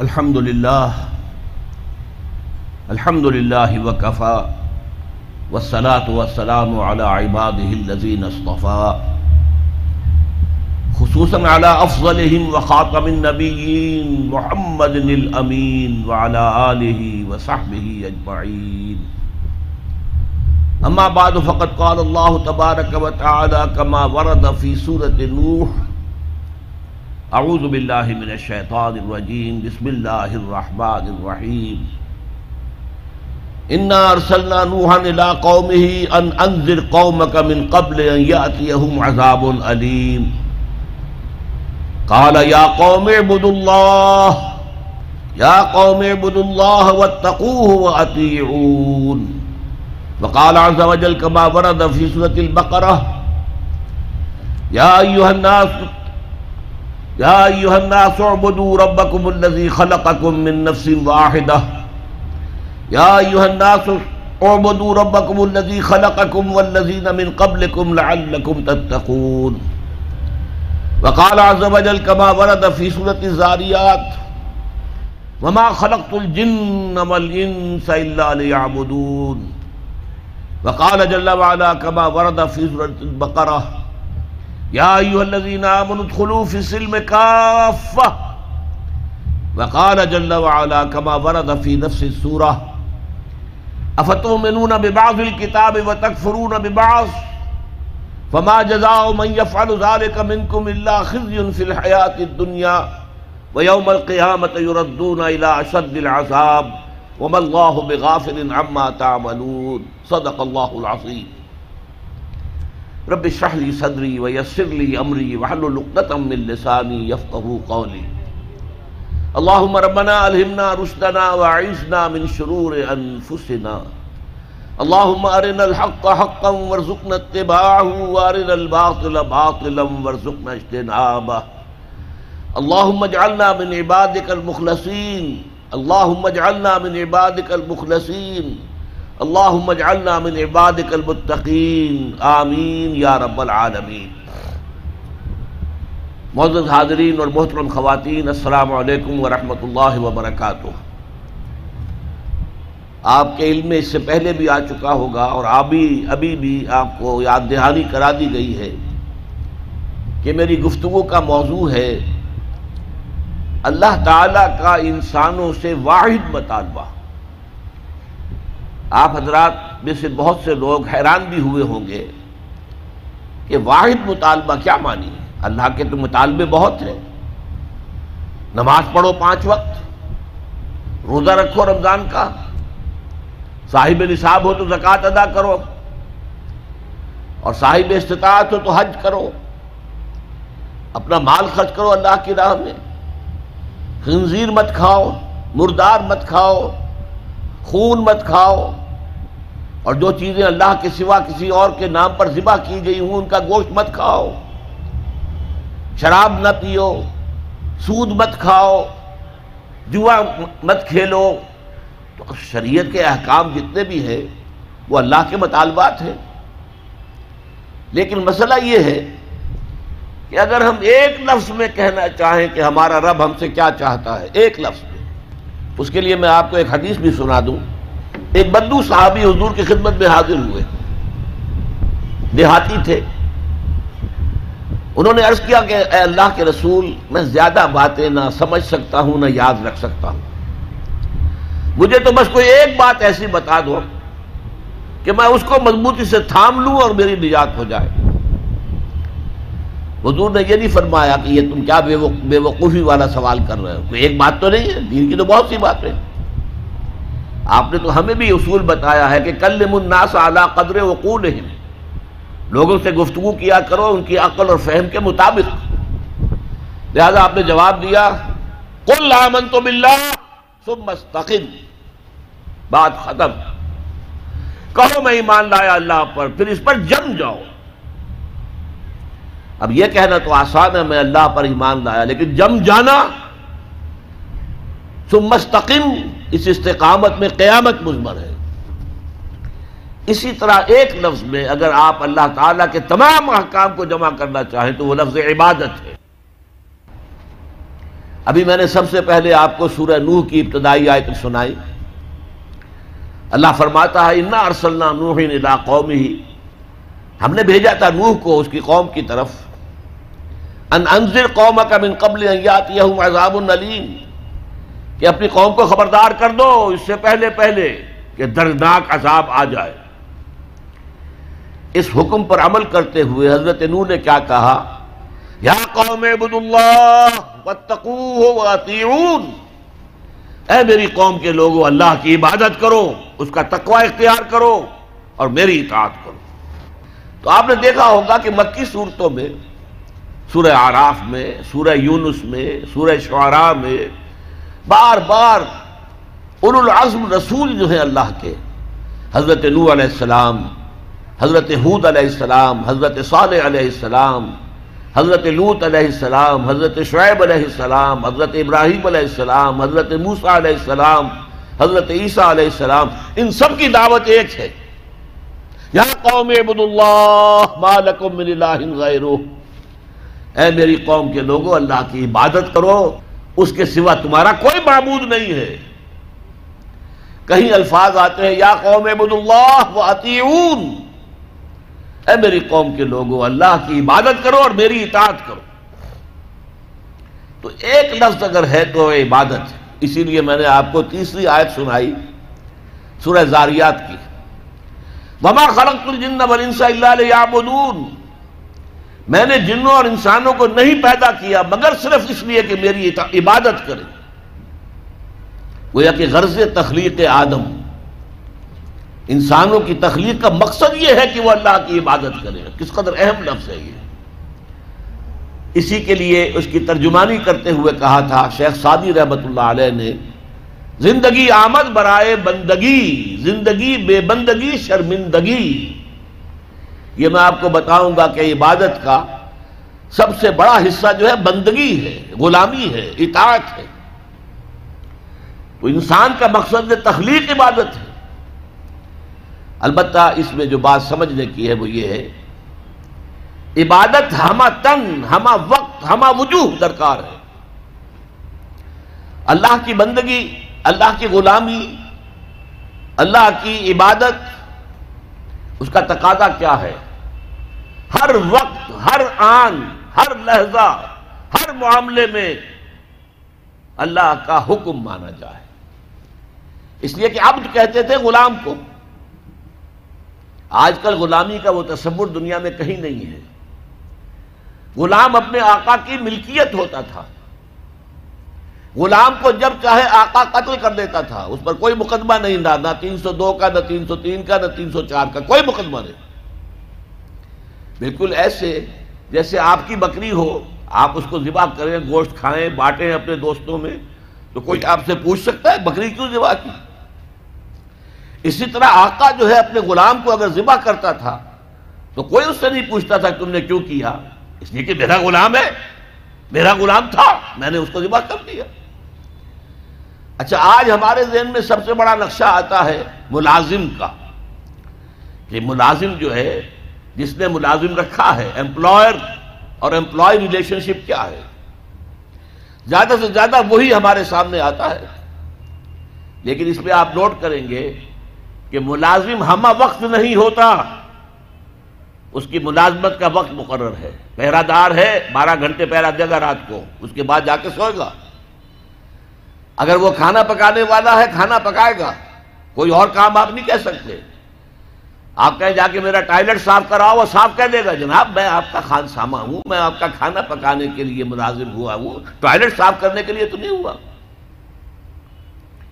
الحمد لله الحمد لله وكفى والصلاة والسلام على عباده الذين اصطفى خصوصا على أفضلهم وخاتم النبيين محمد الأمين وعلى آله وصحبه أجمعين أما بعد، فقد قال الله تبارك وتعالى كما ورد في سورة نوح اعوذ باللہ من الشیطان الرجیم، بسم اللہ الرحمن الرحیم۔ انا ارسلنا نوحا الى قومه ان انذر قومك من قبل ان ياتيهم عذاب الیم۔ قال يا قوم اعبدوا الله يا قوم اعبدوا الله واتقوه واطيعون وقال عز وجل كما ورد في سورة البقرة يا ايها الناس يا أيها الناس اعبدوا ربكم الذي خلقكم من نفس واحدة. يا أيها الناس اعبدوا ربكم الذي خلقكم والذين من قبلكم لعلكم تتقون. وقال عز وجل كما ورد في سورة الزاريات وما خلقت الجن والإنس إلا ليعبدون. وقال جل وعلا كما ورد في سورة البقرة یا ایوہ الذین آمنوا ادخلوا فی السلم کافہ وقال جل وعلا کما ورد فی نفس السورہ افتؤمنون ببعض الكتاب وتکفرون ببعض فما جزاء من يفعل ذلك منكم الا خزي في الحياة الدنيا ويوم القيامة يردون الى اشد العذاب وما الله بغافل عما تعملون صدق الله العظيم رب اشرح لي صدري ويسر لي امري واحلل عقدة من لساني يفقهوا قولي. اللهم ربنا الهمنا رشدنا واعذنا من شرور انفسنا اللهم ارنا الحق حقا وارزقنا اتباعه وارنا الباطل باطلا وارزقنا اجتنابه. اللهم اجعلنا من عبادك المخلصين. اللهم اجعلنا من عبادك المخلصين. اللہم اجعلنا من عبادك المتقین، آمین یا رب العالمین۔ معزز حاضرین اور محترم خواتین، السلام علیکم ورحمۃ اللہ وبرکاتہ۔ آپ کے علم میں اس سے پہلے بھی آ چکا ہوگا اور ابھی ابھی بھی آپ کو یاد دہانی کرا دی گئی ہے کہ میری گفتگو کا موضوع ہے اللہ تعالیٰ کا انسانوں سے واحد مطالبہ۔ آپ حضرات میں سے بہت سے لوگ حیران بھی ہوئے ہوں گے کہ واحد مطالبہ کیا مانی اللہ کے تو مطالبے بہت ہیں۔ نماز پڑھو پانچ وقت، روزہ رکھو رمضان کا، صاحب نصاب ہو تو زکوٰۃ ادا کرو، اور صاحب استطاعت ہو تو حج کرو، اپنا مال خرچ کرو اللہ کی راہ میں۔ خنزیر مت کھاؤ، مردار مت کھاؤ خون مت کھاؤ اور جو چیزیں اللہ کے سوا کسی اور کے نام پر ذبح کی گئی ہوں، ان کا گوشت مت کھاؤ۔ شراب نہ پیو، سود مت کھاؤ، جوا مت کھیلو۔ تو شریعت کے احکام جتنے بھی ہیں، وہ اللہ کے مطالبات ہیں۔ لیکن مسئلہ یہ ہے کہ اگر ہم ایک لفظ میں کہنا چاہیں کہ ہمارا رب ہم سے کیا چاہتا ہے، ایک لفظ۔ اس کے لیے میں آپ کو ایک حدیث بھی سنا دوں۔ ایک بدو صحابی حضور کی خدمت میں حاضر ہوئے۔ دیہاتی تھے۔ انہوں نے عرض کیا کہ اے اللہ کے رسول، میں زیادہ باتیں نہ سمجھ سکتا ہوں، نہ یاد رکھ سکتا ہوں۔ مجھے تو بس کوئی ایک بات ایسی بتا دو کہ میں اس کو مضبوطی سے تھام لوں اور میری نجات ہو جائے۔ حضور نے یہ نہیں فرمایا کہ یہ تم کیا بے وقوفی والا سوال کر رہے ہو؟ کوئی ایک بات تو نہیں ہے؟ دین کی تو بہت سی باتیں آپ نے تو ہمیں بھی اصول بتایا ہے کہ کل الناس اعلیٰ قدر وقول لوگوں سے گفتگو کیا کرو، ان کی عقل اور فہم کے مطابق۔ لہذا آپ نے جواب دیا کل آمن تو مستقل بات ختم۔ کہو، میں ایمان لایا اللہ پر، پھر اس پر جم جاؤ۔ اب یہ کہنا تو آسان ہے، میں اللہ پر ایمان لایا، لیکن جم جانا مستقم، اس استقامت میں قیامت مزمر ہے۔ اسی طرح ایک لفظ میں اگر آپ اللہ تعالیٰ کے تمام احکام کو جمع کرنا چاہیں تو وہ لفظ عبادت ہے۔ ابھی میں نے سب سے پہلے آپ کو سورہ نوح کی ابتدائی آیت سنائی۔ اللہ فرماتا ہے، انا ارسلنا نوح الى قوم ہی ہم نے بھیجا تھا نوح کو اس کی قوم کی طرف۔ ان انذر قوم کا من قبل یاتیہم عذاب العلیم کہ اپنی قوم کو خبردار کر دو اس سے پہلے پہلے کہ دردناک عذاب آ جائے۔ اس حکم پر عمل کرتے ہوئے حضرت نوح نے کیا کہا؟ یا قوم عبد اللہ واتقوہ واتیعون اے میری قوم کے لوگوں، اللہ کی عبادت کرو، اس کا تقوی اختیار کرو اور میری اطاعت کرو۔ تو آپ نے دیکھا ہوگا کہ مکی صورتوں میں سورہ آراف میں، سورہ یونس میں، سورہ شعراء میں بار بار العزم رسول جو ہیں اللہ کے۔ حضرت نو علیہ السلام، حضرت حود علیہ السلام، حضرت صالح علیہ السلام، حضرت لوت علیہ السلام، حضرت شعیب علیہ السلام، حضرت ابراہیم علیہ السلام، حضرت موسیٰ علیہ السلام، حضرت عیسیٰ علیہ السلام، ان سب کی دعوت ایک ہے۔ یا قوم عبد اللہ ما لکم من الہ غیرہ۔ اے میری قوم کے لوگوں، اللہ کی عبادت کرو، اس کے سوا تمہارا کوئی معبود نہیں ہے۔ کہیں الفاظ آتے ہیں، یا قوم عبد اللہ و اے میری قوم کے لوگوں، اللہ کی عبادت کرو اور میری اطاعت کرو۔ تو ایک لفظ اگر ہے تو عبادت اسی لیے میں نے آپ کو تیسری آیت سنائی، سورہ زاریات کی۔ وما خلقت الجن والانس الا ليعبدون۔ میں نے جنوں اور انسانوں کو نہیں پیدا کیا، مگر صرف اس لیے کہ میری عبادت کرے۔ گویا کہ غرض تخلیق آدم، انسانوں کی تخلیق کا مقصد یہ ہے کہ وہ اللہ کی عبادت کرے۔ کس قدر اہم لفظ ہے یہ۔ اسی کے لیے اس کی ترجمانی کرتے ہوئے کہا تھا، شیخ سعدی رحمت اللہ علیہ نے، زندگی آمد برائے بندگی، زندگی بے بندگی شرمندگی۔ یہ میں آپ کو بتاؤں گا کہ عبادت کا سب سے بڑا حصہ جو ہے بندگی ہے، غلامی ہے، اطاعت ہے۔ تو انسان کا مقصد تخلیق عبادت ہے۔ البتہ اس میں جو بات سمجھنے کی ہے وہ یہ ہے، عبادت ہما تن ہما وقت ہما وجوہ درکار ہے۔ اللہ کی بندگی، اللہ کی غلامی، اللہ کی عبادت، اس کا تقاضا کیا ہے؟ ہر وقت، ہر آن، ہر لہجہ، ہر معاملے میں اللہ کا حکم مانا جائے۔ اس لیے کہ عبد کہتے تھے غلام کو۔ آج کل غلامی کا وہ تصور دنیا میں کہیں نہیں ہے۔ غلام اپنے آقا کی ملکیت ہوتا تھا۔ غلام کو جب چاہے آقا قتل کر دیتا تھا۔ اس پر کوئی مقدمہ نہیں تھا نہ تین سو دو کا، نہ تین سو تین کا، نہ تین سو چار کا، کوئی مقدمہ نہیں۔ بالکل ایسے جیسے آپ کی بکری ہو، آپ اس کو ذبح کریں، گوشت کھائیں، بانٹیں اپنے دوستوں میں، تو کوئی آپ سے پوچھ سکتا ہے بکری کیوں ذبح کی؟ اسی طرح آقا جو ہے اپنے غلام کو اگر ذبح کرتا تھا، تو کوئی اس سے نہیں پوچھتا تھا کہ تم نے کیوں کیا؟ اس لیے کہ میرا غلام ہے، میرا غلام تھا، میں نے اس کو ذبح کر دیا۔ اچھا آج ہمارے ذہن میں سب سے بڑا نقشہ آتا ہے ملازم کا، کہ ملازم جو ہے جس نے ملازم رکھا ہے امپلائر اور امپلائی ریلیشن شپ کیا ہے؟ زیادہ سے زیادہ وہی ہمارے سامنے آتا ہے۔ لیکن اس پہ آپ نوٹ کریں گے کہ ملازم ہمہ وقت نہیں ہوتا۔ اس کی ملازمت کا وقت مقرر ہے۔ پہرا دار ہے، بارہ گھنٹے پہرا دے گا رات کو۔ اس کے بعد جا کے سوئے گا۔ اگر وہ کھانا پکانے والا ہے، کھانا پکائے گا۔ کوئی اور کام آپ نہیں کہہ سکتے۔ آپ کہیں جا کے میرا ٹائلٹ صاف کراؤ وہ صاف کہہ دے گا۔ جناب، میں آپ کا خان ساما ہوں، میں آپ کا کھانا پکانے کے لیے ملازم ہوا ہوں۔ ٹوائلٹ صاف کرنے کے لیے تو نہیں ہوا۔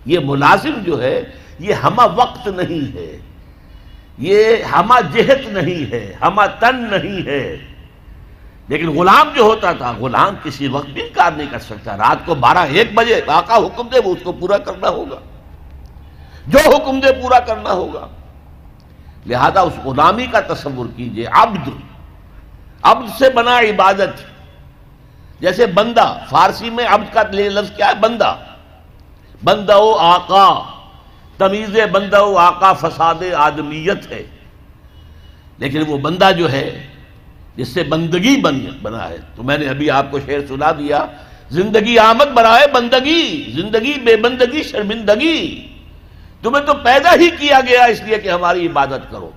یہ ملازم جو ہے، یہ ہما وقت نہیں ہے۔ یہ ہما جہت نہیں ہے ہما تن نہیں ہے۔ لیکن غلام جو ہوتا تھا، غلام کسی وقت بھی انکار نہیں کر سکتا۔ رات کو بارہ ایک بجے آقا حکم دے، وہ اس کو پورا کرنا ہوگا۔ جو حکم دے، پورا کرنا ہوگا۔ لہذا اس غلامی کا تصور کیجیے، عبد۔ عبد سے بنا عبادت۔ جیسے بندہ، فارسی میں عبد کا لفظ کیا ہے؟ بندہ۔ بندہ آقا۔ تمیز بندہ و آقا، فساد آدمیت ہے۔ لیکن وہ بندہ جو ہے، جس سے بندگی بن بنا ہے۔ تو میں نے ابھی آپ کو شعر سنا دیا، زندگی آمد برائے بندگی۔ زندگی بے بندگی، شرمندگی۔ تمہیں تو پیدا ہی کیا گیا اس لیے کہ ہماری عبادت کرو۔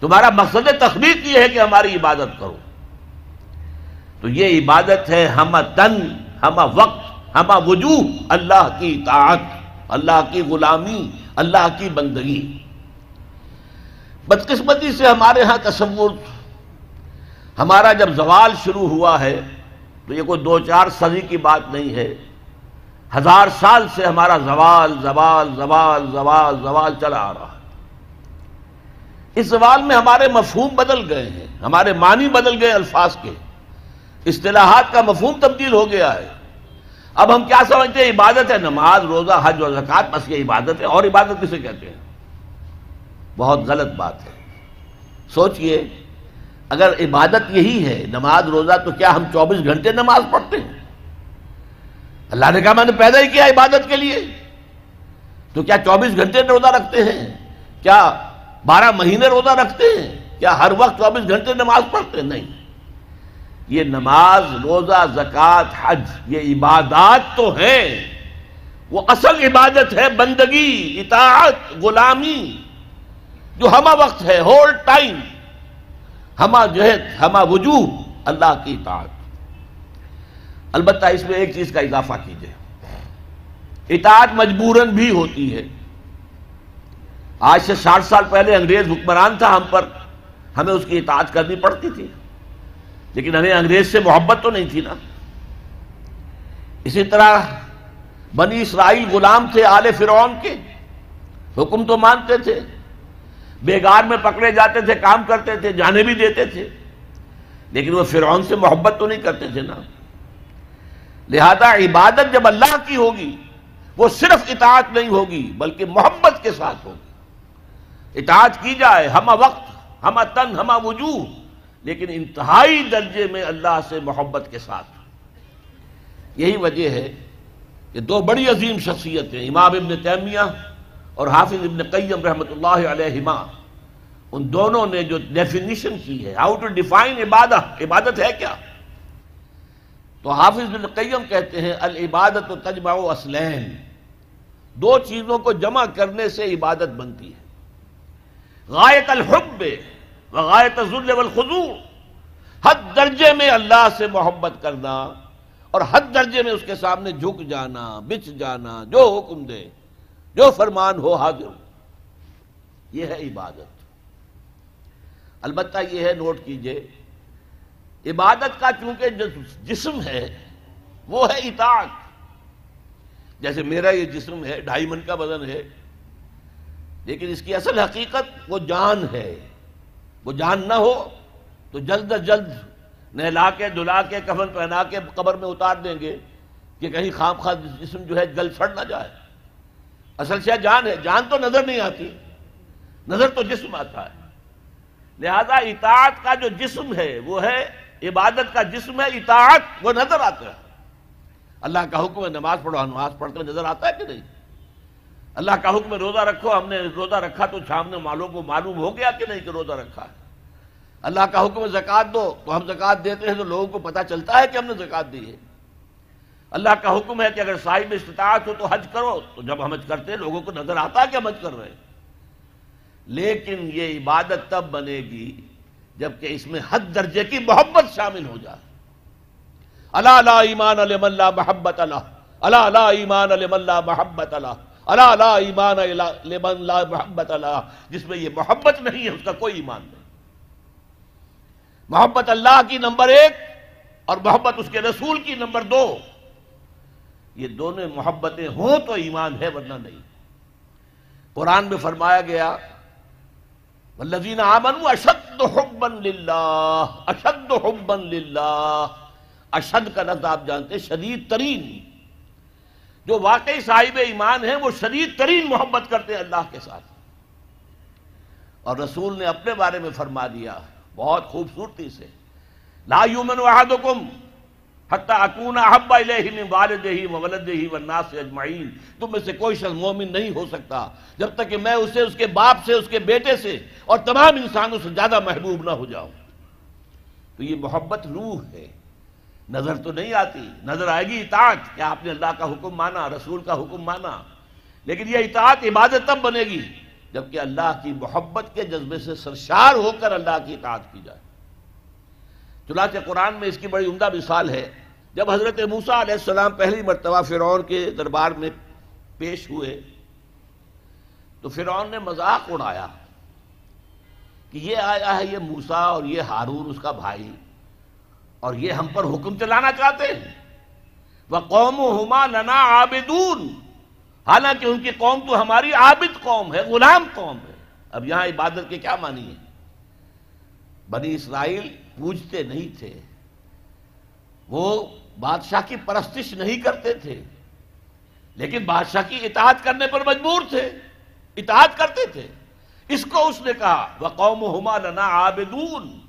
تمہارا مقصد تخلیق یہ ہے کہ ہماری عبادت کرو۔ تو یہ عبادت ہے ہم تن ہم وقت ہم وجوہ، اللہ کی اطاعت، اللہ کی غلامی، اللہ کی بندگی۔ بدقسمتی سے ہمارے ہاں تصور، ہمارا جب زوال شروع ہوا ہے تو یہ کوئی دو چار صدی کی بات نہیں ہے۔ ہزار سال سے ہمارا زوال زوال زوال زوال زوال چلا آ رہا ہے۔ اس زوال میں ہمارے مفہوم بدل گئے ہیں، ہمارے معنی بدل گئے الفاظ کے۔ اصطلاحات کا مفہوم تبدیل ہو گیا ہے۔ اب ہم کیا سمجھتے ہیں؟ عبادت ہے، نماز، روزہ، حج و زکات بس یہ عبادت ہے۔ اور عبادت کسے کہتے ہیں؟ بہت غلط بات ہے۔ سوچئے، اگر عبادت یہی ہے، نماز، روزہ، تو کیا ہم چوبیس گھنٹے نماز پڑھتے ہیں؟ اللہ نے کہا میں نے پیدا ہی کیا عبادت کے لیے۔ تو کیا چوبیس گھنٹے روزہ رکھتے ہیں؟ کیا بارہ مہینے روزہ رکھتے ہیں؟ کیا ہر وقت چوبیس گھنٹے نماز پڑھتے ہیں؟ نہیں۔ یہ نماز، روزہ، زکوٰۃ، حج، یہ عبادات تو ہیں۔ وہ اصل عبادت ہے بندگی، اطاعت، غلامی۔ جو ہما وقت ہے ہول ٹائم ہما جہد ہما وجوہ اللہ کی اطاعت۔ البتہ اس میں ایک چیز کا اضافہ کیجیے۔ اطاعت مجبوراً بھی ہوتی ہے۔ آج سے ساٹھ سال پہلے انگریز حکمران تھا ہم پر، ہمیں اس کی اطاعت کرنی پڑتی تھی۔ لیکن ہمیں انگریز سے محبت تو نہیں تھی نا۔ اسی طرح بنی اسرائیل غلام تھے آل فرعون کے، حکم تو مانتے تھے۔ بیگار میں پکڑے جاتے تھے، کام کرتے تھے، جانے بھی دیتے تھے۔ لیکن وہ فرعون سے محبت تو نہیں کرتے تھے نا۔ لہذا عبادت جب اللہ کی ہوگی، وہ صرف اطاعت نہیں ہوگی، بلکہ محبت کے ساتھ ہوگی۔ اطاعت کی جائے ہم وقت ہم تن ہم وجوہ، لیکن انتہائی درجے میں اللہ سے محبت کے ساتھ۔ یہی وجہ ہے کہ دو بڑی عظیم شخصیتیں، امام ابن تیمیہ اور حافظ ابن قیم رحمۃ اللہ علیہما، ان دونوں نے جو ڈیفینیشن کی ہے ہاؤ ٹو ڈیفائن عبادت عبادت ہے کیا؟ تو حافظ ابن قیم کہتے ہیں، العبادت و تجمع و اسلین دو چیزوں کو جمع کرنے سے عبادت بنتی ہے۔ غایت الحب وغایت ذل والخضوع۔ حد درجے میں اللہ سے محبت کرنا اور حد درجے میں اس کے سامنے جھک جانا، بچ جانا، جو حکم دے، جو فرمان ہو، حاضر یہ ہے عبادت۔ البتہ یہ ہے، نوٹ کیجیے عبادت کا چونکہ جسم ہے، وہ ہے اطاعت۔ جیسے میرا یہ جسم ہے ڈھائی من کا بدن ہے، لیکن اس کی اصل حقیقت وہ جان ہے۔ وہ جان نہ ہو تو جلد از جلد نہلا کے دلا کے، کفن پہنا کے قبر میں اتار دیں گے کہ کہیں خام خواہ جسم جو ہے جلد سڑ نہ جائے۔ اصل شاید جان ہے، جان تو نظر نہیں آتی، نظر تو جسم آتا ہے۔ لہذا اطاعت کا جو جسم ہے، وہ ہے عبادت کا جسم ہے، اطاعت، وہ نظر آتا ہے۔ اللہ کا حکم ہے نماز پڑھو نماز پڑھتے نظر آتا ہے کہ نہیں؟ اللہ کا حکم روزہ رکھو، ہم نے روزہ رکھا تو سامنے مالوں کو معلوم ہو گیا کہ نہیں کہ روزہ رکھا ہے۔ اللہ کا حکم زکات دو، تو ہم زکات دیتے ہیں تو لوگوں کو پتا چلتا ہے کہ ہم نے زکات دی ہے۔ اللہ کا حکم ہے کہ اگر صاحب استطاعت ہو تو حج کرو، تو جب ہم حج کرتے ہیں لوگوں کو نظر آتا ہے کہ ہم حج کر رہے ہیں۔ لیکن یہ عبادت تب بنے گی جبکہ اس میں حد درجے کی محبت شامل ہو جائے۔ اللہ اللہ ایمان علیہ اللہ محبت اللہ اللہ اللہ ایمان علیہ اللہ محبت اللہ اللہ لا ایمان لمن لا محبت اللہ جس میں یہ محبت نہیں ہے، اس کا کوئی ایمان نہیں۔ محبت اللہ کی نمبر ایک اور محبت اس کے رسول کی نمبر دو۔ یہ دونوں محبتیں ہوں تو ایمان ہے، ورنہ نہیں۔ قرآن میں فرمایا گیا والذین آمنوا اشد حبا للہ، اشد حبا للہ۔ اشد کا لفظ آپ جانتے شدید ترین۔ جو واقعی صاحب ایمان ہیں، وہ شدید ترین محبت کرتے ہیں اللہ کے ساتھ۔ اور رسول نے اپنے بارے میں فرما دیا، بہت خوبصورتی سے۔ لا یومن احدکم حتی اکون احب الیہ من والدہ وولدہ والناس اجمعین۔ تم میں سے کوئی شخص مومن نہیں ہو سکتا جب تک کہ میں اسے، اس کے باپ سے، اس کے بیٹے سے اور تمام انسانوں سے زیادہ محبوب نہ ہو جاؤں۔ تو یہ محبت روح ہے۔ نظر تو نہیں آتی۔ نظر آئے گی اطاعت۔ کہ آپ نے اللہ کا حکم مانا؟ رسول کا حکم مانا؟ لیکن یہ اطاعت عبادت تب بنے گی جبکہ اللہ کی محبت کے جذبے سے سرشار ہو کر اللہ کی اطاعت کی جائے۔ چنانچہ قرآن میں اس کی بڑی عمدہ مثال ہے۔ جب حضرت موسیٰ علیہ السلام پہلی مرتبہ فرعون کے دربار میں پیش ہوئے، تو فرعون نے مذاق اڑایا کہ یہ آیا ہے یہ موسا اور یہ ہارون اس کا بھائی اور یہ ہم پر حکم چلانا چاہتے ہیں۔ وہ قوم ہما لنا عابدون۔ حالانکہ ان کی قوم تو ہماری عابد قوم ہے، غلام قوم ہے۔ اب یہاں عبادت کے کیا مانی ہے بنی اسرائیل پوجتے نہیں تھے۔ وہ بادشاہ کی پرستش نہیں کرتے تھے، لیکن بادشاہ کی اطاعت کرنے پر مجبور تھے، اطاعت کرتے تھے۔ اس کو اس نے کہا وہ قوم ہما لنا عابدون۔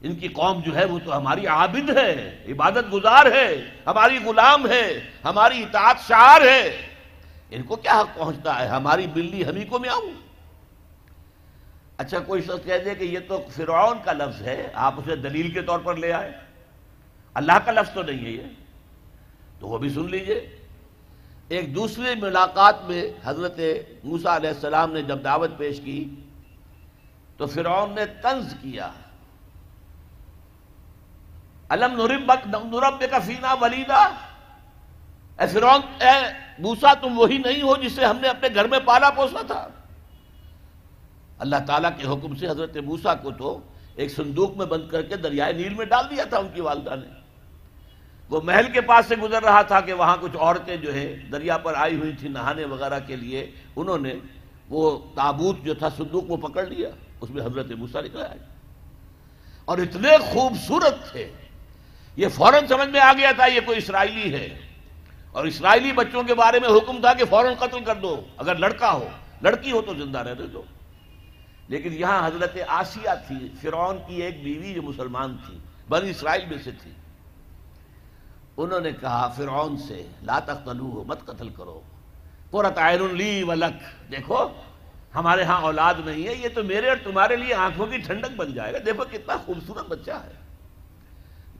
ان کی قوم جو ہے وہ تو ہماری عابد ہے، عبادت گزار ہے، ہماری غلام ہے، ہماری اطاعت شعار ہے۔ ان کو کیا حق پہنچتا ہے؟ ہماری بلی ہمیں کو میں آؤں اچھا کوئی شخص کہہ دے کہ یہ تو فرعون کا لفظ ہے، آپ اسے دلیل کے طور پر لے آئے۔ اللہ کا لفظ تو نہیں ہے یہ۔ تو وہ بھی سن لیجیے۔ ایک دوسری ملاقات میں حضرت موسیٰ علیہ السلام نے جب دعوت پیش کی، تو فرعون نے طنز کیا۔ علم نرب کا فینا ولیدہ۔ اے فرعون، اے موسیٰ، تم وہی نہیں ہو جسے ہم نے اپنے گھر میں پالا پوسا تھا۔ اللہ تعالیٰ کے حکم سے حضرت موسیٰ کو تو ایک صندوق میں بند کر کے دریائے نیل میں ڈال دیا تھا ان کی والدہ نے۔ وہ محل کے پاس سے گزر رہا تھا کہ وہاں کچھ عورتیں جو ہے دریا پر آئی ہوئی تھی نہانے وغیرہ کے لیے، انہوں نے وہ تابوت جو تھا، صندوق وہ پکڑ لیا، اس میں حضرت موسیٰ نکل آئے۔ اور اتنے خوبصورت تھے۔ یہ فوراً سمجھ میں آ گیا تھا، یہ کوئی اسرائیلی ہے۔ اور اسرائیلی بچوں کے بارے میں حکم تھا کہ فوراً قتل کر دو، اگر لڑکا ہو، لڑکی ہو تو زندہ رہنے دو۔ لیکن یہاں حضرت آسیہ تھی، فرعون کی ایک بیوی جو مسلمان تھی، بنی اسرائیل میں سے تھی۔ انہوں نے کہا، فرعون سے، لا تقتلو مت قتل کرو۔ قرت عین لی ولک دیکھو، ہمارے ہاں اولاد نہیں ہے، یہ تو میرے اور تمہارے لیے آنکھوں کی ٹھنڈک بن جائے گا۔ دیکھو کتنا خوبصورت بچہ ہے۔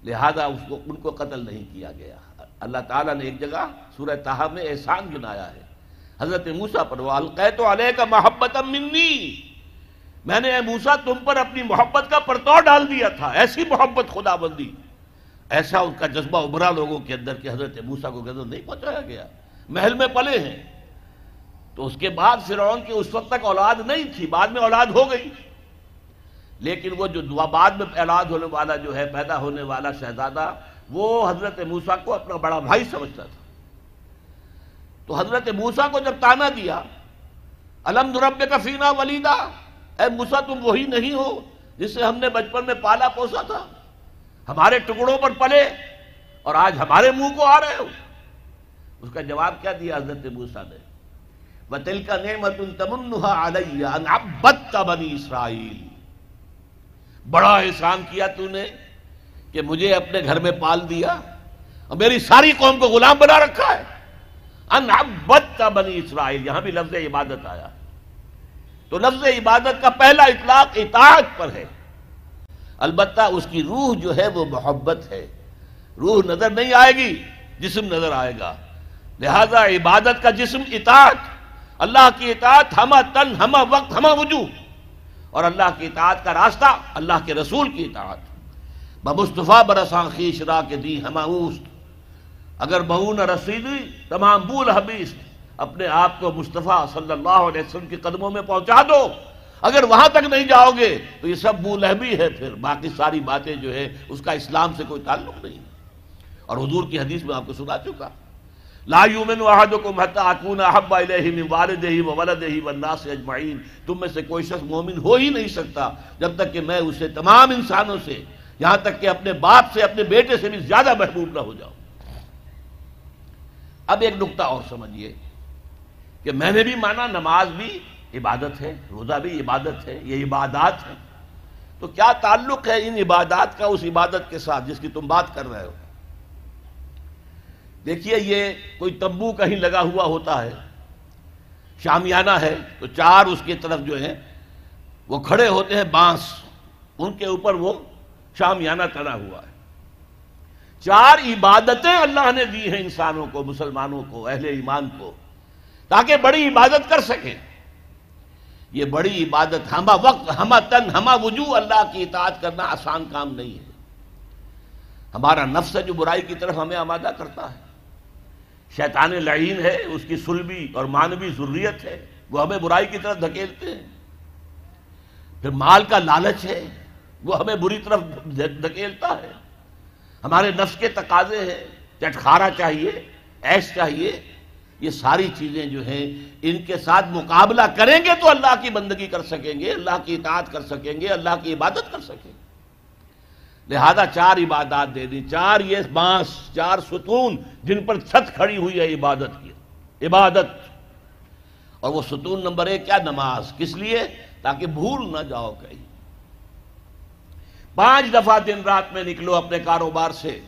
لہذا اس کو، ان کو قتل نہیں کیا گیا۔ اللہ تعالیٰ نے ایک جگہ سورہ تاہا میں احسان گنایا ہے۔ حضرت موسیٰ پر وہ القیت علیہ کا محبت منی میں نے اے موسیٰ، تم پر اپنی محبت کا پرتو ڈال دیا تھا۔ ایسی محبت خدا بندی۔ ایسا ان کا جذبہ ابھرا لوگوں کے اندر کہ حضرت موسیٰ کو غزل نہیں پہنچایا گیا۔ محل میں پلے ہیں۔ تو اس کے بعد فرعون کی اس وقت تک اولاد نہیں تھی، بعد میں اولاد ہو گئی۔ لیکن وہ جو بعد میں اولاد ہونے والا جو ہے، پیدا ہونے والا شہزادہ، وہ حضرت موسیٰ کو اپنا بڑا بھائی سمجھتا تھا۔ تو حضرت موسیٰ کو جب تانا دیا، الحمد رب کا فینا ولیدہ، اے موسیٰ تم وہی نہیں ہو جسے ہم نے بچپن میں پالا پوسا تھا۔ ہمارے ٹکڑوں پر پلے اور آج ہمارے منہ کو آ رہے ہو۔ اس کا جواب کیا دیا حضرت موسیٰ نے؟ بتل کا نعمت تمنہا علیہ بنی اسرائیل بڑا احسان کیا تو نے کہ مجھے اپنے گھر میں پال دیا اور میری ساری قوم کو غلام بنا رکھا ہے۔ ان عبدت بنی اسرائیل یہاں بھی لفظ عبادت آیا۔ تو لفظ عبادت کا پہلا اطلاق اطاعت پر ہے۔ البتہ اس کی روح جو ہے وہ محبت ہے۔ روح نظر نہیں آئے گی، جسم نظر آئے گا۔ لہذا عبادت کا جسم اطاعت، اللہ کی اطاعت ہما تن، ہما وقت، ہما وجو اور اللہ کی اطاعت کا راستہ، اللہ کے رسول کی اطاعت۔ بمصطفیٰ برسان خیش را کے دی ہما اوست۔ اگر بہون رسیدی، تمام بول حبیث اپنے آپ کو مصطفیٰ صلی اللہ علیہ وسلم کے قدموں میں پہنچا دو۔ اگر وہاں تک نہیں جاؤ گے، تو یہ سب بو لہبی ہے پھر۔ باقی ساری باتیں جو ہے اس کا اسلام سے کوئی تعلق نہیں۔ اور حضور کی حدیث میں آپ کو سنا چکا۔ لا یومن احدکم حتی اکون احب الیہ من والدہ و ولدہ والناس اجمعین۔ تم میں سے کوئی شخص مومن ہو ہی نہیں سکتا جب تک کہ میں اسے تمام انسانوں سے، یہاں تک کہ اپنے باپ سے، اپنے بیٹے سے بھی زیادہ محبوب نہ ہو جاؤ اب ایک نقطہ اور سمجھیے کہ میں نے بھی مانا نماز بھی عبادت ہے، روزہ بھی عبادت ہے، یہ عبادات ہے تو کیا تعلق ہے ان عبادات کا اس عبادت کے ساتھ جس کی تم بات کر رہے ہو؟ دیکھیے، یہ کوئی تمبو کہیں لگا ہوا ہوتا ہے، شامیانہ ہے، تو چار اس کی طرف جو ہے وہ کھڑے ہوتے ہیں، بانس، ان کے اوپر وہ شامیانہ تنا ہوا ہے۔ چار عبادتیں اللہ نے دی ہیں انسانوں کو، مسلمانوں کو، اہل ایمان کو، تاکہ بڑی عبادت کر سکیں۔ یہ بڑی عبادت ہما وقت ہما تن ہما وجوہ اللہ کی اطاعت کرنا آسان کام نہیں ہے۔ ہمارا نفس ہے جو برائی کی طرف ہمیں آمادہ کرتا ہے۔ شیطان لعین ہے، اس کی سلبی اور مانوی ضروریت ہے، وہ ہمیں برائی کی طرف دھکیلتے ہیں۔ پھر مال کا لالچ ہے، وہ ہمیں بری طرف دھکیلتا ہے۔ ہمارے نفس کے تقاضے ہیں، چٹخارا چاہیے، ایش چاہیے یہ ساری چیزیں جو ہیں، ان کے ساتھ مقابلہ کریں گے تو اللہ کی بندگی کر سکیں گے، اللہ کی اطاعت کر سکیں گے، اللہ کی عبادت کر سکیں گے۔ لہذا چار عبادات دے دی چار یہ بانس، چار ستون جن پر چھت کھڑی ہوئی ہے عبادت کی۔ عبادت۔ اور وہ ستون نمبر ایک کیا؟ نماز۔ کس لیے؟ تاکہ بھول نہ جاؤ کہیں۔ پانچ دفعہ دن رات میں نکلو اپنے کاروبار سے۔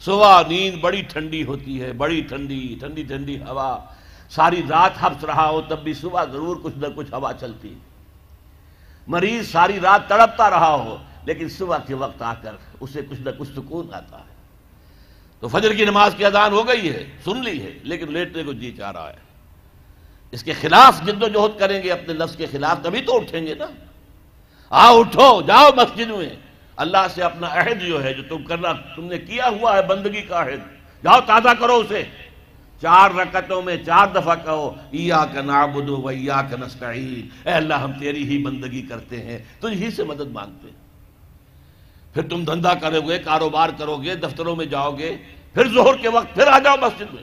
صبح نیند بڑی ٹھنڈی ہوتی ہے، بڑی ٹھنڈی ٹھنڈی ٹھنڈی ہوا۔ ساری رات ہفس رہا ہو، تب بھی صبح ضرور کچھ نہ کچھ ہوا چلتی۔ مریض ساری رات تڑپتا رہا ہو، لیکن صبح کے وقت آ کر اسے کچھ نہ کچھ سکون آتا ہے۔ تو فجر کی نماز کی اذان ہو گئی ہے، سن لی ہے، لیکن لیٹنے کو جی چاہ رہا ہے۔ اس کے خلاف جد و جہد کریں گے، اپنے نفس کے خلاف تبھی تو اٹھیں گے نا۔ آؤ، اٹھو، جاؤ مسجد میں۔ اللہ سے اپنا عہد جو ہے جو تم کرنا تم نے کیا ہوا ہے بندگی کا عہد؟ جاؤ تازہ کرو اسے۔ چار رکتوں میں چار دفعہ کہو، ایاک نعبد و ایاک نستعین اے اللہ، ہم تیری ہی بندگی کرتے ہیں، تجھ ہی سے مدد مانگتے ہیں۔ پھر تم دھندا کرو گے، کاروبار کرو گے، دفتروں میں جاؤ گے، پھر زہر کے وقت پھر آ جاؤ مسجد میں۔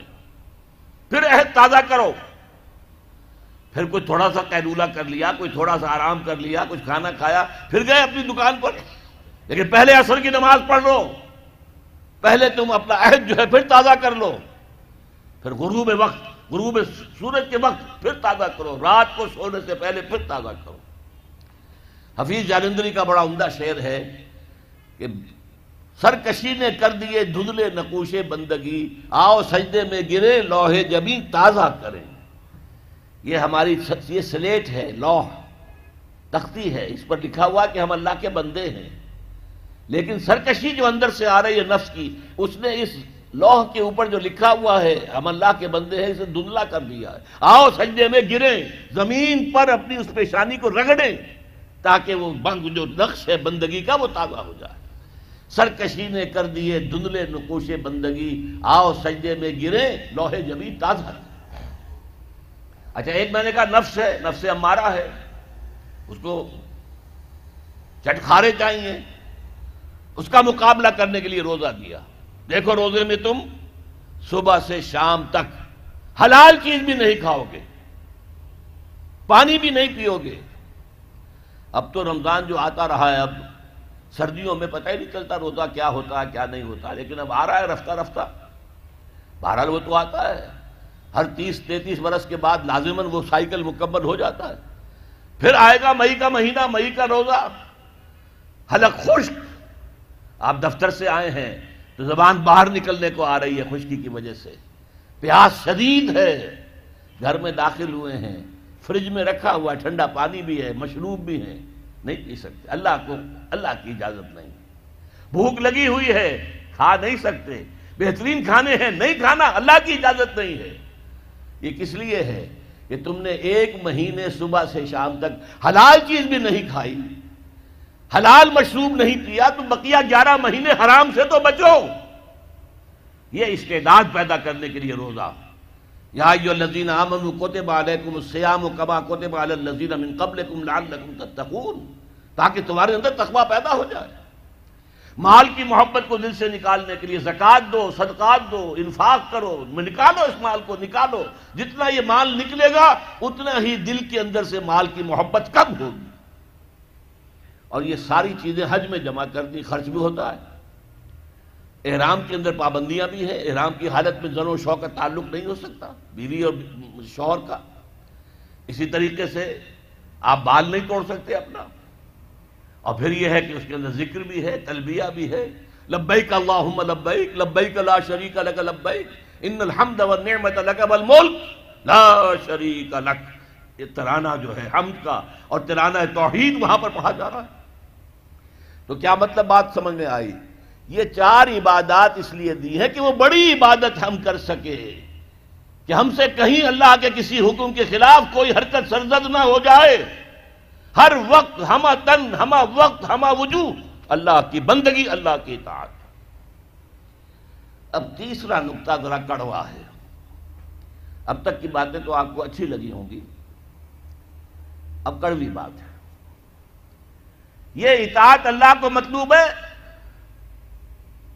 پھر عہد تازہ کرو۔ پھر کوئی تھوڑا سا قیدولہ کر لیا، کوئی تھوڑا سا آرام کر لیا، کچھ کھانا کھایا، پھر گئے اپنی دکان پر۔ لیکن پہلے اثر کی نماز پڑھ لو۔ پہلے تم اپنا عہد جو ہے پھر تازہ کر لو۔ پھر غروب وقت، غروب سورج کے وقت پھر تازہ کرو۔ رات کو سونے سے پہلے پھر تازہ کرو۔ حفیظ جالندری کا بڑا عمدہ شعر ہے کہ سرکشی نے کر دیے دھندلے نقوشے بندگی۔ آؤ سجدے میں گرے، لوہے جبی تازہ کریں۔ یہ ہماری یہ سلیٹ ہے، لوح، تختی ہے۔ اس پر لکھا ہوا کہ ہم اللہ کے بندے ہیں۔ لیکن سرکشی جو اندر سے آ رہی ہے نفس کی، اس نے اس لوح کے اوپر جو لکھا ہوا ہے، ہم اللہ کے بندے ہیں، اسے دھندلا کر دیا ہے۔ آؤ سجدے میں گریں، زمین پر اپنی اس پیشانی کو رگڑیں تاکہ وہ بنگ جو نقش ہے بندگی کا، وہ تازہ ہو جائے۔ سرکشی نے کر دیے دھندلے، نقوش بندگی۔ آؤ سجدے میں گریں لوہے جمی تازہ۔ اچھا ایک میں نے کہا نفس ہے، نفس ہمارا ہے۔ اس کو چٹخارے چاہیے۔ اس کا مقابلہ کرنے کے لیے روزہ دیا۔ دیکھو روزے میں تم صبح سے شام تک حلال چیز بھی نہیں کھاؤ گے، پانی بھی نہیں پیو گے۔ اب تو رمضان جو آتا رہا ہے، اب سردیوں میں پتہ ہی نہیں چلتا روزہ کیا ہوتا ہے کیا نہیں ہوتا، لیکن اب آ رہا ہے رفتہ رفتہ۔ بہرحال وہ تو آتا ہے۔ ہر تیس تینتیس برس کے بعد لازماً وہ سائیکل مکمل ہو جاتا ہے۔ پھر آئے گا مئی کا مہینہ، مئی کا روزہ۔ حلق خشک۔ آپ دفتر سے آئے ہیں تو زبان باہر نکلنے کو آ رہی ہے خشکی کی وجہ سے۔ پیاس شدید ہے۔ گھر میں داخل ہوئے ہیں۔ فریج میں رکھا ہوا ٹھنڈا پانی بھی ہے، مشروب بھی ہے نہیں پی سکتے۔ اللہ کو، اللہ کی اجازت نہیں۔ بھوک لگی ہوئی ہے، کھا نہیں سکتے۔ بہترین کھانے ہیں، نہیں کھانا، اللہ کی اجازت نہیں ہے۔ یہ کس لیے ہے کہ تم نے ایک مہینے صبح سے شام تک حلال چیز بھی نہیں کھائی؟ حلال مشروب نہیں پیا تو بقیہ گیارہ مہینے حرام سے تو بچو۔ یہ استعداد پیدا کرنے کے لیے روزہ۔ یا جو لذین امن کوتب علیکم السیام کما کوتب علی الذین من قبلکم لعلکم تتقون۔ تاکہ تمہارے اندر تقوی پیدا ہو جائے۔ مال کی محبت کو دل سے نکالنے کے لیے زکات دو، صدقات دو، انفاق کرو۔ نکالو اس مال کو، نکالو۔ جتنا یہ مال نکلے گا، اتنا ہی دل کے اندر سے مال کی محبت کم ہوگی۔ اور یہ ساری چیزیں حج میں جمع کر دی خرچ بھی ہوتا ہے۔ احرام کے اندر پابندیاں بھی ہیں، احرام کی حالت میں زن و شوق کا تعلق نہیں ہو سکتا، بیوی اور شوہر کا۔ اسی طریقے سے آپ بال نہیں توڑ سکتے اپنا۔ اور پھر یہ ہے کہ اس کے اندر ذکر بھی ہے، تلبیہ بھی ہے۔ لبیک اللہم لبیک لبیک لا شریک لک لبیک، ان الحمد والنعمت لک والملک لا شریک لک۔ یہ ترانہ جو ہے، حمد کا اور ترانہ توحید وہاں پر پڑھا جا رہا ہے۔ تو کیا مطلب بات سمجھ میں آئی؟ یہ چار عبادات اس لیے دی ہے کہ وہ بڑی عبادت ہم کر سکے۔ کہ ہم سے کہیں اللہ کے کسی حکم کے خلاف کوئی حرکت سرزد نہ ہو جائے۔ ہر وقت ہما تن ہما وقت ہما وجود اللہ کی بندگی، اللہ کی اطاعت۔ اب تیسرا نقطہ ذرا کڑوا ہے۔ اب تک کی باتیں تو آپ کو اچھی لگی ہوں گی۔ اب کڑوی بات ہے۔ یہ اطاعت اللہ کو مطلوب ہے۔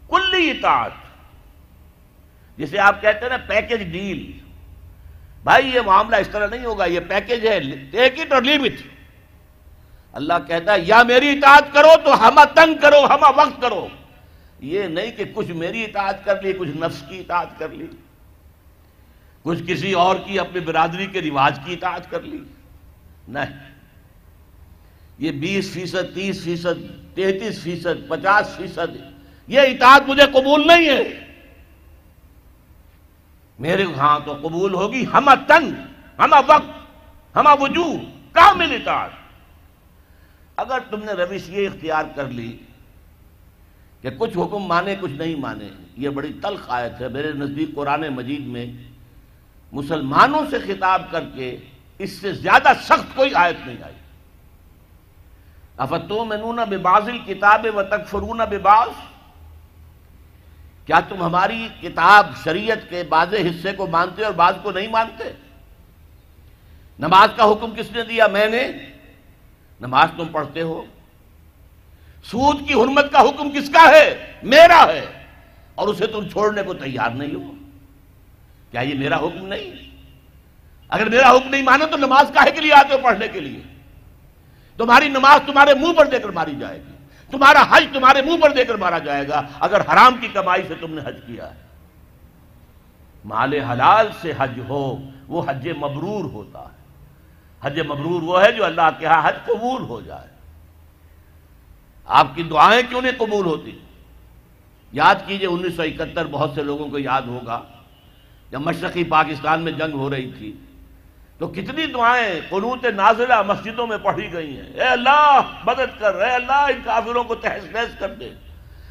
کلی اطاعت۔ جسے آپ کہتے ہیں نا پیکج ڈیل بھائی یہ معاملہ اس طرح نہیں ہوگا، یہ پیکج ہے ٹیک اٹ اور لیو اٹ اللہ کہتا ہے، یا میری اطاعت کرو تو ہما تنگ کرو ہما وقت کرو۔ یہ نہیں کہ کچھ میری اطاعت کر لی، کچھ نفس کی اطاعت کر لی۔ کچھ کسی اور کی اپنی برادری کے رواج کی اطاعت کر لی۔ نہیں۔ یہ بیس فیصد، تیس فیصد، تینتیس فیصد، پچاس فیصد، یہ اطاعت مجھے قبول نہیں ہے۔ میرے ہاں تو قبول ہوگی۔ ہما تن ہما وقت ہما وجود کامل اطاعت۔ اگر تم نے روش یہ اختیار کر لی کہ کچھ حکم مانے، کچھ نہیں مانے، یہ بڑی تلخ آیت ہے۔ میرے نزدیک قرآن مجید میں مسلمانوں سے خطاب کر کے اس سے زیادہ سخت کوئی آیت نہیں آئی۔ افتو منون ببازل کتاب و تکفرون بباز کیا تم ہماری کتاب شریعت کے بعض حصے کو مانتے اور بعض کو نہیں مانتے؟ نماز کا حکم کس نے دیا؟ میں نے۔ نماز تم پڑھتے ہو۔ سود کی حرمت کا حکم کس کا ہے؟ میرا ہے۔ اور اسے تم چھوڑنے کو تیار نہیں ہو۔ کیا یہ میرا حکم نہیں؟ اگر میرا حکم نہیں مانا تو نماز کاہے کے لیے آتے ہو پڑھنے کے لیے؟ تمہاری نماز تمہارے منہ پر دے کر ماری جائے گی۔ تمہارا حج تمہارے منہ پر دے کر مارا جائے گا۔ اگر حرام کی کمائی سے تم نے حج کیا ہے۔ مال حلال سے حج ہو، وہ حج مبرور ہوتا ہے۔ حج مبرور وہ ہے جو اللہ کے ہاں حج قبول ہو جائے۔ آپ کی دعائیں کیوں نہیں قبول ہوتی؟ یاد کیجیے انیس سو اکہتر بہت سے لوگوں کو یاد ہوگا، جب مشرقی پاکستان میں جنگ ہو رہی تھی تو کتنی دعائیں قنوت نازلہ مسجدوں میں پڑھی گئی ہیں۔ اے اللہ، مدد کر، اے اللہ، ان کافروں کو تحس نحس کر دے۔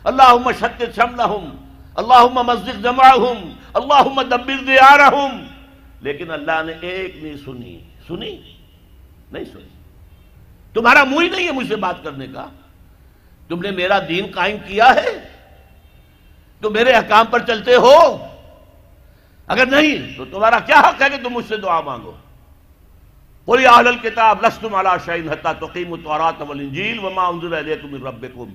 اللہم شتت شملہم، اللہم مزد جمعہم اللہم دبر دیارہم۔ لیکن اللہ نے ایک نہیں سنی سنی؟ نہیں سنی۔ تمہارا منہ ہی نہیں ہے مجھ سے بات کرنے کا۔ تم نے میرا دین قائم کیا ہے؟ تم میرے حکام پر چلتے ہو؟ اگر نہیں، تو تمہارا کیا حق ہے کہ تم مجھ سے دعا مانگو؟ قل یا اہل الكتاب لستم علی شیء حتى تقیموا التوراۃ والانجیل وما انزل الیکم من ربکم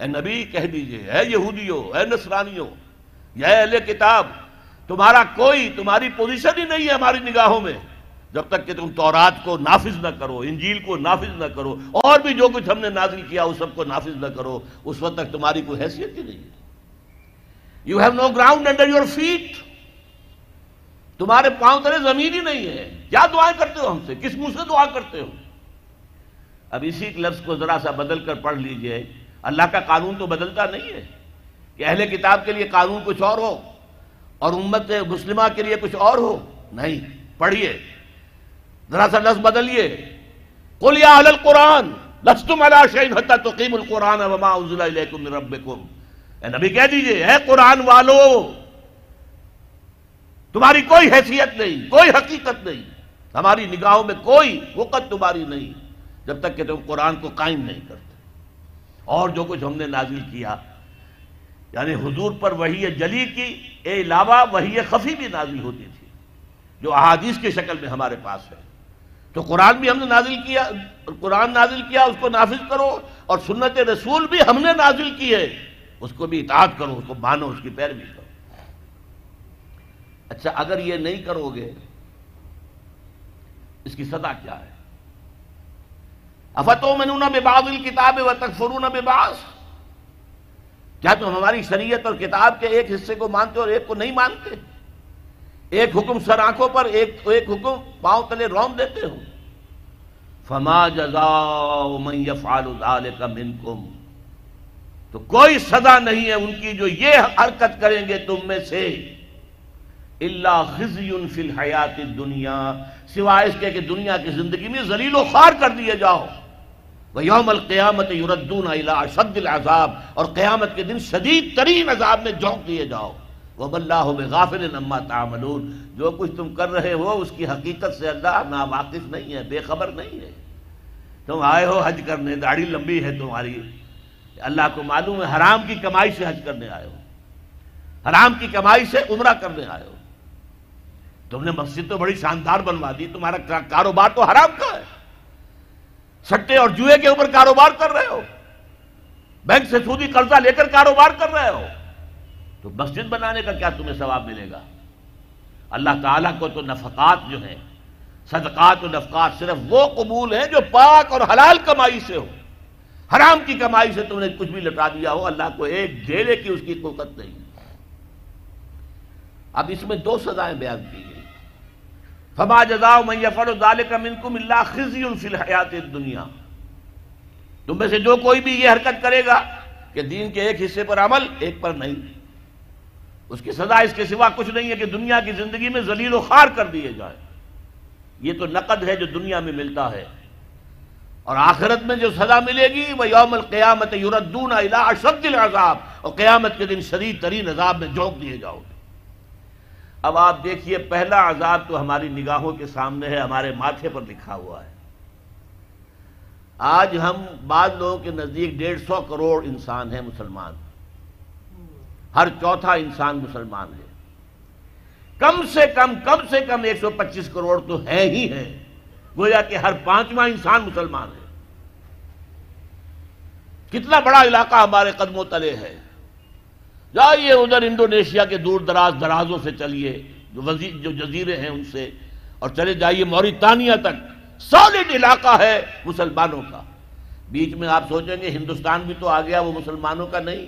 اے نبی، کہہ دیجیے، اے یہودیو، اے نصرانیو، یا اہل کتاب، تمہارا کوئی، تمہاری پوزیشن ہی نہیں ہے ہماری نگاہوں میں۔ جب تک کہ تم تورات کو نافذ نہ کرو، انجیل کو نافذ نہ کرو، اور بھی جو کچھ ہم نے نازل کیا، اس سب کو نافذ نہ کرو، اس وقت تک تمہاری کوئی حیثیت ہی نہیں ہے۔ You have no ground under your feet تمہارے پاؤں تلے زمین ہی نہیں ہے۔ کیا دعائیں کرتے ہو ہم سے؟ کس منہ سے دعا کرتے ہو؟ اب اسی لفظ کو ذرا سا بدل کر پڑھ لیجیے۔ اللہ کا قانون تو بدلتا نہیں ہے کہ اہل کتاب کے لیے قانون کچھ اور ہو اور امت مسلمہ کے لیے کچھ اور ہو۔ نہیں پڑھیے ذرا سا لفظ بدلیے۔ قل یا اہل القرآن، لستم علی شیء حتى تقیموا القرآن وما انزل الیکم من ربکم۔ اے نبی کہہ دیجیے، اے قرآن والو تمہاری کوئی حیثیت نہیں، کوئی حقیقت نہیں۔ ہماری نگاہوں میں کوئی وقت تمہاری نہیں، جب تک کہ تم قرآن کو قائم نہیں کرتے۔ اور جو کچھ ہم نے نازل کیا یعنی حضور پر وہی جلی کی، اے علاوہ وہی خفی بھی نازل ہوتی تھی، جو احادیث کی شکل میں ہمارے پاس ہے۔ تو قرآن بھی ہم نے نازل کیا، قرآن نازل کیا، اس کو نافذ کرو، اور سنت رسول بھی ہم نے نازل کی ہے اس کو بھی اطاعت کرو، اس کو مانو، اس کی پیروی کرو۔ اچھا اگر یہ نہیں کرو گے، اس کی سزا کیا ہے؟ افتو منون بے باز الکتاب و تکفرون بے کیا تم ہماری شریعت اور کتاب کے ایک حصے کو مانتے اور ایک کو نہیں مانتے؟ ایک حکم سر آنکھوں پر، ایک ایک حکم پاؤں تلے روم دیتے ہو۔ فما جزاء من يفعل ذلك منكم تو کوئی سزا نہیں ہے ان کی جو یہ حرکت کریں گے تم میں سے۔ اللہ خزی فی الحیات دنیا سوائے اس کے کہ دنیا کی زندگی میں ذلیل و خوار کر دیے جاؤ۔ وہ یوم القیامت یوردون اشد العذاب، اور قیامت کے دن شدید ترین عذاب میں جھونک دیے جاؤ۔ وہ اللہ غافل نما تعملون۔ جو کچھ تم کر رہے ہو، اس کی حقیقت سے اللہ نا واقف نہیں ہے، بے خبر نہیں ہے۔ تم آئے ہو حج کرنے، داڑھی لمبی ہے تمہاری۔ اللہ کو معلوم ہے، حرام کی کمائی سے حج کرنے آئے ہو۔ حرام کی کمائی سے عمرہ کرنے آئے ہو۔ تم نے مسجد تو بڑی شاندار بنوا دی، تمہارا کاروبار تو حرام کا ہے۔ سٹے اور جوئے کے اوپر کاروبار کر رہے ہو۔ بینک سے سودی قرضہ لے کر کاروبار کر رہے ہو۔ تو مسجد بنانے کا کیا تمہیں ثواب ملے گا؟ اللہ تعالیٰ کو تو نفقات جو ہیں، صدقات و نفقات صرف وہ قبول ہیں جو پاک اور حلال کمائی سے ہو۔ حرام کی کمائی سے تم نے کچھ بھی لٹا دیا ہو، اللہ کو ایک ڈھیرے کی اس کی قوت نہیں۔ اب اس میں دو سزائیں بیان کی۔ فما جزا من یفر ذالک منکم اللہ خزی فی الحیات الدنیا۔ تم میں سے جو کوئی بھی یہ حرکت کرے گا کہ دین کے ایک حصے پر عمل، ایک پر نہیں۔ اس کی سزا اس کے سوا کچھ نہیں ہے کہ دنیا کی زندگی میں ذلیل و خار کر دیے جائے یہ تو نقد ہے جو دنیا میں ملتا ہے۔ اور آخرت میں جو سزا ملے گی، وہ یوم القیامت یوردون اشد العذاب۔ اور قیامت کے دن شدید ترین عذاب میں جھونک دیے جاؤ۔ گے اب آپ دیکھیے، پہلا عذاب تو ہماری نگاہوں کے سامنے ہے، ہمارے ماتھے پر لکھا ہوا ہے۔ آج ہم بعض لوگوں کے نزدیک ڈیڑھ سو کروڑ انسان ہیں مسلمان۔ ہر چوتھا انسان مسلمان ہے۔ کم سے کم کم سے کم ایک سو پچیس کروڑ تو ہے ہی ہے گویا کہ ہر پانچواں انسان مسلمان ہے۔ کتنا بڑا علاقہ ہمارے قدموں تلے ہے۔ جائیے ادھر انڈونیشیا کے دور دراز درازوں سے چلیے، جو جو جزیرے ہیں ان سے، اور چلے جائیے موریتانیہ تک۔ سالڈ علاقہ ہے مسلمانوں کا۔ بیچ میں آپ سوچیں گے ہندوستان بھی تو آ گیا، وہ مسلمانوں کا نہیں۔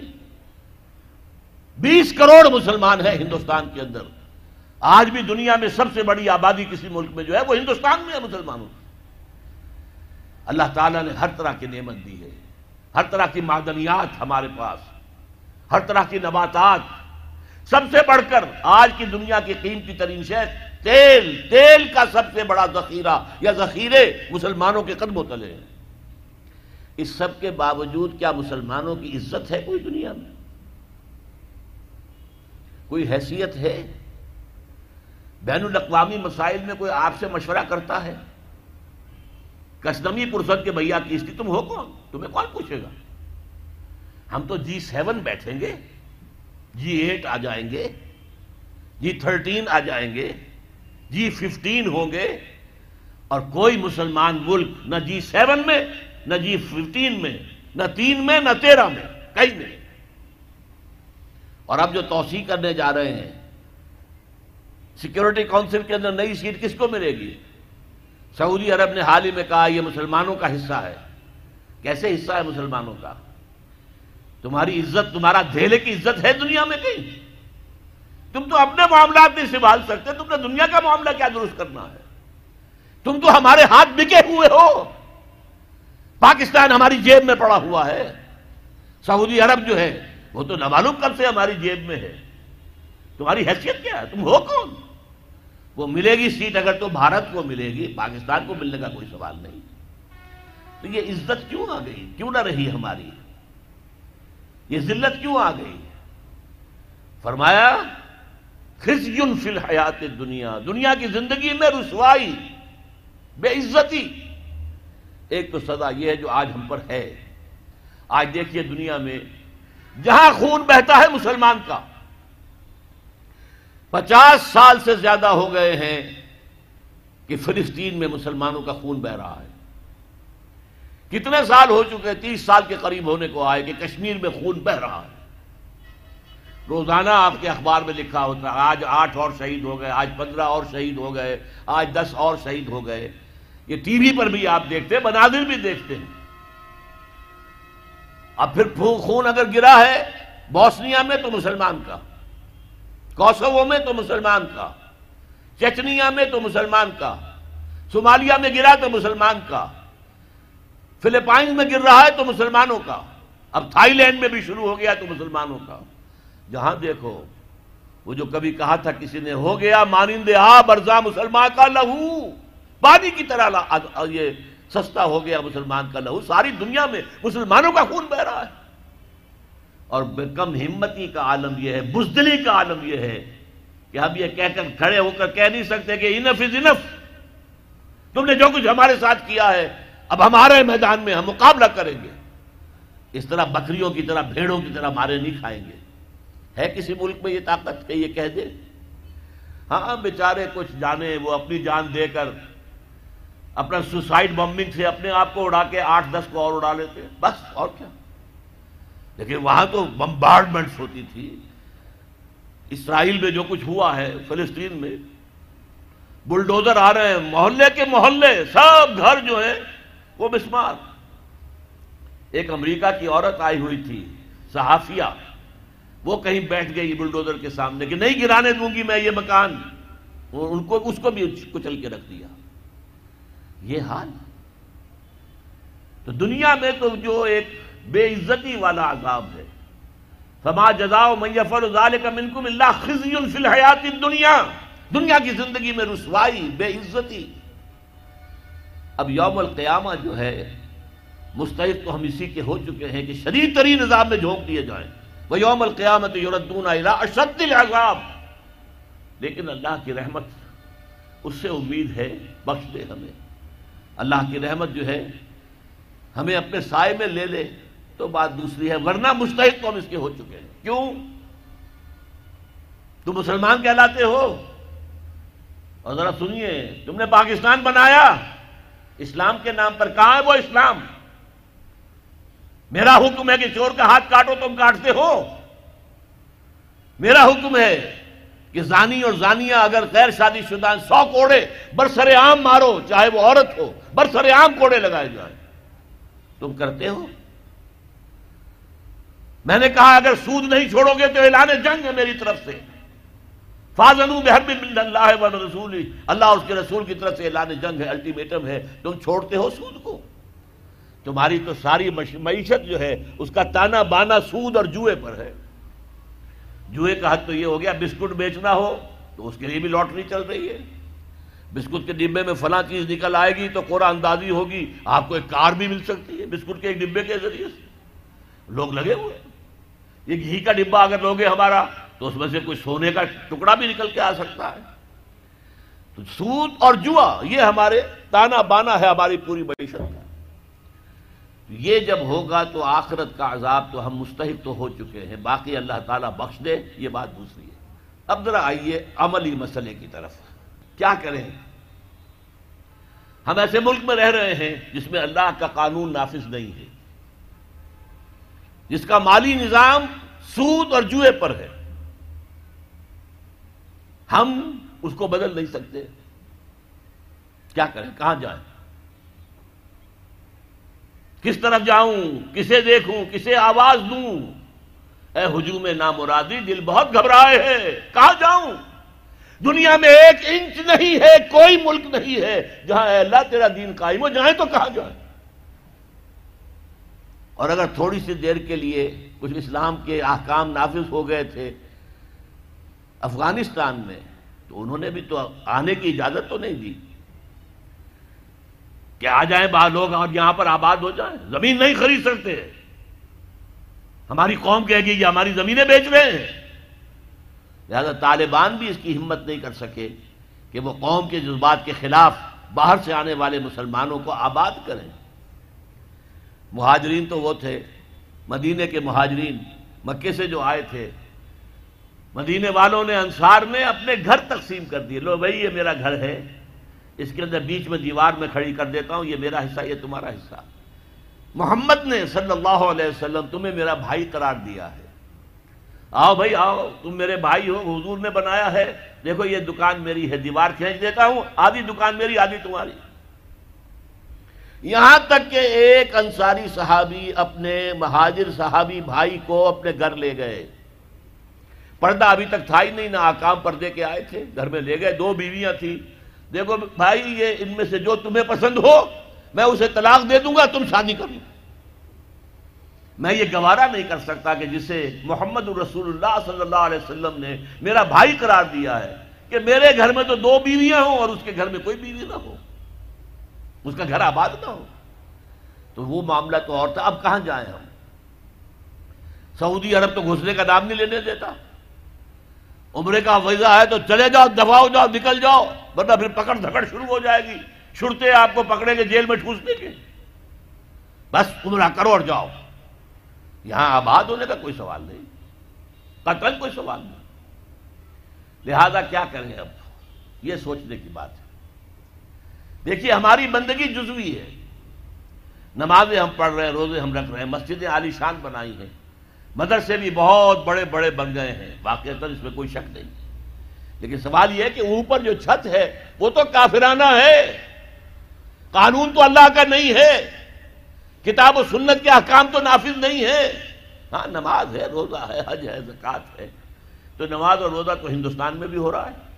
بیس کروڑ مسلمان ہیں ہندوستان کے اندر۔ آج بھی دنیا میں سب سے بڑی آبادی کسی ملک میں جو ہے، وہ ہندوستان میں ہے مسلمانوں۔ اللہ تعالیٰ نے ہر طرح کی نعمت دی ہے۔ ہر طرح کی معدنیات ہمارے پاس۔ ہر طرح کی نباتات۔ سب سے بڑھ کر آج کی دنیا کی قیمتی ترین شہر تیل۔ تیل کا سب سے بڑا ذخیرہ یا ذخیرے مسلمانوں کے قدم تلے ہیں۔ اس سب کے باوجود کیا مسلمانوں کی عزت ہے کوئی دنیا میں؟ کوئی حیثیت ہے؟ بین الاقوامی مسائل میں کوئی آپ سے مشورہ کرتا ہے؟ کسنمی پرسد کے بھیا کی تم ہو کون؟ تمہیں کون پوچھے گا؟ ہم تو جی سیون بیٹھیں گے جی ایٹ آ جائیں گے جی تھرٹین آ جائیں گے جی ففٹین ہوں گے، اور کوئی مسلمان ملک نہ جی سیون میں، نہ جی ففٹین میں، نہ تین میں، نہ تیرہ میں، کہیں نہیں۔ اور اب جو توسیع کرنے جا رہے ہیں سیکورٹی کونسل کے اندر نئی سیٹ کس کو ملے گی؟ سعودی عرب نے حال ہی میں کہا یہ مسلمانوں کا حصہ ہے۔ کیسے حصہ ہے مسلمانوں کا؟ تمہاری عزت، تمہارا دھیلے کی عزت ہے دنیا میں کہیں؟ تم تو اپنے معاملات نہیں سنبھال سکتے، تم نے دنیا کا معاملہ کیا درست کرنا ہے؟ تم تو ہمارے ہاتھ بکے ہوئے ہو۔ پاکستان ہماری جیب میں پڑا ہوا ہے۔ سعودی عرب جو ہے، وہ تو نمالوم کب سے ہماری جیب میں ہے؟ تمہاری حیثیت کیا ہے؟ تم ہو کون؟ وہ ملے گی سیٹ، اگر تو بھارت کو ملے گی، پاکستان کو ملنے کا کوئی سوال نہیں۔ تو یہ عزت کیوں آ گئی؟ کیوں نہ رہی ہماری؟ یہ ذلت کیوں آ گئی فرمایا، خزیون فی الحیات دنیا دنیا کی زندگی میں رسوائی، بے عزتی۔ ایک تو سزا یہ ہے جو آج ہم پر ہے۔ آج دیکھیے دنیا میں جہاں خون بہتا ہے مسلمان کا، پچاس سال سے زیادہ ہو گئے ہیں کہ فلسطین میں مسلمانوں کا خون بہ رہا ہے۔ کتنے سال ہو چکے تیس سال کے قریب ہونے کو آئے کہ کشمیر میں خون بہ رہا ہے۔ روزانہ آپ کے اخبار میں لکھا ہوتا ہے، آج آٹھ اور شہید ہو گئے، آج پندرہ اور شہید ہو گئے، آج دس اور شہید ہو گئے۔ یہ ٹی وی پر بھی آپ دیکھتے ہیں بنادر بھی دیکھتے ہیں۔ اب پھر خون اگر گرا ہے بوسنیا میں تو مسلمان کا، کوسوو میں تو مسلمان کا، چچنیا میں تو مسلمان کا، صومالیہ میں گرا تو مسلمان کا۔ فلپائن میں گر رہا ہے تو مسلمانوں کا۔ اب تھائی لینڈ میں بھی شروع ہو گیا تو مسلمانوں کا۔ جہاں دیکھو، وہ جو کبھی کہا تھا کسی نے، ہو گیا مانند آ برزا مسلمان کا لہو۔ پانی کی طرح یہ سستا ہو گیا مسلمان کا لہو۔ ساری دنیا میں مسلمانوں کا خون بہ رہا ہے۔ اور کم ہمتی کا عالم یہ ہے، بزدلی کا عالم یہ ہے کہ ہم یہ کہہ کر کھڑے ہو کر کہہ نہیں سکتے کہ انف از انف۔ تم نے جو کچھ ہمارے ساتھ کیا ہے اب ہمارے میدان میں ہم مقابلہ کریں گے۔ اس طرح بکریوں کی طرح، بھیڑوں کی طرح مارے نہیں کھائیں گے۔ ہے کسی ملک میں یہ طاقت کہ یہ کہہ دے؟ ہاں بیچارے کچھ جانے، وہ اپنی جان دے کر اپنا سوسائڈ بمبنگ سے اپنے آپ کو اڑا کے آٹھ دس کو اور اڑا لیتے بس، اور کیا؟ لیکن وہاں تو بمبارڈمنٹس ہوتی تھی۔ اسرائیل میں جو کچھ ہوا ہے، فلسطین میں، بلڈوزر آ رہے ہیں، محلے کے محلے، سب گھر جو ہیں وہ بسمار ایک امریکہ کی عورت آئی ہوئی تھی، صحافیہ۔ وہ کہیں بیٹھ گئی بلڈوزر کے سامنے کہ نہیں گرانے دوں گی میں یہ مکان۔ ان کو، اس کو بھی کچل کے رکھ دیا۔ یہ حال۔ تو دنیا میں تو جو ایک بے عزتی والا عذاب ہے۔ فما جزاؤ میفر ذالک منکم اللہ خزی فی الحیات الدنیا۔ دنیا کی زندگی میں رسوائی، بے عزتی۔ اب یوم القیامہ جو ہے مستحق تو ہم اسی کے ہو چکے ہیں کہ شدید ترین نظام میں جھونک دیے جائیں۔ وہ یوم القیامت یردون اشد العذاب۔ لیکن اللہ کی رحمت اس سے امید ہے، بخش دے ہمیں۔ اللہ کی رحمت جو ہے، ہمیں اپنے سائے میں لے لے، تو بات دوسری ہے، ورنہ مستحق تو ہم اس کے ہو چکے ہیں۔ کیوں؟ تم مسلمان کہلاتے ہو۔ اور ذرا سنیے، تم نے پاکستان بنایا۔ اسلام کے نام پر کہاں ہے وہ اسلام؟ میرا حکم ہے کہ چور کا ہاتھ کاٹو تم کاٹتے ہو۔ میرا حکم ہے کہ زانی اور زانیہ اگر غیر شادی شدہ سو کوڑے برسر عام مارو، چاہے وہ عورت ہو، برسر عام کوڑے لگائے جائیں۔ تم کرتے ہو؟ میں نے کہا اگر سود نہیں چھوڑو گے تو اعلان جنگ ہے میری طرف سے۔ فاضن اللہ و رسول اللہ اس کے رسول کی طرف سے اعلان جنگ ہے الٹیمیٹم ہے، تم چھوڑتے ہو سود کو۔ تمہاری تو ساری معیشت جو ہے، اس کا تانا بانا سود اور جوئے پر ہے۔ جوئے کا حد تو یہ ہو گیا، بسکٹ بیچنا ہو، تو اس کے لیے بھی لاٹری چل رہی ہے۔ بسکٹ کے ڈبے میں فلاں چیز نکل آئے گی تو کوڑا اندازی ہوگی، آپ کو ایک کار بھی مل سکتی ہے بسکٹ کے ایک ڈبے کے ذریعے سے۔ لوگ لگے ہوئے یہ گھی کا ڈبا اگر لوگے ہمارا تو اس میں سے کوئی سونے کا ٹکڑا بھی نکل کے آ سکتا ہے۔ تو سود اور جوا، یہ ہمارے تانا بانا ہے ہماری پوری معیشت کا۔ یہ جب ہوگا تو آخرت کا عذاب تو ہم مستحق تو ہو چکے ہیں۔ باقی اللہ تعالیٰ بخش دے، یہ بات دوسری ہے۔ اب ذرا آئیے عملی مسئلے کی طرف۔ کیا کریں؟ ہم ایسے ملک میں رہ رہے ہیں جس میں اللہ کا قانون نافذ نہیں ہے۔ جس کا مالی نظام سود اور جوئے پر ہے۔ ہم اس کو بدل نہیں سکتے۔ کیا کریں؟ کہاں جائیں؟ کس طرف جاؤں؟ کسے دیکھوں؟ کسے آواز دوں؟ اے ہجوم نامرادی، دل بہت گھبرائے ہے۔ کہاں جاؤں؟ دنیا میں ایک انچ نہیں ہے، کوئی ملک نہیں ہے۔ جہاں اے اللہ تیرا دین قائم ہو، جائیں تو کہاں جائیں؟ اور اگر تھوڑی سی دیر کے لیے کچھ اسلام کے احکام نافذ ہو گئے تھے افغانستان میں، تو انہوں نے بھی تو آنے کی اجازت تو نہیں دی۔ کہ آ جائیں باہر لوگ اور یہاں پر آباد ہو جائیں۔ زمین نہیں خرید سکتے۔ ہماری قوم کہے گی، یہ ہماری زمینیں بیچ رہے ہیں۔ لہذا طالبان بھی اس کی ہمت نہیں کر سکے کہ وہ قوم کے جذبات کے خلاف باہر سے آنے والے مسلمانوں کو آباد کریں۔ مہاجرین تو وہ تھے۔ مدینے کے مہاجرین، مکے سے جو آئے تھے مدینے والوں نے انصار نے اپنے گھر تقسیم کر دیے۔ لو بھائی، یہ میرا گھر ہے۔ اس کے اندر بیچ میں دیوار میں کھڑی کر دیتا ہوں، یہ میرا حصہ، یہ تمہارا حصہ۔ محمد نے صلی اللہ علیہ وسلم تمہیں میرا بھائی قرار دیا ہے۔ آؤ بھائی، آؤ۔ تم میرے بھائی ہو، حضور نے بنایا ہے۔ دیکھو، یہ دکان میری ہے، دیوار کھینچ دیتا ہوں۔ آدھی دکان میری، آدھی تمہاری۔ یہاں تک کہ ایک انصاری صحابی اپنے مہاجر صحابی بھائی کو اپنے گھر لے گئے۔ پردہ ابھی تک تھا ہی نہیں، نہ آکام پردے کے آئے تھے، گھر میں لے گئے، دو بیویاں تھیں۔ دیکھو بھائی، یہ ان میں سے جو تمہیں پسند ہو، میں اسے طلاق دے دوں گا، تم شادی کر میں یہ گوارا نہیں کر سکتا کہ جسے محمد الرسول اللہ صلی اللہ علیہ وسلم نے میرا بھائی قرار دیا ہے کہ میرے گھر میں تو دو بیویاں ہوں اور اس کے گھر میں کوئی بیوی نہ ہو۔ اس کا گھر آباد نہ ہو۔ تو وہ معاملہ تو اور تھا۔ اب کہاں جائیں ہم؟ سعودی عرب تو گھسنے کا نام نہیں لینے دیتا۔ عمرے کا ویزا ہے تو چلے جاؤ، دباؤ جاؤ، نکل جاؤ، ورنہ پھر پکڑ دھکڑ شروع ہو جائے گی۔ چھڑتے آپ کو پکڑیں گے جیل میں ٹھوسنے کے۔ بس عمرہ کرو اور جاؤ۔ یہاں آباد ہونے کا کوئی سوال نہیں۔ قتل کوئی سوال نہیں۔ لہذا کیا کریں اب؟ یہ سوچنے کی بات ہے۔ دیکھیے، ہماری بندگی جزوی ہے۔ نمازیں ہم پڑھ رہے ہیں، روزے ہم رکھ رہے ہیں، مسجدیں عالی شان بنائی ہیں۔ مدرسے بھی بہت بڑے بڑے بن گئے ہیں واقعات اس میں کوئی شک نہیں۔ لیکن سوال یہ ہے کہ اوپر جو چھت ہے، وہ تو کافرانہ ہے۔ قانون تو اللہ کا نہیں ہے۔ کتاب و سنت کے احکام تو نافذ نہیں ہے۔ ہاں نماز ہے، روزہ ہے، حج ہے، زکوٰۃ ہے۔ تو نماز اور روزہ تو ہندوستان میں بھی ہو رہا ہے۔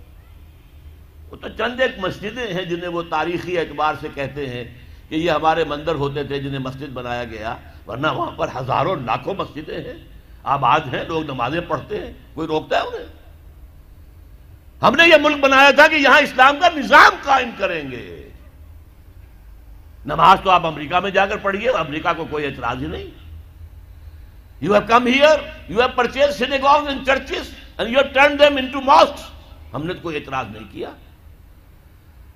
وہ تو چند ایک مسجدیں ہیں جنہیں وہ تاریخی اعتبار سے کہتے ہیں کہ یہ ہمارے مندر ہوتے تھے جنہیں مسجد بنایا گیا۔ ورنہ وہاں پر ہزاروں لاکھوں مسجدیں ہیں۔ آباد ہیں، لوگ نمازیں پڑھتے ہیں، کوئی روکتا ہے انہیں؟ ہم نے یہ ملک بنایا تھا کہ یہاں اسلام کا نظام قائم کریں گے۔ نماز تو آپ امریکہ میں جا کر پڑھیے، امریکہ کو کوئی اعتراض ہی نہیں۔ You have come here you have purchase in churches and you have turn them into mosque ہم نے تو کوئی اعتراض نہیں کیا۔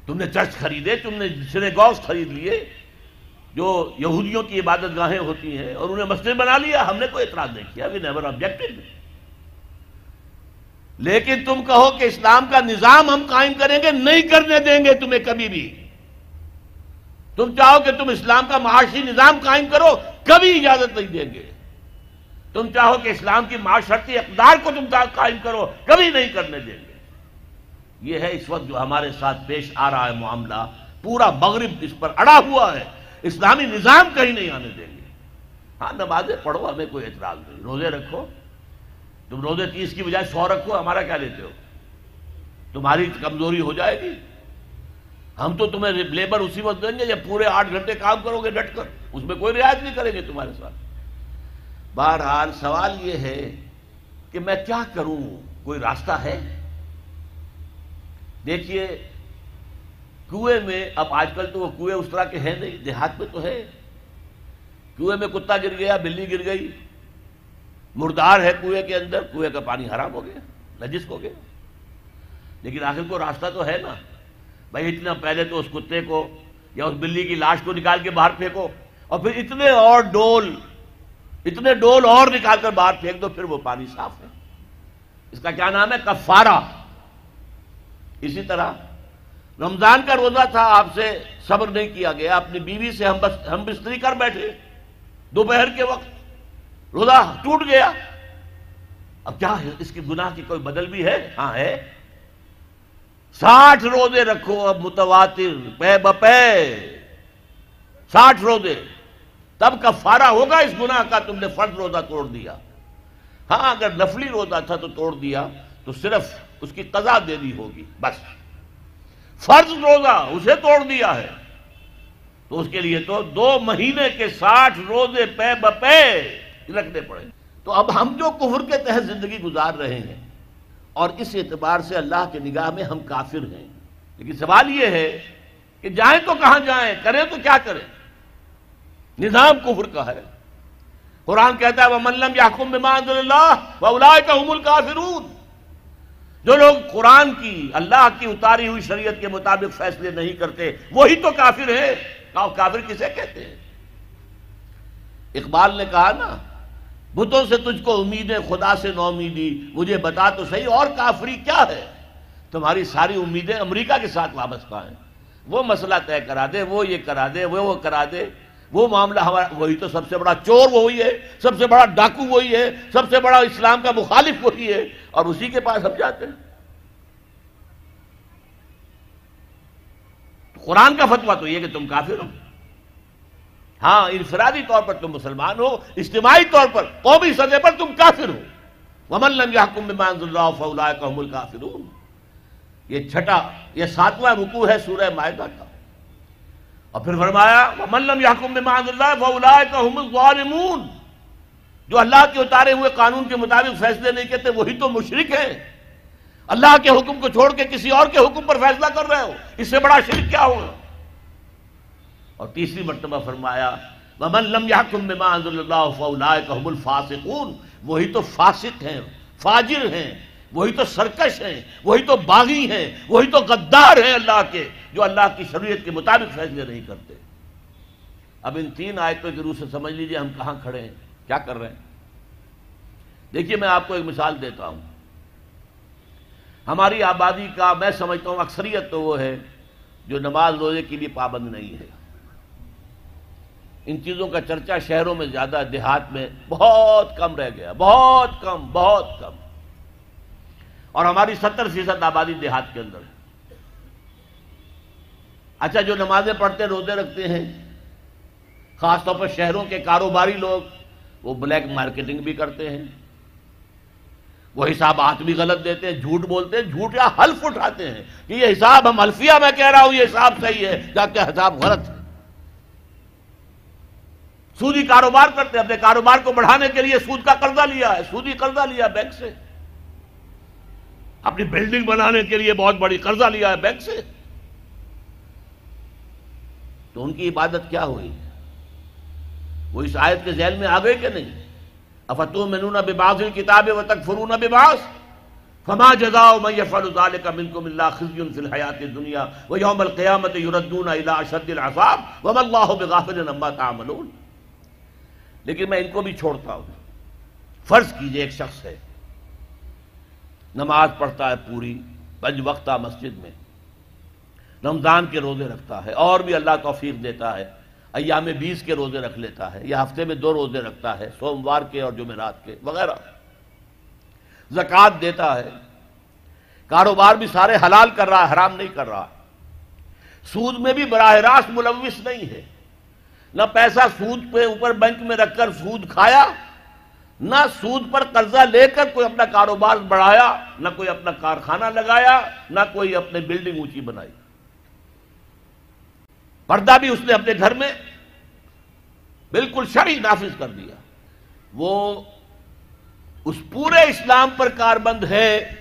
تم نے چرچ خریدے، تم نے سنیگوز خرید لیے۔ جو یہودیوں کی عبادت گاہیں ہوتی ہیں اور انہیں مسجد بنا لیا، ہم نے کوئی اعتراض نہیں کیا وی نیور آبجیکٹڈ لیکن تم کہو کہ اسلام کا نظام ہم قائم کریں گے، نہیں کرنے دیں گے تمہیں کبھی بھی۔ تم چاہو کہ تم اسلام کا معاشی نظام قائم کرو، کبھی اجازت نہیں دیں گے۔ تم چاہو کہ اسلام کی معاشرتی اقدار کو تم قائم کرو، کبھی نہیں کرنے دیں گے۔ یہ ہے اس وقت جو ہمارے ساتھ پیش آ رہا ہے معاملہ، پورا مغرب اس پر اڑا ہوا ہے۔ اسلامی نظام کہیں نہیں آنے دیں گے۔ ہاں نمازیں پڑھو، ہمیں کوئی اعتراض نہیں۔ روزے رکھو۔ تم روزے تیس کی بجائے سو رکھو، ہمارا کیا لیتے ہو؟ تمہاری کمزوری ہو جائے گی۔ ہم تو تمہیں لیبر اسی وقت دیں گے جب پورے آٹھ گھنٹے کام کرو گے ڈٹ کر۔ اس میں کوئی رعایت نہیں کریں گے تمہارے ساتھ۔ بہرحال سوال یہ ہے کہ میں کیا کروں؟ کوئی راستہ ہے؟ دیکھیے کنویں میں، اب آج کل تو وہ کنویں اس طرح کے ہیں نہیں، دیہات میں تو ہے کنویں میں کتا گر گیا، بلی گر گئی۔ مردار ہے کنویں کے اندر، کنویں کا پانی حرام ہو گیا، نجس ہو گیا۔ لیکن آخر کو راستہ تو ہے نا۔ بھائی اتنا پہلے تو اس کتے کو یا اس بلی کی لاش کو نکال کے باہر پھینکو، اور پھر اتنے اور ڈول، اتنے ڈول اور نکال کر باہر پھینک دو، پھر وہ پانی صاف ہے۔ اس کا کیا نام ہے؟ کفارہ۔ اسی طرح رمضان کا روزہ تھا، آپ سے صبر نہیں کیا گیا۔ اپنی بیوی سے ہم بس ہم بستری کر بیٹھے۔ دوپہر کے وقت روزہ ٹوٹ گیا۔ اب کیا ہے؟ اس کی گناہ کی کوئی بدل بھی ہے؟ ہاں ہے۔ ساٹھ روزے رکھو اب متواتر، پے بپے۔ ساٹھ روزے۔ تب کا فارا ہوگا اس گناہ کا، تم نے فرض روزہ توڑ دیا۔ ہاں اگر نفلی روزہ تھا تو توڑ دیا، تو صرف اس کی قضا دینی ہوگی، بس۔ فرض روزہ اسے توڑ دیا ہے۔ تو اس کے لیے تو دو مہینے کے ساٹھ روزے پے بپے رکھنے پڑے۔ تو اب ہم جو کفر کے تحت زندگی گزار رہے ہیں، اور اس اعتبار سے اللہ کے نگاہ میں ہم کافر ہیں۔ لیکن سوال یہ ہے کہ جائیں تو کہاں جائیں، کریں تو کیا کریں؟ نظام کفر کا ہے۔ قرآن کہتا ہے وہ ملم یا حکم اللہ الکافرون جو لوگ قرآن کی اللہ کی اتاری ہوئی شریعت کے مطابق فیصلے نہیں کرتے، وہی تو کافر ہے کافر کسے کہتے ہیں؟ اقبال نے کہا نا، بتوں سے تجھ کو امید ہے خدا سے نو امیدی، مجھے بتا تو صحیح اور کافری کیا ہے؟ تمہاری ساری امیدیں امریکہ کے ساتھ وابستہ ہیں۔ وہ مسئلہ طے کرا دے، وہ یہ کرا دے، وہ وہ کرا دے۔ وہ معاملہ ہمارا، وہی تو سب سے بڑا چور وہی ہے، سب سے بڑا ڈاکو وہی ہے، سب سے بڑا اسلام کا مخالف وہی ہے۔ اور اسی کے پاس ہم جاتے ہیں۔ قرآن کا فتوا تو یہ کہ تم کافر ہو۔ ہاں انفرادی طور پر تم مسلمان ہو، اجتماعی طور پر، قومی سطح پر تم کافر ہو۔ ومن لم يحكم بما انزل الله فاولئك هم الكافرون۔ یہ چھٹا، یہ ساتواں رکوع ہے سورہ مائدہ کا۔ اور پھر فرمایا، ومن لم يحكم بما انزل الله فاولئك هم الظالمون۔ جو اللہ کے اتارے ہوئے قانون کے مطابق فیصلے نہیں کہتے، وہی تو مشرک ہیں۔ اللہ کے حکم کو چھوڑ کے کسی اور کے حکم پر فیصلہ کر رہے ہو، اس سے بڑا شرک کیا ہوگا اور تیسری مرتبہ فرمایا، ومن لم يحكم بما انزل الله فاولئك هم الفاسقون۔ وہی تو فاسق ہیں، فاجر ہیں، وہی تو سرکش ہیں، وہی تو باغی ہیں، وہی تو غدار ہیں اللہ کے، جو اللہ کی شریعت کے مطابق فیصلے نہیں کرتے۔ اب ان تین آیتوں کے روح سے سمجھ لیجیے ہم کہاں کھڑے ہیں۔ کیا کر رہے ہیں؟ دیکھیے، میں آپ کو ایک مثال دیتا ہوں۔ ہماری آبادی کا میں سمجھتا ہوں اکثریت تو وہ ہے جو نماز روزے کے لیے پابند نہیں ہے۔ ان چیزوں کا چرچا شہروں میں زیادہ، دیہات میں بہت کم رہ گیا۔ بہت کم بہت کم۔ اور ہماری ستر فیصد آبادی دیہات کے اندر ہے۔ اچھا جو نمازیں پڑھتے، روزے رکھتے ہیں، خاص طور پر شہروں کے کاروباری لوگ وہ بلیک مارکیٹنگ بھی کرتے ہیں۔ وہ حسابات بھی غلط دیتے ہیں، جھوٹ بولتے ہیں، جھوٹ یا حلف اٹھاتے ہیں کہ یہ حساب ہم الفیہ میں کہہ رہا ہوں، یہ حساب صحیح ہے کیا کیا حساب غلط ہے۔ سودی کاروبار کرتے اپنے کاروبار کو بڑھانے کے لیے سود کا قرضہ لیا ہے، سودی قرضہ لیا بینک سے۔ اپنی بلڈنگ بنانے کے لیے بہت بڑی قرضہ لیا ہے بینک سے۔ تو ان کی عبادت کیا ہوئی؟ وہ اس آیت کے ذہن میں آ گئے کہ نہیں؟ افتو منون بباس کتاب و تک فرون بباس فما جزاء من يفعل ذلك منكم الا خزي في الحياه الدنيا ويوم القيامه يردون الى اشد العذاب وما الله بغافل عما تعملون. لیکن میں ان کو بھی چھوڑتا ہوں. فرض کیجیے ایک شخص ہے، نماز پڑھتا ہے پوری پنج وقتہ مسجد میں، رمضان کے روزے رکھتا ہے اور بھی اللہ توفیق دیتا ہے۔ ایام بیس کے روزے رکھ لیتا ہے، یا ہفتے میں دو روزے رکھتا ہے، سوموار کے اور جمعرات کے، وغیرہ۔ زکوٰۃ دیتا ہے۔ کاروبار بھی سارے حلال کر رہا ہے حرام نہیں کر رہا۔ سود میں بھی براہ راست ملوث نہیں ہے۔ نہ پیسہ سود پہ اوپر بینک میں رکھ کر سود کھایا، نہ سود پر قرضہ لے کر کوئی اپنا کاروبار بڑھایا، نہ کوئی اپنا کارخانہ لگایا، نہ کوئی اپنے بلڈنگ اونچی بنائی۔ پردہ بھی اس نے اپنے گھر میں بالکل شرعی نافذ کر دیا۔ وہ اس پورے اسلام پر کاربند ہے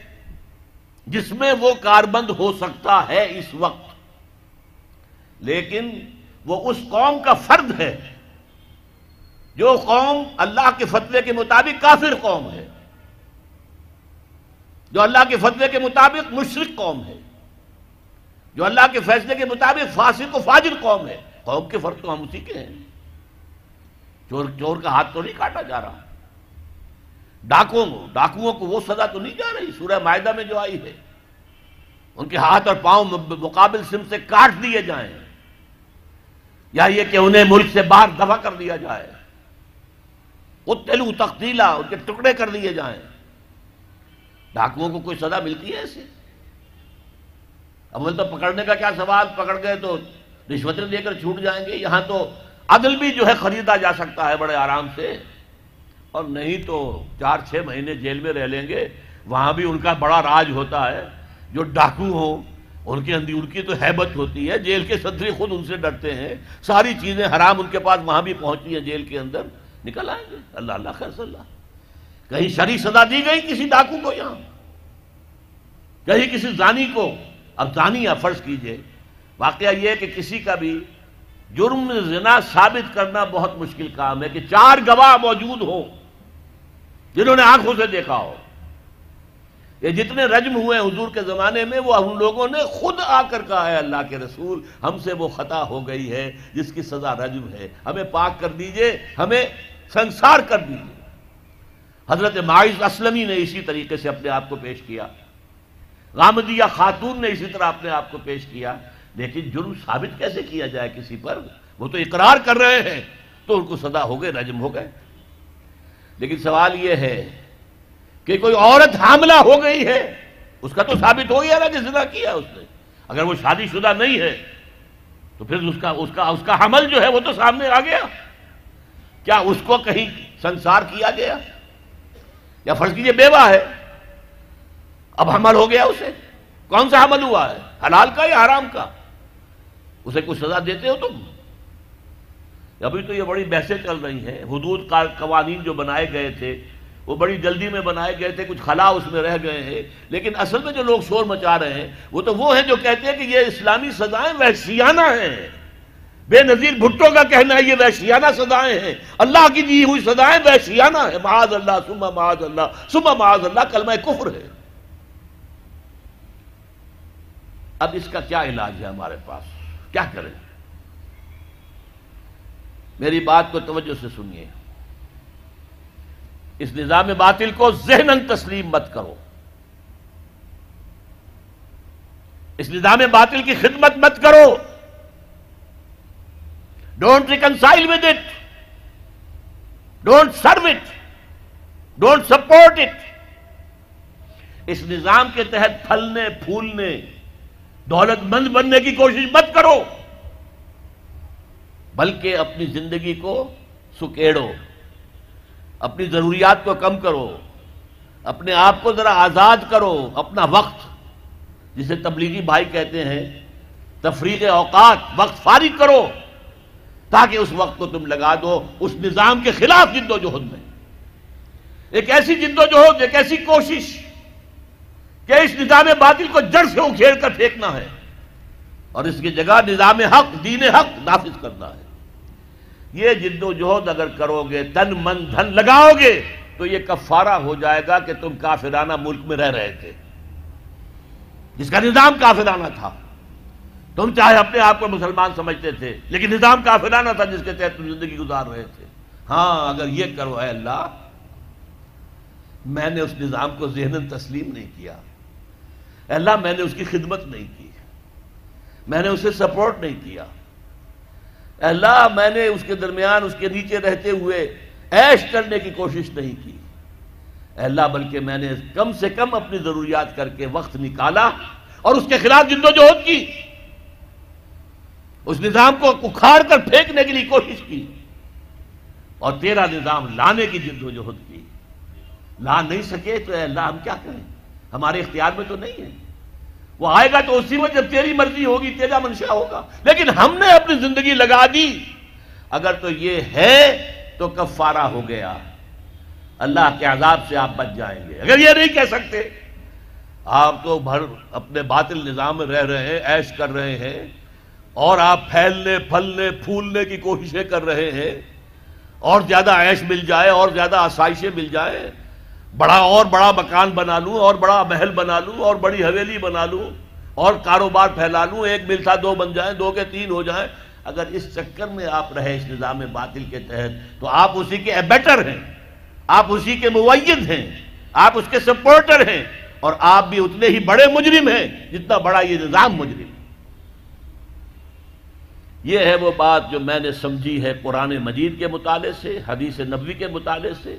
جس میں وہ کاربند ہو سکتا ہے اس وقت۔ لیکن وہ اس قوم کا فرد ہے۔ جو قوم اللہ کے فتوے کے مطابق کافر قوم ہے۔ جو اللہ کے فتوے کے مطابق مشرق قوم ہے۔ جو اللہ کے فیصلے کے مطابق فاسق و فاجر قوم ہے۔ قوم کے فرد تو ہم اسی کے ہیں۔ چور چور کا ہاتھ تو نہیں کاٹا جا رہا۔ ڈاکوؤں کو ڈاکوؤں کو وہ سزا تو نہیں جا رہی۔ سورہ معاہدہ میں جو آئی ہے، ان کے ہاتھ اور پاؤں مقابل سم سے کاٹ دیے جائیں۔ یا یہ کہ انہیں ملک سے باہر دفع کر دیا جائے۔ وہ تلو تختیلا ان کے ٹکڑے کر دیے جائیں۔ ڈاکوؤں کو کوئی سزا ملتی ہے ایسے اب تو پکڑنے کا کیا سوال؟ پکڑ گئے تو رشوتیں دے کر چھوٹ جائیں گے، یہاں تو عدل بھی جو ہے خریدا جا سکتا ہے بڑے آرام سے۔ اور نہیں تو چار چھ مہینے جیل میں رہ لیں گے، وہاں بھی ان کا بڑا راج ہوتا ہے۔ جو ڈاکو ہوں ان کی اندھی ان کی تو حیبت ہوتی ہے، جیل کے صدری خود ان سے ڈرتے ہیں۔ ساری چیزیں حرام ان کے پاس وہاں بھی پہنچتی ہیں، جیل کے اندر۔ نکل آئیں گے۔ اللہ اللہ، خیر اللہ۔ کہیں شری سزا دی گئی کسی ڈاکو کو یہاں؟ کہیں کسی زانی کو؟ اب زانی فرض کیجیے، واقعہ یہ کہ کسی کا بھی جرم، زنا ثابت کرنا بہت مشکل کام ہے کہ چار گواہ موجود ہوں جنہوں نے آنکھوں سے دیکھا ہو۔ یہ جتنے رجم ہوئے حضور کے زمانے میں، وہ ہم لوگوں نے خود آ کر کہا ہے، اللہ کے رسول، ہم سے وہ خطا ہو گئی ہے جس کی سزا رجم ہے۔ ہمیں پاک کر دیجیے، ہمیں سنسار کر دیجیے۔ حضرت معاذ اسلمی نے اسی طریقے سے اپنے آپ کو پیش کیا۔ غامدیہ خاتون نے اسی طرح اپنے آپ کو پیش کیا۔ لیکن جرم ثابت کیسے کیا جائے کسی پر؟ وہ تو اقرار کر رہے ہیں۔ تو ان کو سزا ہو گئے رجم ہو گئے۔ لیکن سوال یہ ہے کہ کوئی عورت حاملہ ہو گئی ہے، اس کا تو ثابت ہو گیا نا کہ زنا کیا اس نے۔ اگر وہ شادی شدہ نہیں ہے، تو پھر اس کا اس کا اس کا حمل جو ہے وہ تو سامنے آ گیا۔ کیا اس کو کہیں سنسار کیا گیا؟ یا فرض کیجیے بیوہ ہے۔ اب حمل ہو گیا اسے۔ کون سا حمل ہوا ہے؟ حلال کا یا حرام کا؟ اسے کچھ سزا دیتے ہو تم؟ ابھی تو یہ بڑی بحثیں چل رہی ہیں۔ حدود قوانین جو بنائے گئے تھے، وہ بڑی جلدی میں بنائے گئے تھے، کچھ خلا اس میں رہ گئے ہیں۔ لیکن اصل میں جو لوگ شور مچا رہے ہیں، وہ تو وہ ہیں جو کہتے ہیں کہ یہ اسلامی سزائیں وحشیانہ ہیں۔ بے نظیر بھٹو کا کہنا ہے، یہ وحشیانہ سزائیں ہیں۔ اللہ کی دی ہوئی سزائیں وحشیانہ ہے معاذ اللہ سما معاذ اللہ سما معاذ اللہ، کلمہ کفر ہے۔ اب اس کا کیا علاج ہے ہمارے پاس؟ کیا کریں؟ میری بات کو توجہ سے سنیے۔ اس نظام باطل کو ذہن تسلیم مت کرو۔ اس نظام باطل کی خدمت مت کرو۔ Don't reconcile with it don't serve it don't support it اس نظام کے تحت پھلنے، پھولنے۔ دولت مند بننے کی کوشش مت کرو، بلکہ اپنی زندگی کو سکیڑو، اپنی ضروریات کو کم کرو، اپنے آپ کو ذرا آزاد کرو، اپنا وقت، جسے تبلیغی بھائی کہتے ہیں تفریق اوقات، وقت فارغ کرو، تاکہ اس وقت کو تم لگا دو اس نظام کے خلاف جد و جہد میں۔ ایک ایسی جد و جہد، ایک ایسی کوشش کہ اس نظام باطل کو جڑ سے اکھیڑ کر پھینکنا ہے اور اس کی جگہ نظام حق، دین حق نافذ کرنا ہے۔ یہ جد و جہد اگر کرو گے تن من دھن لگاؤ گے تو یہ کفارہ ہو جائے گا کہ تم کافرانہ ملک میں رہ رہے تھے۔ جس کا نظام کافرانہ تھا۔ تم چاہے اپنے آپ کو مسلمان سمجھتے تھے، لیکن نظام کافرانہ تھا جس کے تحت تم زندگی گزار رہے تھے۔ ہاں اگر یہ کرو اے اللہ، میں نے اس نظام کو ذہن تسلیم نہیں کیا۔ اللہ میں نے اس کی خدمت نہیں کی۔ میں نے اسے سپورٹ نہیں کیا۔ اللہ میں نے اس کے درمیان اس کے نیچے رہتے ہوئے عیش کرنے کی کوشش نہیں کی۔ اللہ، بلکہ میں نے کم سے کم اپنی ضروریات کر کے وقت نکالا اور اس کے خلاف جد و جہد کی۔ اس نظام کو اکھاڑ کر پھینکنے کے لیے کوشش کی۔ اور تیرا نظام لانے کی جد و جہد کی۔ لا نہیں سکے تو اے اللہ، ہم کیا کریں؟ ہمارے اختیار میں تو نہیں ہے۔ وہ آئے گا تو اسی وقت جب تیری مرضی ہوگی، تیرا منشا ہوگا۔ لیکن ہم نے اپنی زندگی لگا دی۔ اگر تو یہ ہے تو کفارہ ہو گیا۔ اللہ کے عذاب سے آپ بچ جائیں گے۔ اگر یہ نہیں کہہ سکتے، آپ تو بھر اپنے باطل نظام میں رہ رہے ہیں، عیش کر رہے ہیں، اور آپ پھیلنے، پھلنے، پھولنے کی کوششیں کر رہے ہیں، اور زیادہ عیش مل جائے، اور زیادہ آسائشیں مل جائیں۔ بڑا اور بڑا مکان بنا لوں، اور بڑا محل بنا لوں، اور بڑی حویلی بنا لوں، اور کاروبار پھیلا لوں، ایک مل تھا دو بن جائیں، دو کے تین ہو جائیں۔ اگر اس چکر میں آپ رہے اس نظام باطل کے تحت، تو آپ اسی کے ایبیٹر ہیں، آپ اسی کے موید ہیں، آپ اس کے سپورٹر ہیں، اور آپ بھی اتنے ہی بڑے مجرم ہیں جتنا بڑا یہ نظام مجرم۔ یہ ہے وہ بات جو میں نے سمجھی ہے قرآن مجید کے مطالعے سے، حدیث نبوی کے مطالعے سے۔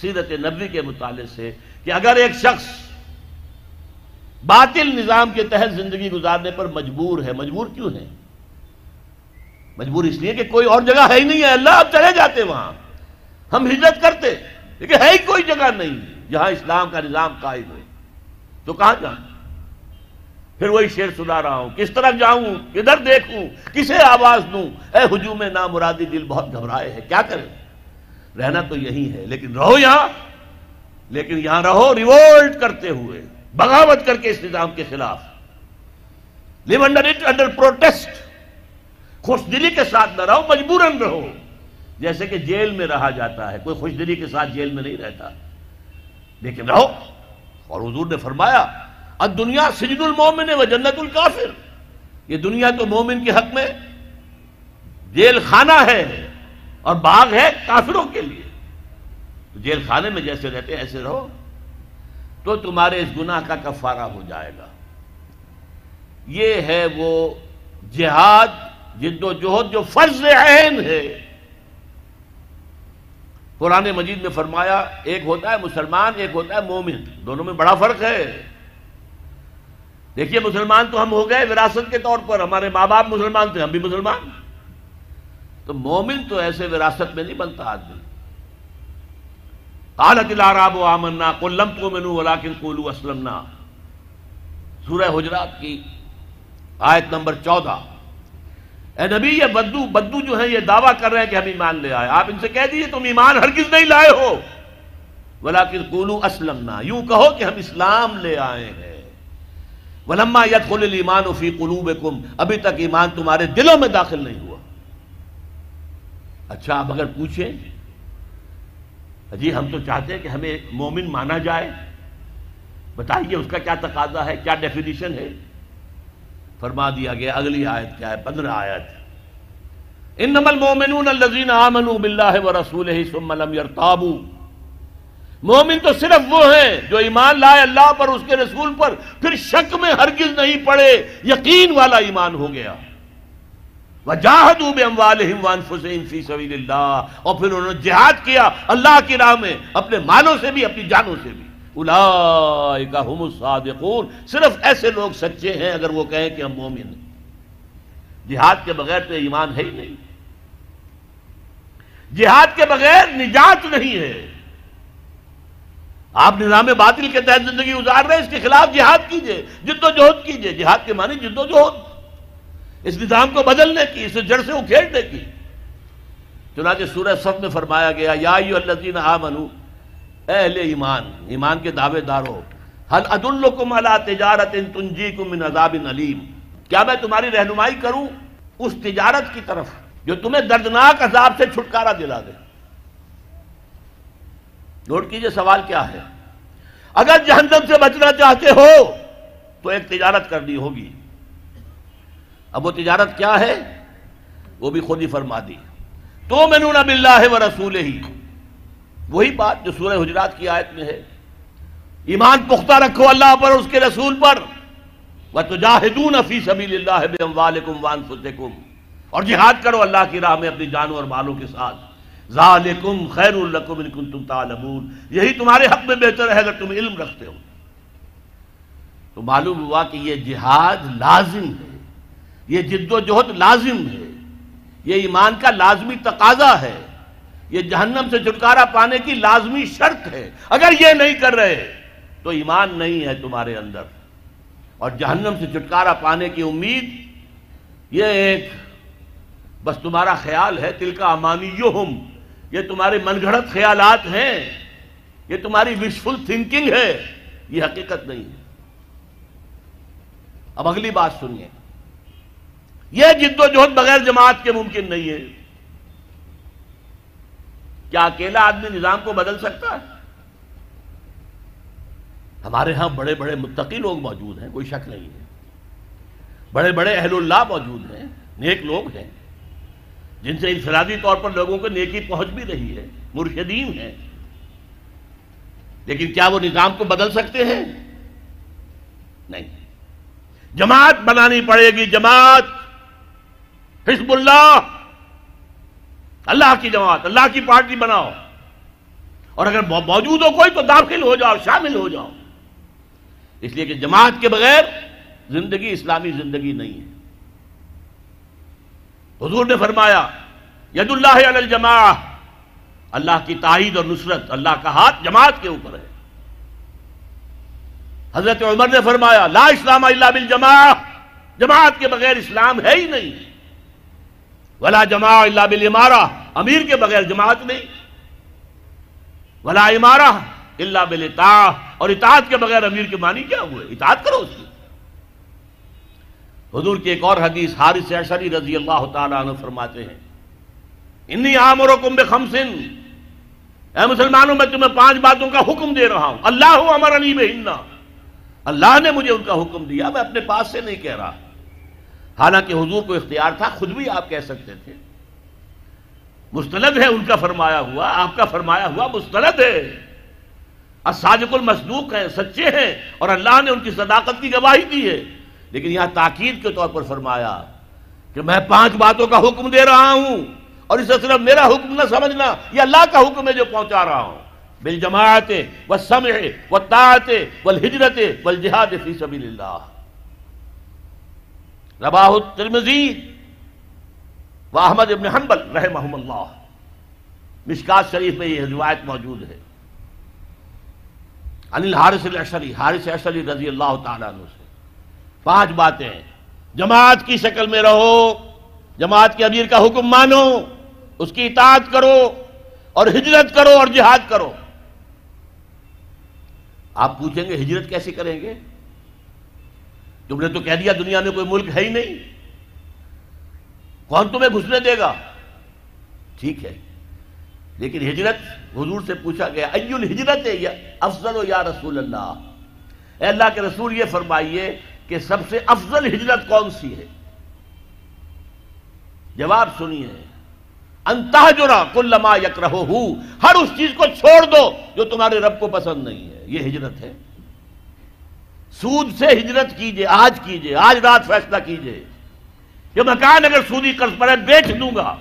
سیرت نبوی کے مطالعے سے کہ اگر ایک شخص باطل نظام کے تحت زندگی گزارنے پر مجبور ہے، مجبور کیوں ہے؟ مجبور اس لیے کہ کوئی اور جگہ ہے ہی نہیں ہے۔ اللہ اب چلے جاتے وہاں۔ ہم ہجرت کرتے، لیکن ہے ہی کوئی جگہ نہیں، جہاں اسلام کا نظام قائم ہے تو کہاں جائیں پھر وہی شعر سنا رہا ہوں۔ کس طرح جاؤں؟ کدھر دیکھوں؟ کسے آواز دوں؟ اے ہجوم نامرادی، دل بہت گھبرائے ہے۔ کیا کریں؟ رہنا تو یہی ہے، لیکن رہو یہاں، لیکن یہاں رہو ریوولٹ کرتے ہوئے، بغاوت کر کے اس نظام کے خلاف۔ Live under it under protest خوش دلی کے ساتھ نہ رہو، مجبوراً رہو۔ جیسے کہ جیل میں رہا جاتا ہے، کوئی خوش دلی کے ساتھ جیل میں نہیں رہتا۔ لیکن رہو۔ اور حضور نے فرمایا دنیا سجد المومن و جنت الکافر۔ یہ دنیا تو مومن کے حق میں، جیل خانہ ہے۔ اور باغ ہے کافروں کے لیے۔ جیل خانے میں جیسے رہتے ہیں، ایسے رہو۔ تو تمہارے اس گناہ کا کفارہ ہو جائے گا۔ یہ ہے وہ جہاد، جد و جہد، جو فرض عین ہے۔ قرآن مجید میں فرمایا، ایک ہوتا ہے مسلمان، ایک ہوتا ہے مومن۔ دونوں میں بڑا فرق ہے۔ دیکھیے، مسلمان تو ہم ہو گئے وراثت کے طور پر۔ ہمارے ماں باپ مسلمان تھے، ہم بھی مسلمان۔ تو مومن تو ایسے وراثت میں نہیں بنتا آدمی۔ قالت العراب آمنا، قل لم تؤمنوا ولكن قولوا اسلمنا۔ سورہ حجرات کی آیت نمبر چودہ۔ اے نبی، یہ بدو بدو جو ہیں، یہ دعویٰ کر رہے ہیں کہ ہم ایمان لے آئے۔ آپ ان سے کہہ دیجیے، تم ایمان ہرگز نہیں لائے ہو۔ ولیکن قولوا اسلمنا۔ یوں کہو کہ ہم اسلام لے آئے ہیں۔ ولما يدخل الايمان في قلوبكم ابھی تک ایمان تمہارے دلوں میں داخل نہیں ہوا۔ اچھا آپ اگر پوچھیں جی ہم تو چاہتے ہیں کہ ہمیں مومن مانا جائے۔ بتائیے، اس کا کیا تقاضا ہے؟ کیا ڈیفینیشن ہے؟ فرما دیا گیا، اگلی آیت کیا ہے؟ پندرہ آیت۔ انما المؤمنون الذين امنوا بالله ورسوله ثم لم يرتابوا۔ مومن تو صرف وہ ہیں جو ایمان لائے اللہ پر، اس کے رسول پر، پھر شک میں ہرگز نہیں پڑے، یقین والا ایمان ہو گیا۔ وجاہدوا باموالهم وانفسهم في سبيل الله اور پھر انہوں نے جہاد کیا اللہ کی راہ میں، اپنے مالوں سے بھی، اپنی جانوں سے بھی۔ اولئک هم الصادقون۔ صرف ایسے لوگ سچے ہیں اگر وہ کہیں کہ ہم مومن ہیں۔ جہاد کے بغیر تو ایمان ہے ہی نہیں۔ جہاد کے بغیر نجات نہیں ہے۔ آپ نظام باطل کے تحت زندگی گزار رہے ہیں، اس کے خلاف جہاد کیجیے۔ جد و جہد کیجیے۔ جہاد کے معنی جد و جہد۔ اس نظام کو بدلنے کی اسے جڑ سے اکھیڑنے کی۔ چنانچہ سورہ صف میں فرمایا گیا، یا ایو الذین آمنو، اے اہل ایمان ایمان کے دعوے دارو حل ادلکم علی تجارت تنجیکم من عذاب علیم۔ کیا میں تمہاری رہنمائی کروں اس تجارت کی طرف جو تمہیں دردناک عذاب سے چھٹکارا دلا دے؟ نوٹ کیجیے سوال کیا ہے۔ اگر جہنم سے بچنا چاہتے ہو، تو ایک تجارت کرنی ہوگی۔ اب وہ تجارت کیا ہے؟ وہ بھی خود ہی فرما دی۔ تو میں نون بلّہ و رسول ہی وہی بات جو سورہ حجرات کی آیت میں ہے۔ ایمان پختہ رکھو اللہ پر اس کے رسول پر۔ وَتُجَاهِدُونَ فِي سَبِيلِ اللَّهِ اور جہاد کرو اللہ کی راہ میں اپنی جانوں اور مالوں کے ساتھ۔ ذَالِكُمْ خَيْرٌ لَكُمْ إِن كُنتُمْ تَعْلَمُونَ۔ یہی تمہارے حق میں بہتر ہے اگر تم علم رکھتے ہو۔ تو معلوم ہوا کہ یہ جہاد لازم ہے۔ یہ جد و جہد لازم ہے۔ یہ ایمان کا لازمی تقاضا ہے۔ یہ جہنم سے چھٹکارا پانے کی لازمی شرط ہے۔ اگر یہ نہیں کر رہے، تو ایمان نہیں ہے تمہارے اندر۔ اور جہنم سے چھٹکارا پانے کی امید، یہ ایک بس تمہارا خیال ہے تل کا امانی یہ تمہارے من گھڑت خیالات ہیں۔ یہ تمہاری وشفل تھنکنگ ہے۔ یہ حقیقت نہیں ہے۔ اب اگلی بات سنیے۔ یہ جد و جہد بغیر جماعت کے ممکن نہیں ہے۔ کیا اکیلا آدمی نظام کو بدل سکتا ہے؟ ہمارے ہاں بڑے بڑے متقی لوگ موجود ہیں، کوئی شک نہیں ہے۔ بڑے بڑے اہل اللہ موجود ہیں، نیک لوگ ہیں۔ جن سے انفرادی طور پر لوگوں کو نیکی پہنچ بھی رہی ہے، مرشدین ہیں۔ لیکن کیا وہ نظام کو بدل سکتے ہیں؟ نہیں۔ جماعت بنانی پڑے گی، جماعت حزب اللہ۔ اللہ کی جماعت، اللہ کی پارٹی بناؤ۔ اور اگر موجود ہو کوئی تو داخل ہو جاؤ، شامل ہو جاؤ۔ اس لیے کہ جماعت کے بغیر زندگی، اسلامی زندگی نہیں ہے۔ حضور نے فرمایا، ید اللہ علی الجماع اللہ کی تائید اور نصرت، اللہ کا ہاتھ جماعت کے اوپر ہے۔ حضرت عمر نے فرمایا، لا اسلام اللہ بالجماع جماعت کے بغیر اسلام ہے ہی نہیں۔ ولا جماع اللہ بالامارہ۔ امیر کے بغیر جماعت نہیں۔ ولا امارہ اللہ بلتا اور اطاعت کے بغیر امیر کے معنی کیا ہوئے اطاعت کرو اس کی۔ حضور کی ایک اور حدیث حارث عشری رضی اللہ تعالیٰ عنہ فرماتے ہیں۔ انی آمرکم بخمسن۔ اے مسلمانوں، میں تمہیں پانچ باتوں کا حکم دے رہا ہوں۔ اللہ امر علی بہنہ اللہ نے مجھے ان کا حکم دیا، میں اپنے پاس سے نہیں کہہ رہا۔ حالانکہ حضور کو اختیار تھا، خود بھی آپ کہہ سکتے تھے۔ مستند ہے ان کا فرمایا ہوا، آپ کا فرمایا ہوا مستند ہے۔ صادق المصدوق ہیں، سچے ہیں، اور اللہ نے ان کی صداقت کی گواہی دی ہے۔ لیکن یہاں تاکید کے طور پر فرمایا کہ میں پانچ باتوں کا حکم دے رہا ہوں، اور اسے صرف میرا حکم نہ سمجھنا، یہ اللہ کا حکم ہے جو پہنچا رہا ہوں۔ بل جماعت و سمع و والہجرت والجہاد فی سبیل اللہ۔ رباہ الترمذی و احمد ابن حنبل رحمہم اللہ۔ مشکات شریف میں یہ روایت موجود ہے۔ علی حارث الاشری حارث اشری رضی اللہ تعالیٰ عنہ سے۔ پانچ باتیں جماعت کی شکل میں رہو، جماعت کے امیر کا حکم مانو، اس کی اطاعت کرو اور ہجرت کرو اور جہاد کرو۔ آپ پوچھیں گے ہجرت کیسے کریں گے؟ تم نے تو کہہ دیا دنیا میں کوئی ملک ہے ہی نہیں۔ کون تمہیں گھسنے دے گا؟ ٹھیک ہے۔ لیکن ہجرت حضور سے پوچھا گیا ایل ہجرت افضل و یا رسول اللہ؟ اے اللہ کے رسول یہ فرمائیے کہ سب سے افضل ہجرت کون سی ہے؟ جواب سنیے۔ انتہ جرا کل یک رہو ہر اس چیز کو چھوڑ دو جو تمہارے رب کو پسند نہیں ہے۔ یہ ہجرت ہے۔ سود سے ہجرت کیجیے، آج کیجیے، آج رات فیصلہ کیجیے۔ یہ مکان اگر سودی قرض پر ہے، بیچ دوں گا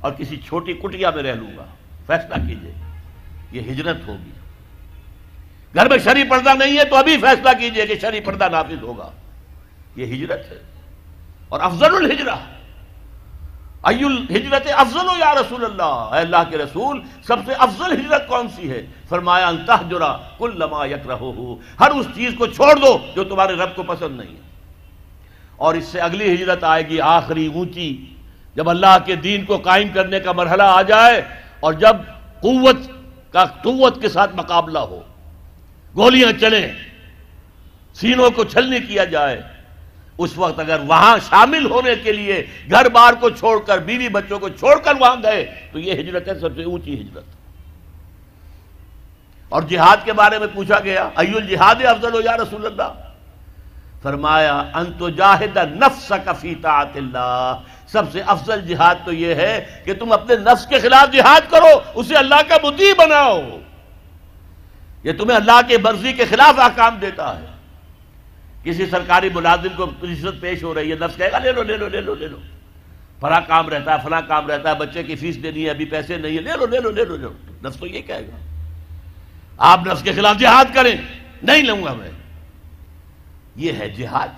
اور کسی چھوٹی کٹیا میں رہ لوں گا۔ فیصلہ کیجیے، یہ ہجرت ہوگی۔ گھر میں شری پردہ نہیں ہے تو ابھی فیصلہ کیجیے کہ شری پردہ نافذ ہوگا۔ یہ ہجرت ہے۔ اور افضل الحجرہ ہجرت افضل ہو یا رسول اللہ؟ اے اللہ کے رسول، سب سے افضل ہجرت کون سی ہے؟ فرمایا انتہ جرا کل لما یک رہو ہر اس چیز کو چھوڑ دو جو تمہارے رب کو پسند نہیں ہے۔ اور اس سے اگلی ہجرت آئے گی آخری اونچی، جب اللہ کے دین کو قائم کرنے کا مرحلہ آ جائے اور جب قوت کا قوت کے ساتھ مقابلہ ہو، گولیاں چلیں، سینوں کو چھلنے کیا جائے اس وقت اگر وہاں شامل ہونے کے لیے گھر بار کو چھوڑ کر بیوی بچوں کو چھوڑ کر وہاں گئے، تو یہ ہجرت ہے سب سے اونچی ہجرت۔ اور جہاد کے بارے میں پوچھا گیا، ایو الجہاد افضل ہو یا رسول اللہ؟ فرمایا، انتو جاہد نفس کفی طاعت اللہ۔ سب سے افضل جہاد تو یہ ہے کہ تم اپنے نفس کے خلاف جہاد کرو، اسے اللہ کا مدی بناؤ۔ یہ تمہیں اللہ کے مرضی کے خلاف آکام دیتا ہے۔ کسی سرکاری ملازم کو رشوت پیش ہو رہی ہے، نفس کہے گا، لے لو لے لو لے لو لے لو۔ فلاں کام رہتا ہے، فلاں کام رہتا ہے، بچے کی فیس دینی ہے، ابھی پیسے نہیں ہے، لے لو لے لو لے لو لے لو۔ نفس تو یہ کہے گا۔ آپ نفس کے خلاف جہاد کریں، نہیں لوں گا میں۔ یہ ہے جہاد۔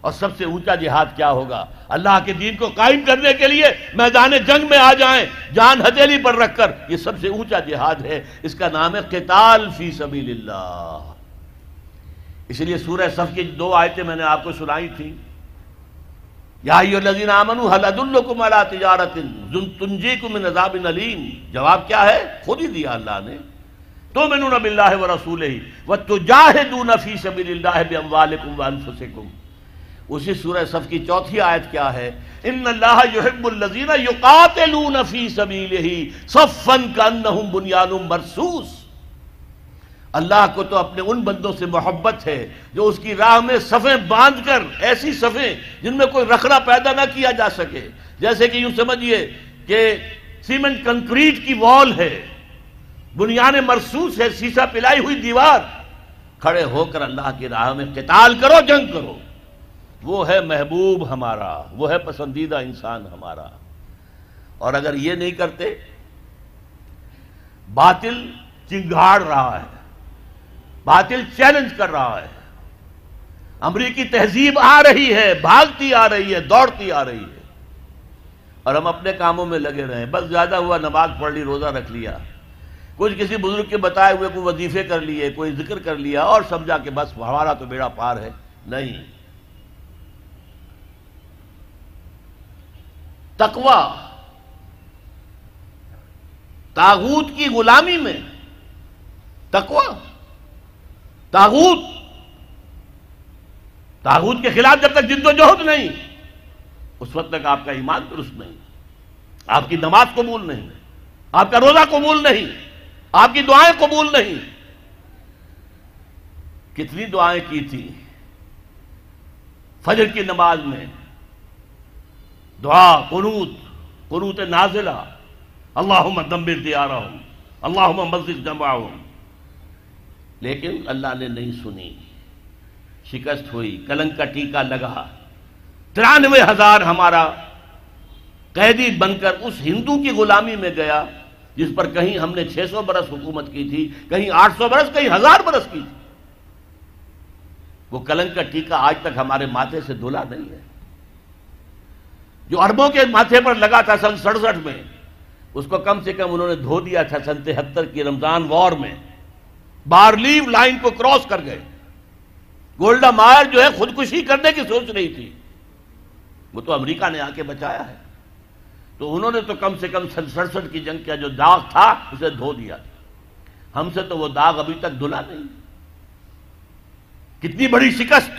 اور سب سے اونچا جہاد کیا ہوگا؟ اللہ کے دین کو قائم کرنے کے لیے میدان جنگ میں آ جائیں، جان ہتھیلی پر رکھ کر۔ یہ سب سے اونچا جہاد ہے۔ اس کا نام ہے قتال فی سبیل اللہ۔ اس لیے سورہ صف کی دو آیتیں میں نے آپ کو سنائی تھی۔ یا الذین آمنوا حل ادلکم علی تجارت تنجیکم من عذاب علیم جواب کیا ہے؟ خود ہی دیا اللہ نے۔ تؤمنون باللہ ورسولہ وتجاہدون فی سبیل اللہ باموالکم وانفسکم اسی سورہ صف کی چوتھی آیت کیا ہے؟ ان اللہ یحب الذین یقاتلون فی سبیلہ صفا کانہم بنیان مرصوص۔ اللہ کو تو اپنے ان بندوں سے محبت ہے جو اس کی راہ میں صفیں باندھ کر، ایسی صفیں جن میں کوئی رکھنا پیدا نہ کیا جا سکے۔ جیسے کہ یوں سمجھیے کہ سیمنٹ کنکریٹ کی وال ہے بنیاد مرسوس ہے سیسا پلائی ہوئی دیوار۔ کھڑے ہو کر اللہ کی راہ میں قتال کرو، جنگ کرو۔ وہ ہے محبوب ہمارا، وہ ہے پسندیدہ انسان ہمارا۔ اور اگر یہ نہیں کرتے، باطل چنگاڑ رہا ہے۔ باطل چیلنج کر رہا ہے۔ امریکی تہذیب آ رہی ہے، بھاگتی آ رہی ہے، دوڑتی آ رہی ہے۔ اور ہم اپنے کاموں میں لگے رہے بس زیادہ ہوا، نماز پڑھ لی، روزہ رکھ لیا۔ کچھ کسی بزرگ کے بتائے ہوئے، کوئی وظیفے کر لیے، کوئی ذکر کر لیا، اور سمجھا کہ بس ہمارا تو بیڑا پار ہے۔ نہیں۔ تقوی۔ تاغوت کی غلامی میں تقوی۔ تاغوت تاغوت کے خلاف جب تک جد و جہد نہیں، اس وقت تک آپ کا ایمان درست نہیں، آپ کی نماز قبول نہیں، آپ کا روزہ قبول نہیں، آپ کی دعائیں قبول نہیں۔ کتنی دعائیں کی تھی، فجر کی نماز میں دعا، قنوت قنوت نازلہ، اللہم دمبر دیارہ ہوں اللہم مسجد جمع ہوں لیکن اللہ نے نہیں سنی۔ شکست ہوئی کلنگ کا ٹیکہ لگا۔ ترانوے ہزار ہمارا قیدی بن کر اس ہندو کی غلامی میں گیا، جس پر کہیں ہم نے چھ سو برس حکومت کی تھی، کہیں آٹھ سو برس، کہیں ہزار برس کی۔ تھی وہ کلنگ کا ٹیکہ آج تک ہمارے ماتھے سے دھلا نہیں ہے۔ جو اربوں کے ماتھے پر لگا تھا سن سڑسٹھ میں، اس کو کم سے کم انہوں نے دھو دیا تھا سن تہتر کی رمضان وار میں۔ بارلیو لائن کو کراس کر گئے۔ گولڈا مائر جو ہے خودکشی کرنے کی سوچ رہی تھی۔ وہ تو امریکہ نے آ کے بچایا ہے۔ تو انہوں نے تو کم سے کم سڑسٹھ کی جنگ کا جو داغ تھا، اسے دھو دیا۔ ہم سے تو وہ داغ ابھی تک دھلا نہیں۔ کتنی بڑی شکست۔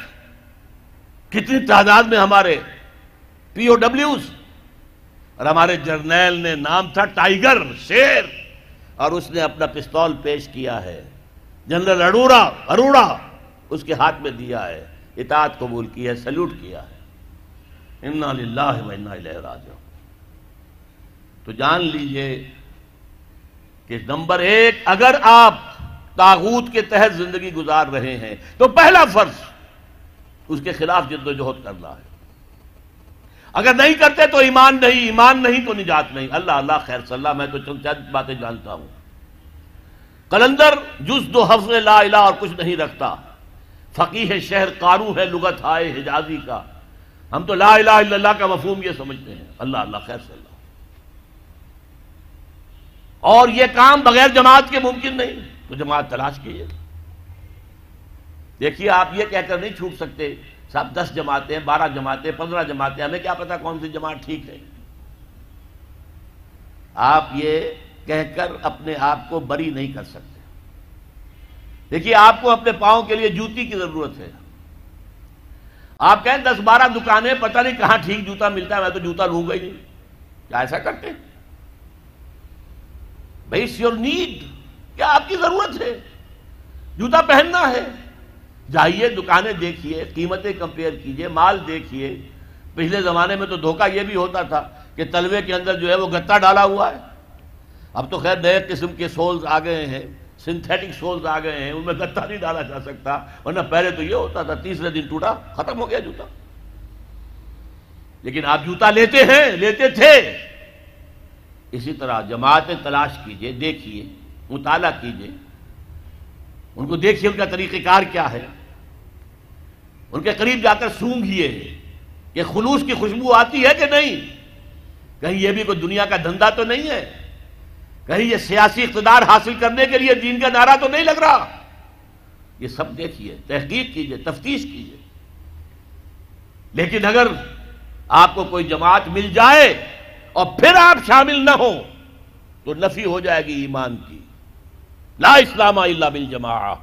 کتنی تعداد میں ہمارے پی او ڈبلیوز اور ہمارے جرنیل نے نام تھا ٹائیگر شیر اور اس نے اپنا پستول پیش کیا ہے۔ جنرل اروڑا اروڑا، اس کے ہاتھ میں دیا ہے، اطاعت قبول کی ہے، سلوٹ کیا ہے۔ انا للہ و انا الیہ راجعون۔ تو جان لیجیے کہ نمبر ایک، اگر آپ تاغوت کے تحت زندگی گزار رہے ہیں، تو پہلا فرض اس کے خلاف جد و جہد کرنا ہے۔ اگر نہیں کرتے تو ایمان نہیں ایمان نہیں تو نجات نہیں۔ اللہ اللہ خیر صلی اللہ میں تو چند باتیں جانتا ہوں۔ کلندر جز دو حفظ لا الہ اور کچھ نہیں رکھتا۔ فقیح شہر قارو ہے، لغت آئے حجازی کا۔ ہم تو لا الہ الا اللہ کا مفہوم یہ سمجھتے ہیں۔ اللہ اللہ، خیر صلی اللہ۔ اور یہ کام بغیر جماعت کے ممکن نہیں۔ تو جماعت تلاش کیجیے دیکھیے، آپ یہ کہہ کر نہیں چھوٹ سکتے۔ صاحب، دس جماعتیں، بارہ جماعتیں، پندرہ جماعتیں، ہمیں کیا پتا کون سی جماعت ٹھیک ہے۔ آپ یہ کہہ کر اپنے آپ کو بری نہیں کر سکتے۔ دیکھیے، آپ کو اپنے پاؤں کے لیے جوتی کی ضرورت ہے۔ آپ کہیں دس بارہ دکانیں، پتہ نہیں کہاں ٹھیک جوتا ملتا ہے، میں تو جوتا لوں گا ہی نہیں۔ کیا ایسا کرتے بھائی یور نیڈ کیا آپ کی ضرورت ہے؟ جوتا پہننا ہے۔ جائیے دکانیں، دیکھیے، قیمتیں کمپیئر کیجیے مال دیکھیے۔ پچھلے زمانے میں تو دھوکہ یہ بھی ہوتا تھا کہ تلوے کے اندر جو ہے وہ گتا ڈالا ہوا ہے۔ اب تو خیر نئے قسم کے سولز آ گئے ہیں سنتھیٹک سولز آ گئے ہیں، ان میں گتا نہیں ڈالا جا سکتا، ورنہ پہلے تو یہ ہوتا تھا، تیسرے دن ٹوٹا، ختم ہو گیا جوتا۔ لیکن آپ جوتا لیتے ہیں، لیتے تھے۔ اسی طرح جماعتیں تلاش کیجیے، دیکھیے، مطالعہ کیجیے۔ ان کو دیکھیے، ان کا طریقہ کار کیا ہے۔ ان کے قریب جا کر سونگھیے کہ خلوص کی خوشبو آتی ہے کہ نہیں؟ کہیں یہ بھی کوئی دنیا کا دھندا تو نہیں ہے؟ کہیں یہ سیاسی اقتدار حاصل کرنے کے لیے دین کا نعرہ تو نہیں لگ رہا؟ یہ سب دیکھیے، تحقیق کیجیے، تفتیش کیجیے۔ لیکن اگر آپ کو کوئی جماعت مل جائے اور پھر آپ شامل نہ ہو تو نفی ہو جائے گی ایمان کی۔ لا اسلام اللہ بالجماع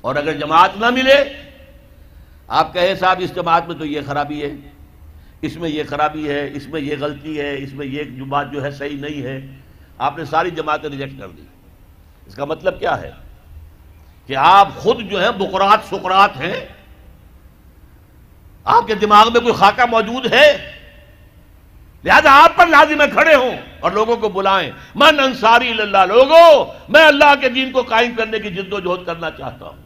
اور اگر جماعت نہ ملے، آپ کہیں صاحب اس جماعت میں تو یہ خرابی ہے، اس میں یہ خرابی ہے، اس میں یہ غلطی ہے، اس میں یہ بات جو ہے صحیح نہیں ہے۔ آپ نے ساری جماعتیں ریجیکٹ کر دی۔ اس کا مطلب کیا ہے؟ کہ آپ خود جو ہے بکرات، سکرات ہیں۔ آپ کے دماغ میں کوئی خاکہ موجود ہے؟ لہذا آپ پر لازم ہے کھڑے ہوں اور لوگوں کو بلائیں۔ من انصاری اللہ لوگوں میں اللہ کے دین کو قائم کرنے کی جد و جہد کرنا چاہتا ہوں۔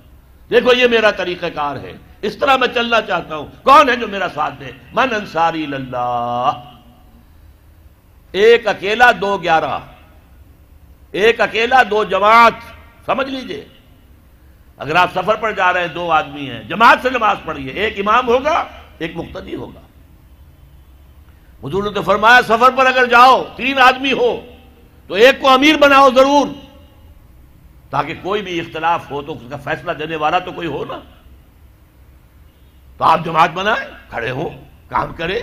دیکھو، یہ میرا طریقہ کار ہے۔ اس طرح میں چلنا چاہتا ہوں۔ کون ہے جو میرا ساتھ دے؟ من انصاری اللہ۔ ایک اکیلا، دو گیارہ۔ ایک اکیلا، دو جماعت، سمجھ لیجیے۔ اگر آپ سفر پر جا رہے ہیں، دو آدمی ہیں۔ جماعت سے نماز پڑھیے۔ ایک امام ہوگا، ایک مقتدی ہوگا۔ حضور نے فرمایا، سفر پر اگر جاؤ، تین آدمی ہو، تو ایک کو امیر بناؤ ضرور۔ تاکہ کوئی بھی اختلاف ہو، تو اس کا فیصلہ دینے والا تو کوئی ہو نا۔ تو آپ جماعت بنائیں، کھڑے ہو کام کرے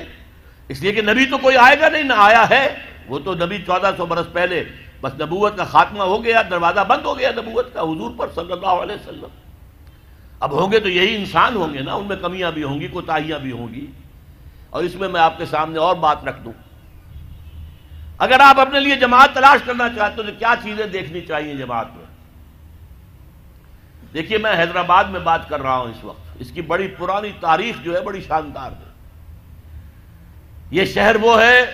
اس لیے کہ نبی تو کوئی آئے گا نہیں، نہ آیا ہے۔ وہ تو نبی چودہ سو برس پہلے بس نبوت کا خاتمہ ہو گیا، دروازہ بند ہو گیا نبوت کا، حضور پر صلی اللہ علیہ وسلم۔ اب ہوں گے تو یہی انسان ہوں گے نا، ان میں کمیاں بھی ہوں گی، کوتاہیاں بھی ہوں گی۔ اور اس میں میں آپ کے سامنے اور بات رکھ دوں۔ اگر آپ اپنے لیے جماعت تلاش کرنا چاہتے ہو تو کیا چیزیں دیکھنی چاہیے جماعت میں؟ دیکھیے، میں حیدرآباد میں بات کر رہا ہوں اس وقت۔ اس کی بڑی پرانی تاریخ جو ہے بڑی شاندار ہے۔ یہ شہر وہ ہے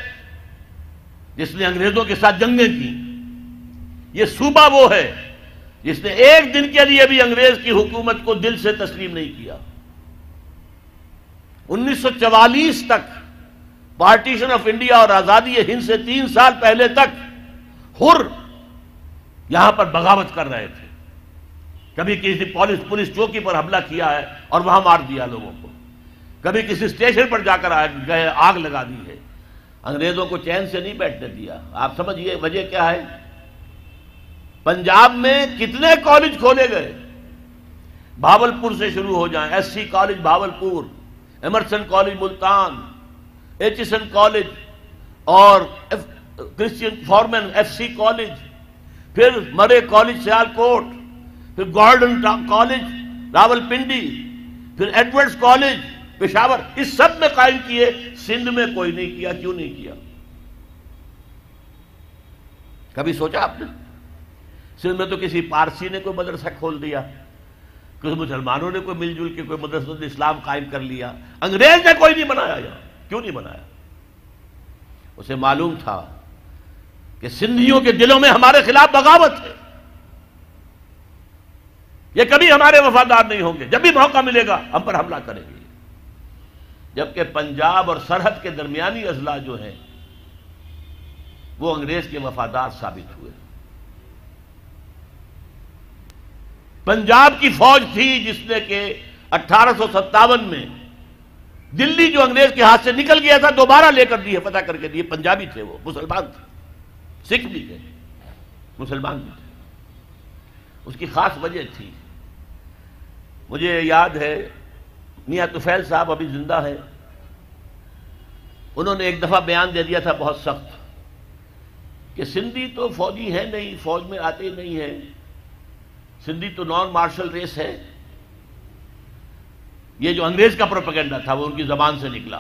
جس نے انگریزوں کے ساتھ جنگیں کی یہ صوبہ وہ ہے جس نے ایک دن کے لیے بھی انگریز کی حکومت کو دل سے تسلیم نہیں کیا۔ انیس سو چوالیس تک پارٹیشن آف انڈیا اور آزادی ہند سے تین سال پہلے تک ہر یہاں پر بغاوت کر رہے تھے۔ کبھی کسی پولیس پولیس چوکی پر حملہ کیا ہے اور وہاں مار دیا لوگوں کو۔ کبھی کسی اسٹیشن پر جا کر گئے آگ لگا دی ہے۔ انگریزوں کو چین سے نہیں بیٹھنے دیا۔ آپ سمجھئے وجہ کیا ہے؟ پنجاب میں کتنے کالج کھولے گئے؟ بھاول پور سے شروع ہو جائیں، S C college Bahawalpur Emerson college Multan Aitchison college, اور Christian Forman F C college, پھر مرے کالج سیال کوٹ پھر گارڈن کالج راول پنڈی پھر ایڈورڈز کالج، پشاور، اس سب میں قائم کیے، سندھ میں کوئی نہیں کیا، کیوں نہیں کیا؟ کبھی سوچا آپ نے؟ سندھ میں تو کسی پارسی نے کوئی مدرسہ کھول دیا کچھ مسلمانوں نے کوئی مل جل کے کوئی مدرسہ اسلام قائم کر لیا۔ انگریز نے کوئی نہیں بنایا یہاں، کیوں نہیں بنایا؟ اسے معلوم تھا کہ سندھیوں کے دلوں میں ہمارے خلاف بغاوت ہے۔ یہ کبھی ہمارے وفادار نہیں ہوں گے۔ جب بھی موقع ملے گا، ہم پر حملہ کریں گے۔ جبکہ پنجاب اور سرحد کے درمیانی اضلاع جو ہیں، وہ انگریز کے وفادار ثابت ہوئے۔ پنجاب کی فوج تھی جس نے کہ اٹھارہ سو ستاون میں دلی جو انگریز کے ہاتھ سے نکل گیا تھا، دوبارہ لے کر دیے پتہ کر کے دیے پنجابی تھے وہ، مسلمان تھے، سکھ بھی تھے، مسلمان بھی تھے۔ اس کی خاص وجہ تھی، مجھے یاد ہے، میاں توفیل صاحب ابھی زندہ ہے انہوں نے ایک دفعہ بیان دے دیا تھا بہت سخت کہ سندھی تو فوجی ہے نہیں، فوج میں آتے نہیں ہیں۔ سندھی تو نان مارشل ریس ہے۔ یہ جو انگریز کا پروپیگنڈا تھا وہ ان کی زبان سے نکلا۔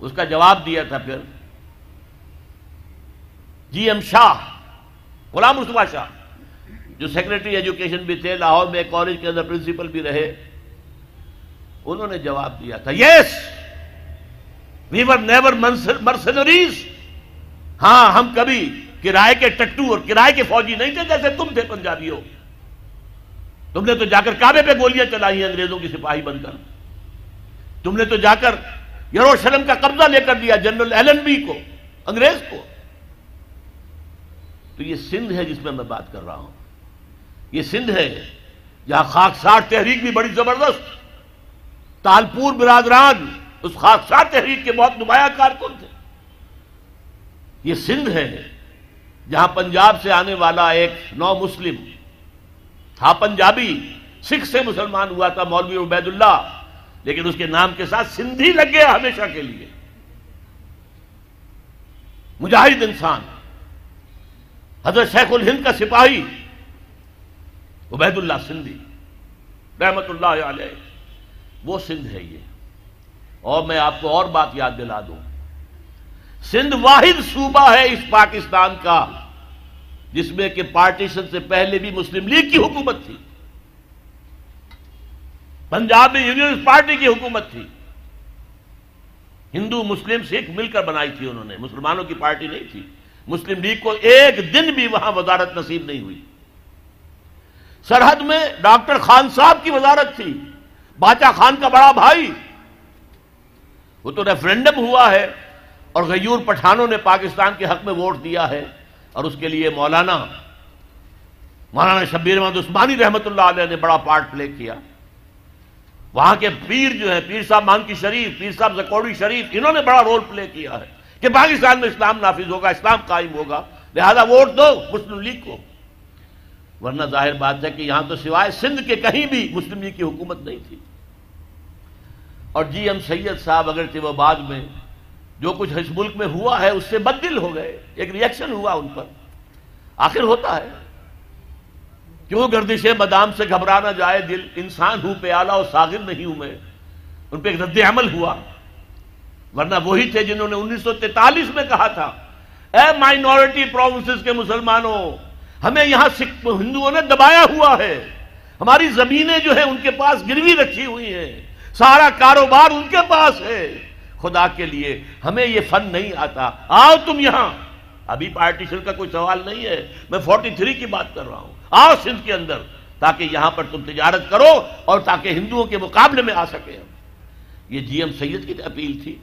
اس کا جواب دیا تھا پھر۔ جی ایم شاہ، غلام مصطفیٰ شاہ، جو سیکرٹری ایجوکیشن بھی تھے، لاہور میں کالج کے اندر پرنسپل بھی رہے، انہوں نے جواب دیا تھا، یس وی ور نیور مرسنریز ہاں ہم کبھی کرائے کے ٹٹو اور کرائے کے فوجی نہیں تھے جیسے تم تھے پنجابی ہو۔ تم نے تو جا کر کعبے پہ گولیاں چلائی ہیں انگریزوں کی سپاہی بن کر۔ تم نے تو جا کر یروشلم کا قبضہ لے کر دیا جنرل ایلن بی کو، انگریز کو۔ تو یہ سندھ ہے جس میں میں بات کر رہا ہوں۔ یہ سندھ ہے جہاں خاکسار تحریک بھی بڑی زبردست۔ تالپور برادران، اس خاکسار تحریک کے بہت نمایاں کارکن تھے۔ یہ سندھ ہے۔ جہاں پنجاب سے آنے والا ایک نو مسلم تھا پنجابی، سکھ سے مسلمان ہوا تھا، مولوی عبید اللہ، لیکن اس کے نام کے ساتھ سندھی لگ گیا ہمیشہ کے لیے۔ مجاہد انسان۔ حضرت شیخ الہند کا سپاہی، عبید اللہ سندھی۔ رحمت اللہ علیہ۔ وہ سندھ ہے یہ۔ اور میں آپ کو اور بات یاد دلا دوں۔ سندھ واحد صوبہ ہے اس پاکستان کا۔ جس میں کہ پارٹیشن سے پہلے بھی مسلم لیگ کی حکومت تھی۔ پنجاب میں یونین پارٹی کی حکومت تھی۔ ہندو مسلم سکھ مل کر بنائی تھی انہوں نے۔ مسلمانوں کی پارٹی نہیں تھی۔ مسلم لیگ کو ایک دن بھی وہاں وزارت نصیب نہیں ہوئی۔ سرحد میں ڈاکٹر خان صاحب کی وزارت تھی۔ باچا خان کا بڑا بھائی۔ وہ تو ریفرنڈم ہوا ہے اور غیور پٹھانوں نے پاکستان کے حق میں ووٹ دیا ہے۔ اور اس کے لیے مولانا مولانا شبیر احمد عثمانی رحمت اللہ علیہ نے بڑا پارٹ پلے کیا۔ وہاں کے پیر جو ہیں، پیر صاحب مان کی شریف، پیر صاحب زکوڑی شریف، انہوں نے بڑا رول پلے کیا ہے کہ پاکستان میں اسلام نافذ ہوگا، اسلام قائم ہوگا۔ لہذا ووٹ دو مسلم لیگ کو۔ ورنہ ظاہر بات ہے کہ یہاں تو سوائے سندھ کے کہیں بھی مسلم لیگ کی حکومت نہیں تھی۔ اور جی ایم سید صاحب اگر تھے وہ بعد میں جو کچھ اس ملک میں ہوا ہے، اس سے بدل ہو گئے۔ ایک ریئیکشن ہوا ان پر۔ آخر ہوتا ہے۔ کیوں گردش بادام سے گھبرانا جائے دل؟ انسان ہوں، پیالہ اور ساغر نہیں ہوں میں۔ ان پہ ایک رد عمل ہوا۔ ورنہ وہی تھے جنہوں نے انیس سو تینتالیس میں کہا تھا، اے مائنورٹی پروونسز کے مسلمانوں، ہمیں یہاں ہندوؤں نے دبایا ہوا ہے۔ ہماری زمینیں جو ہیں، ان کے پاس گروی رکھی ہوئی ہیں۔ سارا کاروبار ان کے پاس ہے۔ خدا کے لیے، ہمیں یہ فن نہیں آتا۔ آؤ تم یہاں۔ ابھی پارٹیشن کا کوئی سوال نہیں ہے۔ میں فورٹی تھری کی بات کر رہا ہوں۔ آؤ سندھ کے اندر، تاکہ یہاں پر تم تجارت کرو اور تاکہ ہندوؤں کے مقابلے میں آ سکے ہم۔ یہ جی ایم سید کی اپیل تھی۔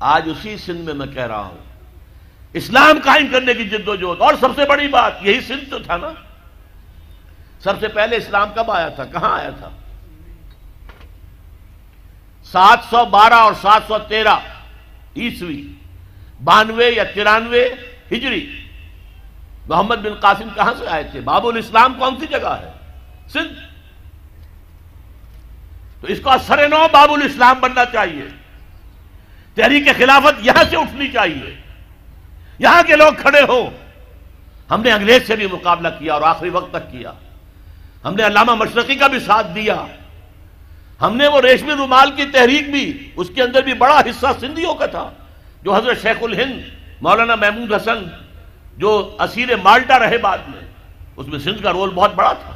آج اسی سندھ میں میں کہہ رہا ہوں۔ اسلام قائم کرنے کی جد و جہد، اور سب سے بڑی بات، یہی سندھ تو تھا نا۔ سب سے پہلے اسلام کب آیا تھا؟ کہاں آیا تھا؟ سات سو بارہ اور سات سو تیرہ عیسوی، بانوے یا ترانوے ہجری۔ محمد بن قاسم کہاں سے آئے تھے؟ باب الاسلام کون سی جگہ ہے؟ سندھ۔ تو اس کو اثر نو باب الاسلام بننا چاہیے۔ تحریک خلافت یہاں سے اٹھنی چاہیے۔ یہاں کے لوگ کھڑے ہو ہم نے انگریز سے بھی مقابلہ کیا اور آخری وقت تک کیا۔ ہم نے علامہ مشرقی کا بھی ساتھ دیا۔ ہم نے وہ ریشمی رومال کی تحریک بھی اس کے اندر بھی بڑا حصہ سندھیوں کا تھا، جو حضرت شیخ الہند، مولانا محمود حسن، جو اسیر مالٹا رہے بعد میں، اس میں سندھ کا رول بہت بڑا تھا۔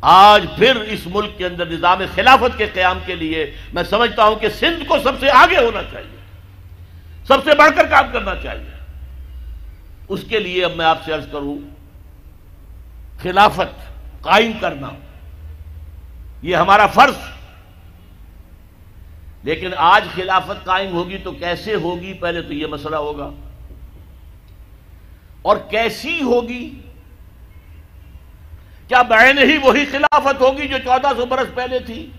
آج پھر اس ملک کے اندر نظام خلافت کے قیام کے لیے میں سمجھتا ہوں کہ سندھ کو سب سے آگے ہونا چاہیے، سب سے بڑھ کر کام کرنا چاہیے۔ اس کے لیے اب میں آپ سے عرض کروں، خلافت قائم کرنا۔ یہ ہمارا فرض۔ لیکن آج خلافت قائم ہوگی تو کیسے ہوگی؟ پہلے تو یہ مسئلہ ہوگا۔ اور کیسی ہوگی؟ کیا بہن ہی وہی خلافت ہوگی جو چودہ سو برس پہلے تھی؟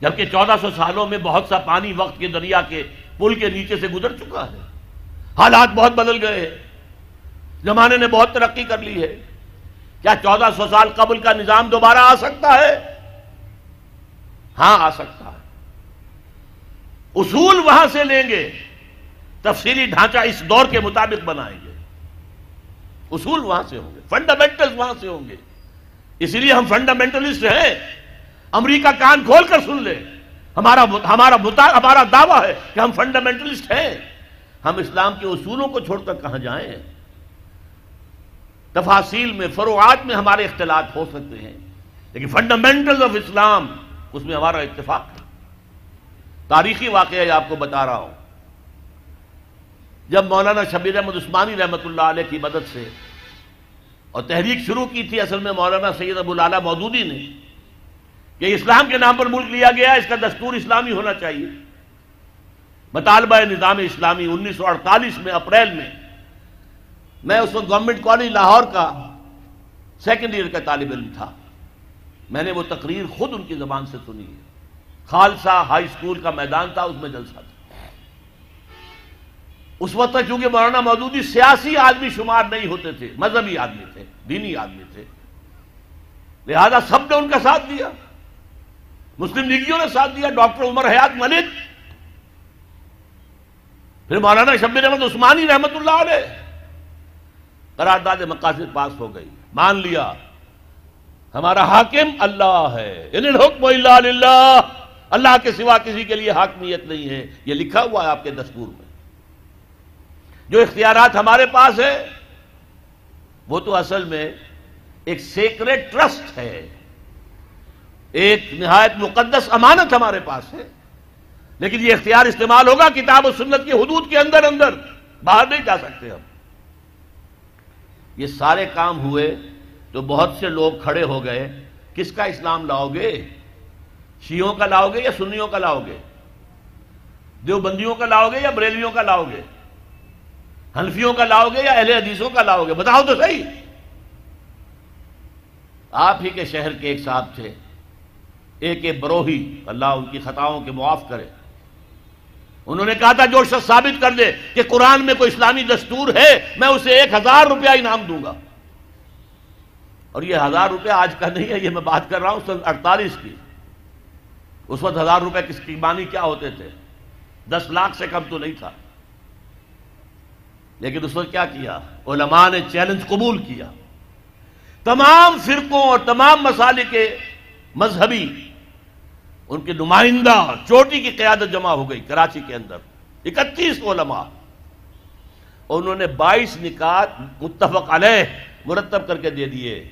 جبکہ چودہ سو سالوں میں بہت سا پانی وقت کے دریا کے پل کے نیچے سے گزر چکا ہے۔ حالات بہت بدل گئے ہیں۔ زمانے نے بہت ترقی کر لی ہے۔ کیا چودہ سو سال قبل کا نظام دوبارہ آ سکتا ہے؟ ہاں آ سکتا ہے۔ اصول وہاں سے لیں گے، تفصیلی ڈھانچہ اس دور کے مطابق بنائیں گے۔ اصول وہاں سے ہوں گے فنڈامنٹل وہاں سے ہوں گے۔ اسی لیے ہم فنڈامنٹلسٹ ہیں۔ امریکہ کان کھول کر سن لے ہمارا ہمارا ہمارا دعویٰ ہے کہ ہم فنڈامنٹلسٹ ہیں۔ ہم اسلام کے اصولوں کو چھوڑ کر کہاں جائیں؟ تفاصیل میں، فروعات میں ہمارے اختلاط ہو سکتے ہیں۔ لیکن فنڈامنٹل آف اسلام اس میں ہمارا اتفاق ہے۔ تاریخی واقعہ آپ کو بتا رہا ہوں۔ جب مولانا شبیر احمد عثمانی رحمۃ اللہ علیہ کی مدد سے اور تحریک شروع کی تھی، اصل میں مولانا سید ابو العلیٰ مودودی نے، کہ اسلام کے نام پر ملک لیا گیا، اس کا دستور اسلامی ہونا چاہیے۔ مطالبہ نظام اسلامی انیس سو اڑتالیس میں، اپریل میں میں اس وقت گورنمنٹ کالج لاہور کا سیکنڈ ایئر کا طالب علم تھا۔ میں نے وہ تقریر خود ان کی زبان سے سنی ہے۔ خالصہ ہائی اسکول کا میدان تھا، اس میں جلسہ تھا۔ اس وقت تک چونکہ مولانا مودودی سیاسی آدمی شمار نہیں ہوتے تھے، مذہبی آدمی تھے، دینی آدمی تھے۔ لہذا سب نے ان کا ساتھ دیا۔ مسلم لیگیوں نے ساتھ دیا، ڈاکٹر عمر حیات ملک۔ پھر مولانا شبیر احمد عثمانی رحمت اللہ علیہ۔ قرارداد مقاصد پاس ہو گئی۔ مان لیا۔ ہمارا حاکم اللہ ہے۔ یعنی الحکم اللہ اللہ کے سوا کسی کے لیے حاکمیت نہیں ہے۔ یہ لکھا ہوا ہے آپ کے دستور میں۔ جو اختیارات ہمارے پاس ہے وہ تو اصل میں ایک سیکرٹ ٹرسٹ ہے۔ ایک نہایت مقدس امانت ہمارے پاس ہے۔ لیکن یہ اختیار استعمال ہوگا کتاب و سنت کی حدود کے اندر اندر۔ باہر نہیں جا سکتے ہم۔ یہ سارے کام ہوئے تو بہت سے لوگ کھڑے ہو گئے، کس کا اسلام لاؤ گے؟ شیعوں کا لاؤ گے یا سنیوں کا لاؤ گے؟ دیوبندیوں کا لاؤ گے یا بریلیوں کا لاؤ گے؟ حنفیوں کا لاؤ گے یا اہل حدیثوں کا لاؤ گے؟ بتاؤ تو صحیح۔ آپ ہی کے شہر کے ایک صاحب تھے، ایک بروہی، اللہ ان کی خطاؤں کے معاف کرے۔ انہوں نے کہا تھا جو شخص ثابت کر دے کہ قرآن میں کوئی اسلامی دستور ہے، میں اسے ایک ہزار روپیہ انعام دوں گا۔ اور یہ ہزار روپیہ آج کا نہیں ہے، یہ میں بات کر رہا ہوں، سن اڑتالیس کی۔ اس وقت ہزار روپے کس کی مانی کیا ہوتے تھے؟ دس لاکھ سے کم تو نہیں تھا۔ لیکن اس وقت کیا کیا؟ علماء نے چیلنج قبول کیا۔ تمام فرقوں اور تمام مسالے کے مذہبی ان کے نمائندہ چوٹی کی قیادت جمع ہو گئی کراچی کے اندر، اکتیس علماء۔ اور انہوں نے بائیس نکات متفق علیہ مرتب کر کے دے دیے۔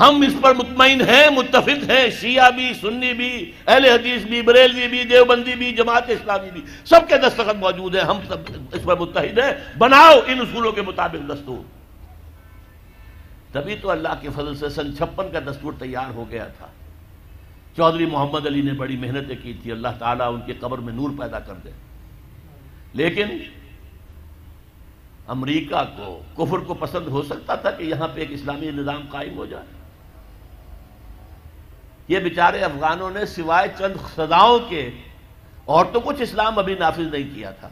ہم اس پر مطمئن ہیں، متفق ہیں، شیعہ بھی، سنی بھی، اہل حدیث بھی، بریلوی بھی، دیوبندی بھی، جماعت اسلامی بھی، سب کے دستخط موجود ہیں۔ ہم سب اس پر متحد ہیں۔ بناؤ ان اصولوں کے مطابق دستور۔ تبھی تو اللہ کے فضل سے سن چھپن کا دستور تیار ہو گیا تھا۔ چودھری محمد علی نے بڑی محنتیں کی تھی، اللہ تعالیٰ ان کی قبر میں نور پیدا کر دے۔ لیکن امریکہ کو کفر کو پسند ہو سکتا تھا کہ یہاں پہ ایک اسلامی نظام قائم ہو جائے۔ یہ بیچارے افغانوں نے سوائے چند سزاؤں کے اور تو کچھ اسلام ابھی نافذ نہیں کیا تھا۔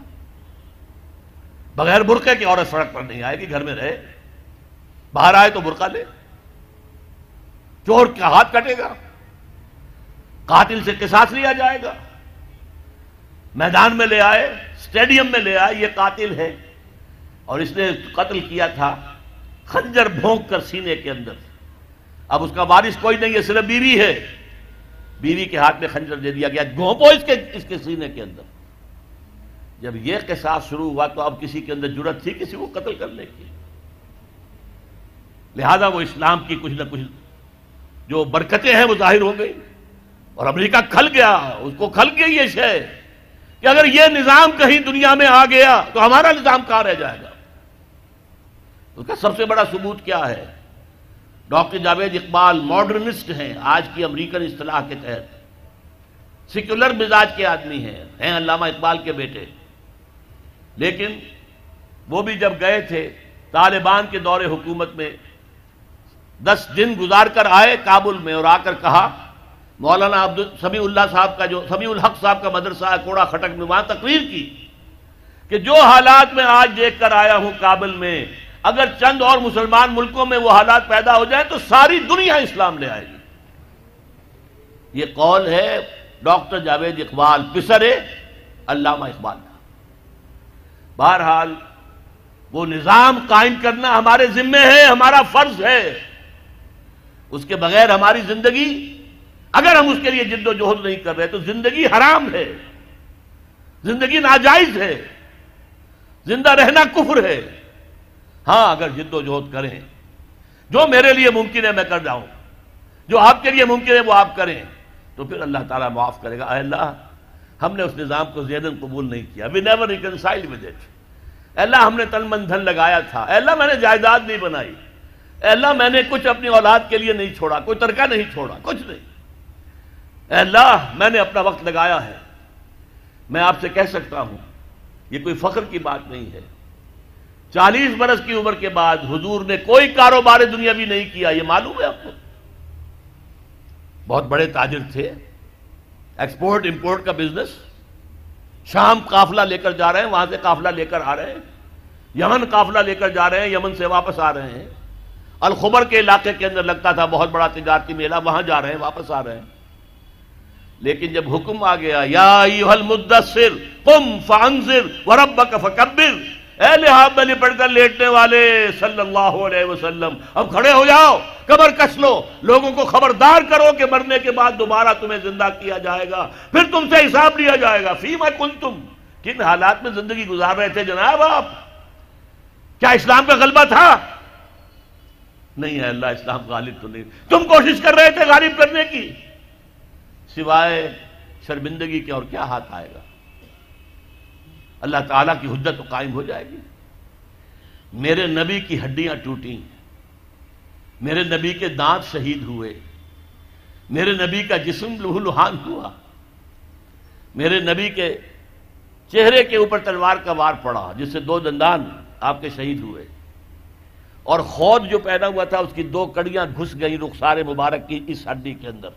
بغیر برقعے کی عورت سڑک پر نہیں آئے گی، گھر میں رہے۔ باہر آئے تو برقع لے۔ چور کا ہاتھ کٹے گا؟ قاتل سے قصاص لیا جائے گا؟ میدان میں لے آئے اسٹیڈیم میں لے آئے، یہ قاتل ہے اور اس نے قتل کیا تھا خنجر بھونک کر سینے کے اندر۔ اب اس کا وارث کوئی نہیں ہے، صرف بیوی ہے۔ بیوی کے ہاتھ میں خنجر دے دیا گیا، گھونپو اس کے اس کے سینے کے اندر۔ جب یہ قصاص شروع ہوا تو اب کسی کے اندر جرت تھی کسی کو قتل کرنے کی۔ لہذا وہ اسلام کی کچھ نہ کچھ جو برکتیں ہیں وہ ظاہر ہو گئی اور امریکہ کھل گیا، اس کو کھل گئی یہ شے کہ اگر یہ نظام کہیں دنیا میں آ گیا تو ہمارا نظام کہاں رہ جائے گا؟ اس کا سب سے بڑا ثبوت کیا ہے؟ ڈاکٹر جاوید اقبال ماڈرنسٹ ہیں، آج کی امریکن اصطلاح کے تحت۔ سیکولر مزاج کے آدمی ہیں ہیں علامہ اقبال کے بیٹے۔ لیکن وہ بھی جب گئے تھے، طالبان کے دور حکومت میں دس دن گزار کر آئے کابل میں اور آ کر کہا مولانا عبد سمیع اللہ صاحب کا جو سمیع الحق صاحب کا مدرسہ ہے، کوڑا خٹک میں، وہاں تقریر کی کہ جو حالات میں آج دیکھ کر آیا ہوں کابل میں، اگر چند اور مسلمان ملکوں میں وہ حالات پیدا ہو جائیں تو ساری دنیا اسلام لے آئے گی۔ یہ قول ہے ڈاکٹر جاوید اقبال، پسرے علامہ اقبال کا۔ بہرحال وہ نظام قائم کرنا ہمارے ذمے ہے، ہمارا فرض ہے۔ اس کے بغیر ہماری زندگی اگر ہم اس کے لیے جد و جہد نہیں کر رہے تو زندگی حرام ہے۔ زندگی ناجائز ہے۔ زندہ رہنا کفر ہے۔ ہاں اگر جد و جہد کریں، جو میرے لیے ممکن ہے میں کر جاؤں۔ جو آپ کے لیے ممکن ہے وہ آپ کریں۔ تو پھر اللہ تعالیٰ معاف کرے گا۔ اے اللہ، ہم نے اس نظام کو زیدن قبول نہیں کیا۔ We never reconcile with it اللہ، ہم نے تن من دھن لگایا تھا۔ اے اللہ، میں نے جائیداد نہیں بنائی۔ اے اللہ، میں نے کچھ اپنی اولاد کے لیے نہیں چھوڑا، کوئی ترکہ نہیں چھوڑا، کچھ نہیں۔ اے اللہ، میں نے اپنا وقت لگایا ہے۔ میں آپ سے کہہ سکتا ہوں، یہ کوئی فخر کی بات نہیں ہے۔ چالیس برس کی عمر کے بعد حضور نے کوئی کاروبار دنیا بھی نہیں کیا، یہ معلوم ہے آپ کو۔ بہت بڑے تاجر تھے۔ ایکسپورٹ، امپورٹ کا بزنس۔ شام قافلہ لے کر جا رہے ہیں، وہاں سے قافلہ لے کر آ رہے ہیں۔ یمن قافلہ لے کر جا رہے ہیں، یمن سے واپس آ رہے ہیں۔ الخبر کے علاقے کے اندر لگتا تھا، بہت بڑا تجارتی میلہ، وہاں جا رہے ہیں، واپس آ رہے ہیں۔ لیکن جب حکم آ گیا، یا ایوہ المدثر قم فانزر وربک فکبر۔ اے لحاب میں لپٹ کر لیٹنے والے صلی اللہ علیہ وسلم، اب کھڑے ہو جاؤ کمر کس لو۔ لوگوں کو خبردار کرو کہ مرنے کے بعد دوبارہ تمہیں زندہ کیا جائے گا۔ پھر تم سے حساب لیا جائے گا۔ فی میں کن تم کن حالات میں زندگی گزار رہے تھے جناب آپ؟ کیا اسلام کا غلبہ تھا؟ نہیں ہے، اللہ اسلام غالب تو نہیں۔ تم کوشش کر رہے تھے غالب کرنے کی۔ سوائے شرمندگی کے اور کیا ہاتھ آئے گا؟ اللہ تعالیٰ کی حجت تو قائم ہو جائے گی۔ میرے نبی کی ہڈیاں ٹوٹیں، میرے نبی کے دانت شہید ہوئے، میرے نبی کا جسم لوہ لوہان ہوا، میرے نبی کے چہرے کے اوپر تلوار کا وار پڑا، جس سے دو دندان آپ کے شہید ہوئے۔ اور خود جو پیدا ہوا تھا، اس کی دو کڑیاں گھس گئی رخسار مبارک کی اس ہڈی کے اندر۔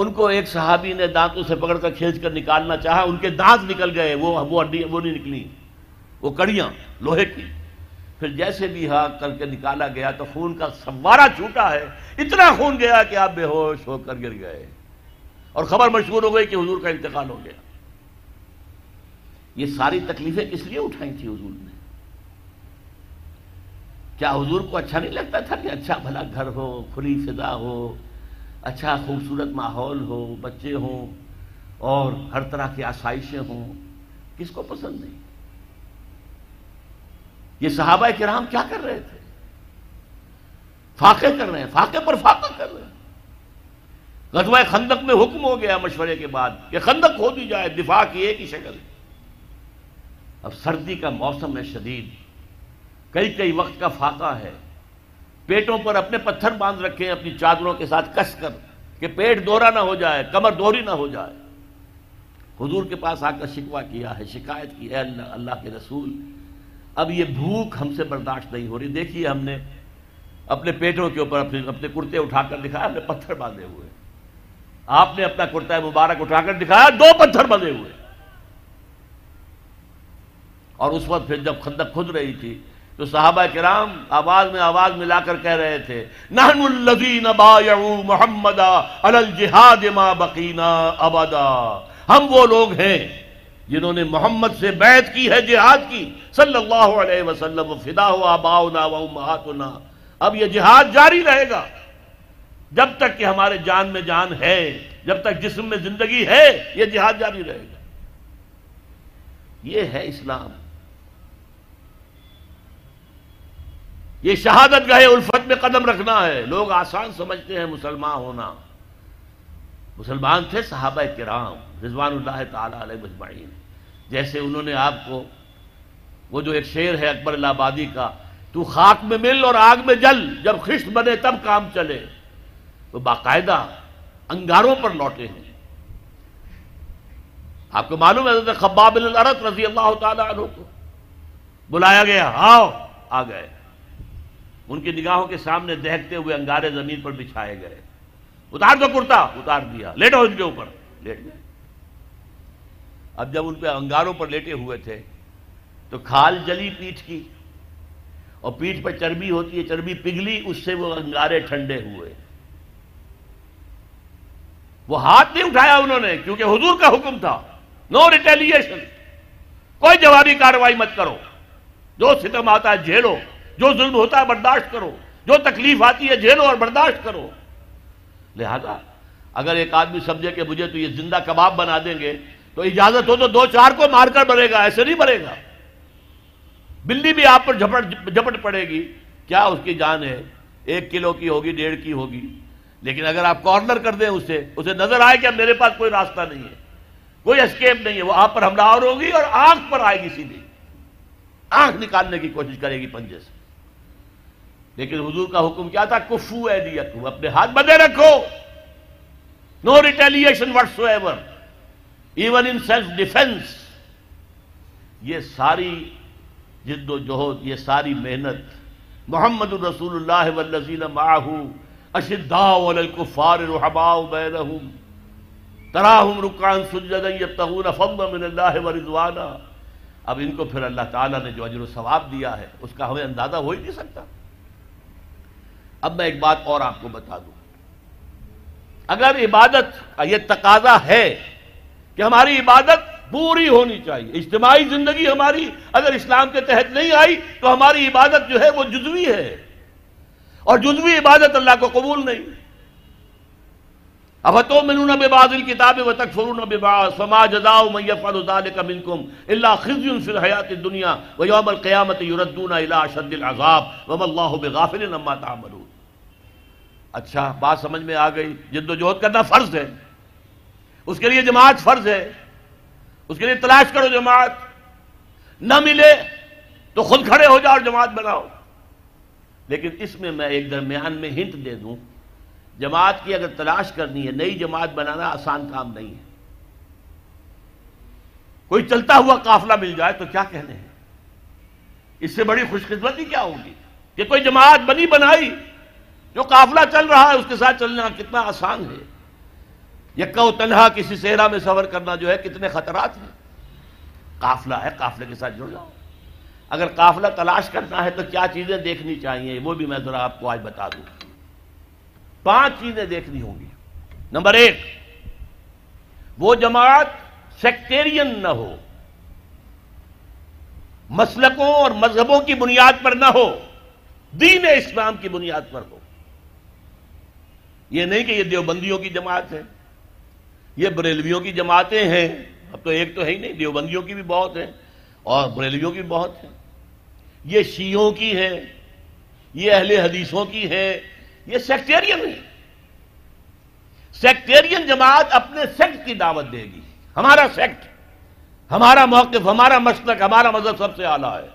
ان کو ایک صحابی نے دانتوں سے پکڑ کر کھینچ کر نکالنا چاہا، ان کے دانت نکل گئے، وہ وہ ہڈی وہ نہیں نکلی۔ وہ کڑیاں، لوہے کی۔ پھر جیسے بھی ہاں کر کے نکالا گیا تو خون کا سوارا چھوٹا ہے۔ اتنا خون گیا کہ آپ بے ہوش ہو کر گر گئے۔ اور خبر مشہور ہو گئی کہ حضور کا انتقال ہو گیا۔ یہ ساری تکلیفیں کس لیے اٹھائی تھی حضور نے۔ کیا حضور کو اچھا نہیں لگتا تھا کہ اچھا بھلا گھر ہو، کھلی فضا ہو اچھا خوبصورت ماحول ہو، بچے ہوں، اور ہر طرح کی آسائشیں ہوں، کس کو پسند نہیں؟ یہ صحابہ کرام کیا کر رہے تھے؟ فاقے کر رہے ہیں، فاقے پر فاقہ کر رہے ہیں۔ غزوہ خندق میں حکم ہو گیا مشورے کے بعد کہ خندق ہو دی جائے، دفاع کی ایک ہی شکل۔ اب سردی کا موسم ہے شدید، کئی کئی وقت کا فاقہ ہے۔ پیٹوں پر اپنے پتھر باندھ رکھے ہیں اپنی چادروں کے ساتھ کس کر کہ پیٹ دورا نہ ہو جائے، کمر دوری نہ ہو جائے۔ حضور کے پاس آ کر شکوا کیا ہے، شکایت کی ہے اللہ اللہ کے رسول، اب یہ بھوک ہم سے برداشت نہیں ہو رہی۔ دیکھیے ہم نے اپنے پیٹوں کے اوپر اپنے اپنے کرتے اٹھا کر دکھایا، ہم نے پتھر باندھے ہوئے۔ آپ نے اپنا کرتا مبارک اٹھا کر دکھایا، دو پتھر بندھے ہوئے۔ اور اس وقت پھر جب خندق کھد رہی تھی تو صحابہ کرام آواز میں آواز ملا کر کہہ رہے تھے نحن الذین بایعوا محمد علی الجہاد ما بقینا ابدا۔ ہم وہ لوگ ہیں جنہوں نے محمد سے بیعت کی ہے، جہاد کی۔ صلی اللہ علیہ وسلم فدا و آباؤنا و امہاتنا۔ اب یہ جہاد جاری رہے گا۔ جب تک کہ ہمارے جان میں جان ہے، جب تک جسم میں زندگی ہے، یہ جہاد جاری رہے گا۔ یہ ہے اسلام۔ یہ شہادت گاہ الفت میں قدم رکھنا ہے۔ لوگ آسان سمجھتے ہیں مسلمان ہونا۔ مسلمان تھے صحابہ کرام، رضوان اللہ تعالی علیہ مجمعین جیسے انہوں نے آپ کو، وہ جو ایک شعر ہے اکبر اللہ آبادی کا، تو خاک میں مل اور آگ میں جل، جب خشت بنے تب کام چلے۔ وہ باقاعدہ انگاروں پر لوٹے ہیں۔ آپ کو معلوم ہے حضرت خباب رضی اللہ تعالی عنہ کو؟ بلایا گیا آؤ آ گئے۔ ان کی نگاہوں کے سامنے دہتے ہوئے انگارے زمین پر بچھائے گئے۔ اتار دو کرتا، اتار دیا۔ لیٹو ان کے اوپر۔ لیٹ گئے اب جب ان پہ انگاروں پر لیٹے ہوئے تھے، تو کھال جلی پیٹھ کی۔ اور پیٹھ پر چربی ہوتی ہے، چربی پگھلی، اس سے وہ انگارے ٹھنڈے ہوئے۔ وہ ہاتھ نہیں اٹھایا انہوں نے، کیونکہ حضور کا حکم تھا۔ نو ریٹیلیشن کوئی جوابی کاروائی مت کرو۔ جو ستم آتا ہے، جھیلو۔ جو ظلم ہوتا ہے برداشت کرو، جو تکلیف آتی ہے جھیلو اور برداشت کرو۔ لہذا، اگر ایک آدمی سمجھے کہ مجھے تو یہ زندہ کباب بنا دیں گے، تو اجازت ہو تو دو چار کو مار کر بڑھے گا، ایسے نہیں بڑھے گا۔ بلی بھی آپ پر جھپٹ پڑے گی۔ کیا اس کی جان ہے؟ ایک کلو کی ہوگی، ڈیڑھ کی ہوگی۔ لیکن اگر آپ کارنر کر دیں اسے اسے نظر آئے کہ میرے پاس کوئی راستہ نہیں ہے، کوئی اسکیپ نہیں ہے، وہ آپ پر حملہ اور ہوگی اور آنکھ پر آئے گی سیدھی۔ آنکھ نکالنے کی کوشش کرے گی پنجے سے۔ لیکن حضور کا حکم کیا تھا؟ کفو اپنے ہاتھ بدے رکھو۔ No retaliation ever even in self defence یہ ساری جد و جہد، یہ ساری محنت محمد الرسول اللہ والذین معاہو اشداء والکفار رحباء بینہم. تراہم رکان سجدن یبتغون فضل من اللہ ورضوانا. اب ان کو پھر اللہ تعالیٰ نے جو عجر و ثواب دیا ہے، اس کا ہمیں اندازہ ہو ہی نہیں سکتا۔ اب میں ایک بات اور آپ کو بتا دوں۔ اگر عبادت کا یہ تقاضا ہے کہ ہماری عبادت پوری ہونی چاہیے۔ اجتماعی زندگی ہماری اگر اسلام کے تحت نہیں آئی تو ہماری عبادت جو ہے وہ جزوی ہے۔ اور جزوی عبادت اللہ کو قبول نہیں۔ اب تو منون ببعض الكتاب وتکفرون ببعض فما جزاء من يفعل ذلك منكم الا خزي في الحياه الدنيا ويوم القيامه يردون الى اشد العذاب وما الله بغافل عما تعملون۔ اچھا بات سمجھ میں آ گئی۔ جد و جہد کرنا فرض ہے۔ اس کے لیے جماعت فرض ہے۔ اس کے لیے تلاش کرو جماعت۔ نہ ملے تو خود کھڑے ہو جاؤ اور جماعت بناؤ۔ لیکن اس میں میں ایک درمیان میں ہنٹ دے دوں۔ جماعت کی اگر تلاش کرنی ہے، نئی جماعت بنانا آسان کام نہیں ہے۔ کوئی چلتا ہوا قافلہ مل جائے تو کیا کہنے ہیں؟ اس سے بڑی خوش قسمتی کیا ہوگی؟ کہ کوئی جماعت بنی بنائی جو قافلہ چل رہا ہے اس کے ساتھ چلنا کتنا آسان ہے۔ یکا و تنہا کسی صحرا میں سفر کرنا جو ہے کتنے خطرات ہیں۔ قافلہ ہے، قافلے کے ساتھ جڑ جاؤ۔ اگر قافلہ تلاش کرنا ہے تو کیا چیزیں دیکھنی چاہیے؟ وہ بھی میں ذرا آپ کو آج بتا دوں۔ پانچ چیزیں دیکھنی ہوں گی۔ نمبر ایک، وہ جماعت سیکٹیرین نہ ہو۔ مسلکوں اور مذہبوں کی بنیاد پر نہ ہو۔ دین اسلام کی بنیاد پر ہو۔ یہ نہیں کہ یہ دیوبندیوں کی جماعت ہے یہ بریلویوں کی جماعتیں ہیں۔ اب تو ایک تو ہے ہی نہیں، دیوبندیوں کی بھی بہت ہیں اور بریلویوں کی بہت ہیں۔ یہ شیعوں کی ہے یہ اہل حدیثوں کی ہے یہ سیکٹیرین ہے سیکٹیرین جماعت اپنے سیکٹ کی دعوت دے گی۔ ہمارا سیکٹ، ہمارا موقف، ہمارا مسلک، ہمارا مذہب سب سے اعلیٰ ہے۔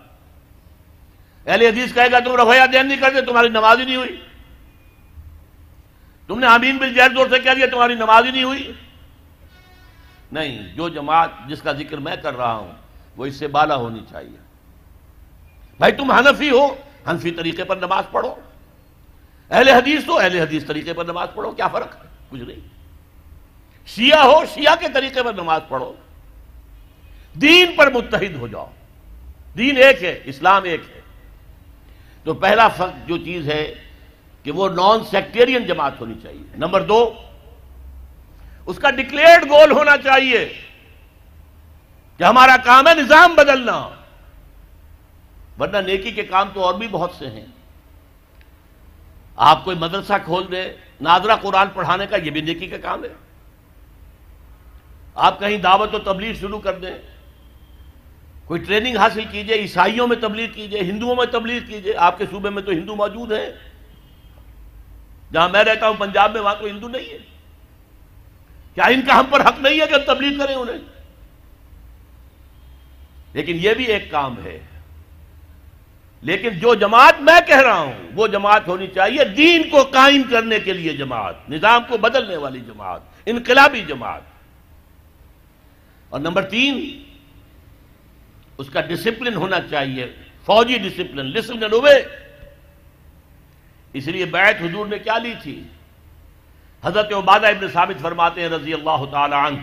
اہل حدیث کہے گا، تم رفیہ دین نہیں کرتے، تمہاری نماز ہی نہیں ہوئی۔ تم نے امین بل جہر زور سے کہہ دیا تمہاری نماز ہی نہیں ہوئی؟ نہیں، جو جماعت جس کا ذکر میں کر رہا ہوں، وہ اس سے بالا ہونی چاہیے۔ بھائی، تم حنفی ہو، حنفی طریقے پر نماز پڑھو۔ اہل حدیث ہو اہل حدیث طریقے پر نماز پڑھو، کیا فرق؟ ہے کچھ نہیں۔ شیعہ ہو، شیعہ کے طریقے پر نماز پڑھو۔ دین پر متحد ہو جاؤ۔ دین ایک ہے، اسلام ایک ہے۔ تو پہلا فرق جو چیز ہے کہ وہ نان سیکٹیرین جماعت ہونی چاہیے۔ نمبر دو، اس کا ڈکلیئرڈ گول ہونا چاہیے کہ ہمارا کام ہے نظام بدلنا۔ ورنہ نیکی کے کام تو اور بھی بہت سے ہیں۔ آپ کوئی مدرسہ کھول دیں نادرا قرآن پڑھانے کا، یہ بھی نیکی کا کام ہے۔ آپ کہیں دعوت و تبلیغ شروع کر دیں۔ کوئی ٹریننگ حاصل کیجیے، عیسائیوں میں تبلیغ کیجیے، ہندوؤں میں تبلیغ کیجیے۔ آپ کے صوبے میں تو ہندو موجود ہیں۔ جہاں میں رہتا ہوں، پنجاب میں، وہاں تو ہندو نہیں ہے۔ کیا ان کا ہم پر حق نہیں ہے کہ ہم تبلیغ کریں انہیں؟ لیکن یہ بھی ایک کام ہے۔ لیکن جو جماعت میں کہہ رہا ہوں، وہ جماعت ہونی چاہیے۔ دین کو قائم کرنے کے لیے جماعت، نظام کو بدلنے والی جماعت، انقلابی جماعت۔ اور نمبر تین، اس کا ڈسپلن ہونا چاہیے۔ فوجی ڈسپلن لسن ہوئے اس لیے بیعت حضور نے کیا لی تھی؟ حضرت عبادہ ابن ثابت فرماتے ہیں رضی اللہ تعالی عنہ،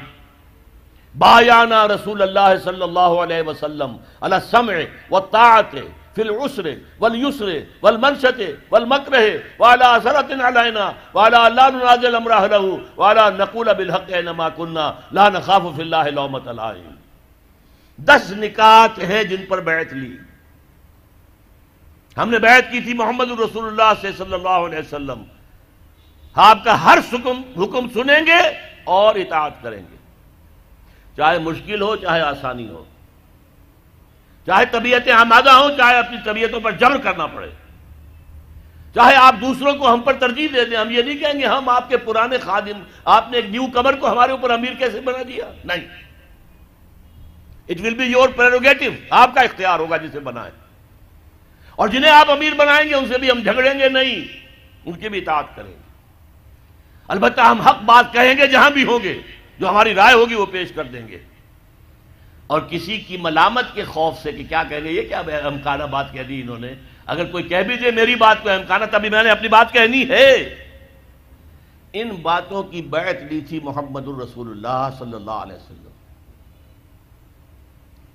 بایانا رسول اللہ صلی اللہ علیہ وسلم علی السمع والطاعت فی العسر والیسر والمنشت والمکرہ وعلا اثرت علینا وعلا لا ننازل امرہ لہو وعلا نقول بالحق اینما کننا لا نخاف فی اللہ لومت الائم دس نکات ہیں جن پر بیعت لی۔ ہم نے بیعت کی تھی محمد رسول اللہ سے صلی اللہ علیہ وسلم۔ آپ کا ہر حکم حکم سنیں گے اور اطاعت کریں گے۔ چاہے مشکل ہو، چاہے آسانی ہو۔ چاہے طبیعتیں آمادہ ہوں، چاہے اپنی طبیعتوں پر جبر کرنا پڑے۔ چاہے آپ دوسروں کو ہم پر ترجیح دے دیں، ہم یہ نہیں کہیں گے ہم آپ کے پرانے خادم، آپ نے ایک نیو کمر کو ہمارے اوپر امیر کیسے بنا دیا؟ نہیں۔ It will be your prerogative آپ کا اختیار ہوگا جسے بنائیں۔ اور جنہیں آپ امیر بنائیں گے ان سے بھی ہم جھگڑیں گے نہیں، ان کی بھی اطاعت کریں گے۔ البتہ ہم حق بات کہیں گے جہاں بھی ہوں گے، جو ہماری رائے ہوگی وہ پیش کر دیں گے۔ اور کسی کی ملامت کے خوف سے کہ کیا کہیں گے، یہ کیا امکانہ بات کہہ دی انہوں نے۔ اگر کوئی کہہ بھی دے میری بات کو امکانہ تبھی میں نے اپنی بات کہنی ہے۔ ان باتوں کی بیعت لی تھی محمد الرسول اللہ صلی اللہ علیہ وسلم۔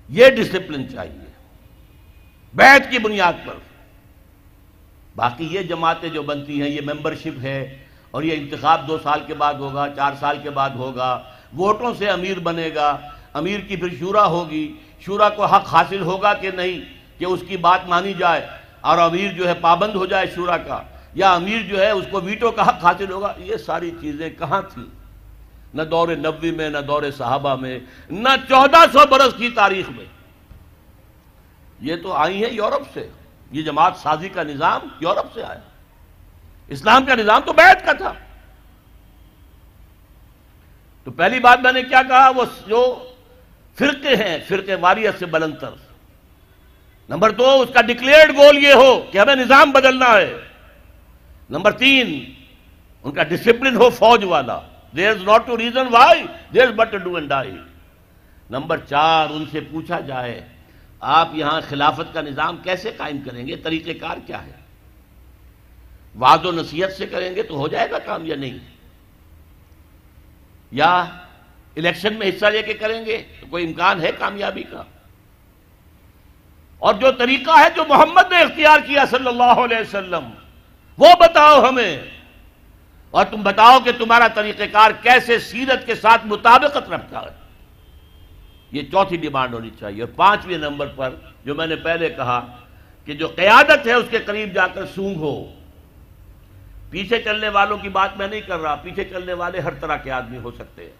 یہ ڈسپلن چاہیے۔ بیعت کی بنیاد پر۔ باقی یہ جماعتیں جو بنتی ہیں، یہ ممبرشپ ہے اور یہ انتخاب دو سال کے بعد ہوگا، چار سال کے بعد ہوگا۔ ووٹوں سے امیر بنے گا۔ امیر کی پھر شورا ہوگی۔ شورا کو حق حاصل ہوگا کہ نہیں؟ کہ اس کی بات مانی جائے اور امیر جو ہے پابند ہو جائے شورا کا، یا امیر جو ہے اس کو ویٹو کا حق حاصل ہوگا۔ یہ ساری چیزیں کہاں تھیں؟ نہ دور نبوی میں، نہ دور صحابہ میں، نہ چودہ سو برس کی تاریخ میں۔ یہ تو آئی ہیں یورپ سے۔ یہ جماعت سازی کا نظام یورپ سے آیا۔ اسلام کا نظام تو بیعت کا تھا۔ تو پہلی بات میں نے کیا کہا، وہ جو فرقے ہیں، فرقے واریت سے بلندر نمبر دو، اس کا ڈکلیئرڈ گول یہ ہو کہ ہمیں نظام بدلنا ہے۔ نمبر تین، ان کا ڈسپلن ہو فوج والا۔ There is not to reason why there is but do and die number چار، ان سے پوچھا جائے آپ یہاں خلافت کا نظام کیسے قائم کریں گے؟ طریقہ کار کیا ہے؟ واض و نصیحت سے کریں گے تو ہو جائے گا کام یا نہیں؟ یا الیکشن میں حصہ لے کے کریں گے تو کوئی امکان ہے کامیابی کا؟ اور جو طریقہ ہے جو محمد نے اختیار کیا صلی اللہ علیہ وسلم، وہ بتاؤ ہمیں۔ اور تم بتاؤ کہ تمہارا طریقہ کار کیسے سیرت کے ساتھ مطابقت رکھتا ہے؟ یہ چوتھی ڈیمانڈ ہونی چاہیے۔ اور پانچویں نمبر پر جو میں نے پہلے کہا کہ جو قیادت ہے اس کے قریب جا کر سونگ ہو۔ پیچھے چلنے والوں کی بات میں نہیں کر رہا، پیچھے چلنے والے ہر طرح کے آدمی ہو سکتے ہیں۔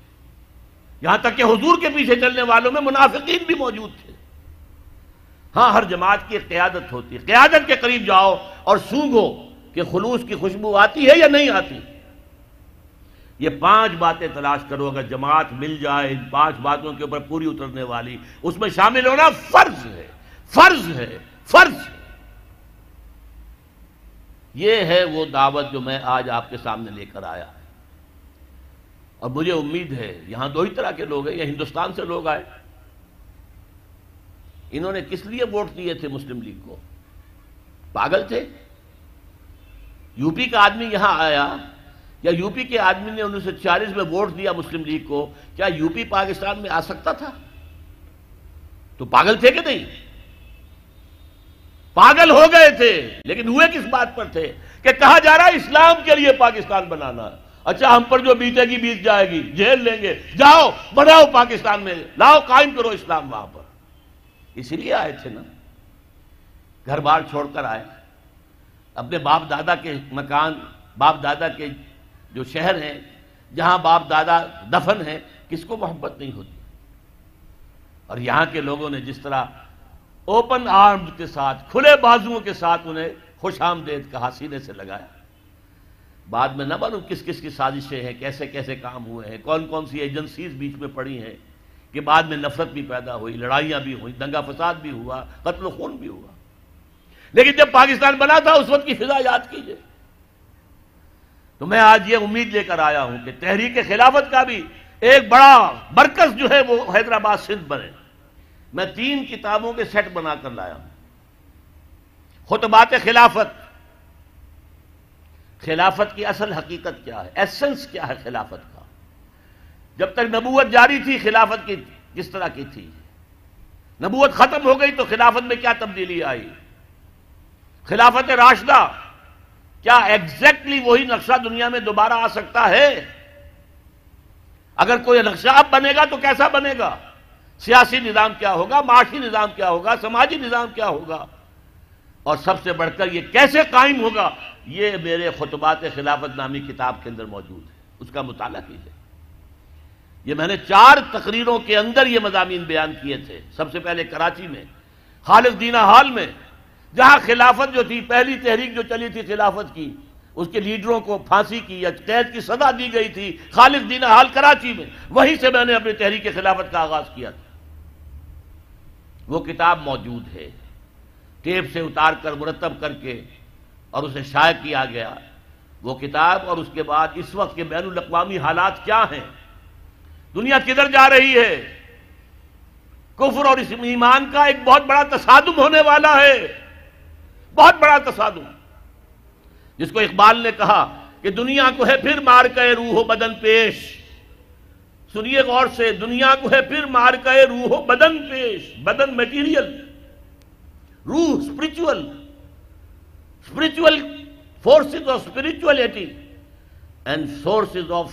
یہاں تک کہ حضور کے پیچھے چلنے والوں میں منافقین بھی موجود تھے۔ ہاں ہر جماعت کی قیادت ہوتی ہے۔ قیادت کے قریب جاؤ اور سونگو کہ خلوص کی خوشبو آتی ہے یا نہیں آتی۔ یہ پانچ باتیں تلاش کرو، اگر جماعت مل جائے ان پانچ باتوں کے اوپر پوری اترنے والی، اس میں شامل ہونا فرض ہے فرض ہے فرض ہے۔ یہ ہے وہ دعوت جو میں آج آپ کے سامنے لے کر آیا۔ اور مجھے امید ہے، یہاں دو ہی طرح کے لوگ ہیں یا ہندوستان سے لوگ آئے۔ انہوں نے کس لیے ووٹ دیے تھے مسلم لیگ کو؟ پاگل تھے؟ یو پی کا آدمی یہاں آیا۔ یا یو پی کے آدمی نے انیس سو چالیس میں ووٹ دیا مسلم لیگ کو، کیا یو پی پاکستان میں آ سکتا تھا؟ تو پاگل تھے کہ نہیں؟ پاگل ہو گئے تھے، لیکن ہوئے کس بات پر تھے؟ کہ کہا جا رہا ہے اسلام کے لیے پاکستان بنانا۔ اچھا ہم پر جو بیتے گی، بیت جائے گی، جیل لیں گے۔ جاؤ بناؤ پاکستان میں، لاؤ، قائم کرو اسلام وہاں پر۔ اسی لیے آئے تھے نا۔ گھر بار چھوڑ کر آئے۔ اپنے باپ دادا کے مکان، باپ دادا کے جو شہر ہیں جہاں باپ دادا دفن ہیں، کس کو محبت نہیں ہوتی؟ اور یہاں کے لوگوں نے جس طرح اوپن آرم کے ساتھ، کھلے بازوؤں کے ساتھ انہیں خوش آمدید کہا سینے سے لگایا۔ بعد میں نہ معلوم کس کس کی سازشیں ہیں، کیسے کیسے کام ہوئے ہیں، کون کون سی ایجنسیز بیچ میں پڑی ہیں کہ بعد میں نفرت بھی پیدا ہوئی، لڑائیاں بھی ہوئی دنگا فساد بھی ہوا، قتل و خون بھی ہوا۔ لیکن جب پاکستان بنا تھا، اس وقت کی فضا یاد کیجیے۔ تو میں آج یہ امید لے کر آیا ہوں کہ تحریک خلافت کا بھی ایک بڑا مرکز جو ہے وہ حیدرآباد سندھ بنے۔ میں تین کتابوں کے سیٹ بنا کر لایا ہوں۔ خطبات خلافت۔ خلافت کی اصل حقیقت کیا ہے؟ ایسنس کیا ہے خلافت کا؟ جب تک نبوت جاری تھی، خلافت کی کس طرح کی تھی؟ نبوت ختم ہو گئی تو خلافت میں کیا تبدیلی آئی؟ خلافت راشدہ۔ کیا ایگزیکٹلی وہی نقشہ دنیا میں دوبارہ آ سکتا ہے؟ اگر کوئی نقشہ اب بنے گا تو کیسا بنے گا؟ سیاسی نظام کیا ہوگا؟ معاشی نظام کیا ہوگا؟ سماجی نظام کیا ہوگا؟ اور سب سے بڑھ کر یہ کیسے قائم ہوگا؟ یہ میرے خطبات خلافت نامی کتاب کے اندر موجود ہے۔ اس کا مطالعہ کیجیے یہ میں نے چار تقریروں کے اندر یہ مضامین بیان کیے تھے۔ سب سے پہلے کراچی میں، خالد دینا ہال میں جہاں خلافت جو تھی، پہلی تحریک جو چلی تھی خلافت کی، اس کے لیڈروں کو پھانسی کی یا قید کی سزا دی گئی تھی خالد دینا حال کراچی میں، وہیں سے میں نے اپنی تحریک خلافت کا آغاز کیا تھا۔ وہ کتاب موجود ہے۔ ٹیپ سے اتار کر، مرتب کر کے اور اسے شائع کیا گیا۔ وہ کتاب اور اس کے بعد اس وقت کے بین الاقوامی حالات کیا ہیں؟ دنیا کدھر جا رہی ہے؟ کفر اور اس ایمان کا ایک بہت بڑا تصادم ہونے والا ہے۔ بہت بڑا تصادم۔ جس کو اقبال نے کہا کہ دنیا کو ہے پھر مار کے روح و بدن پیش۔ سنیے غور سے، دنیا کو ہے پھر مار کے روح و بدن پیش۔ بدن میٹیریل روح spiritual spiritual forces of spirituality and sources of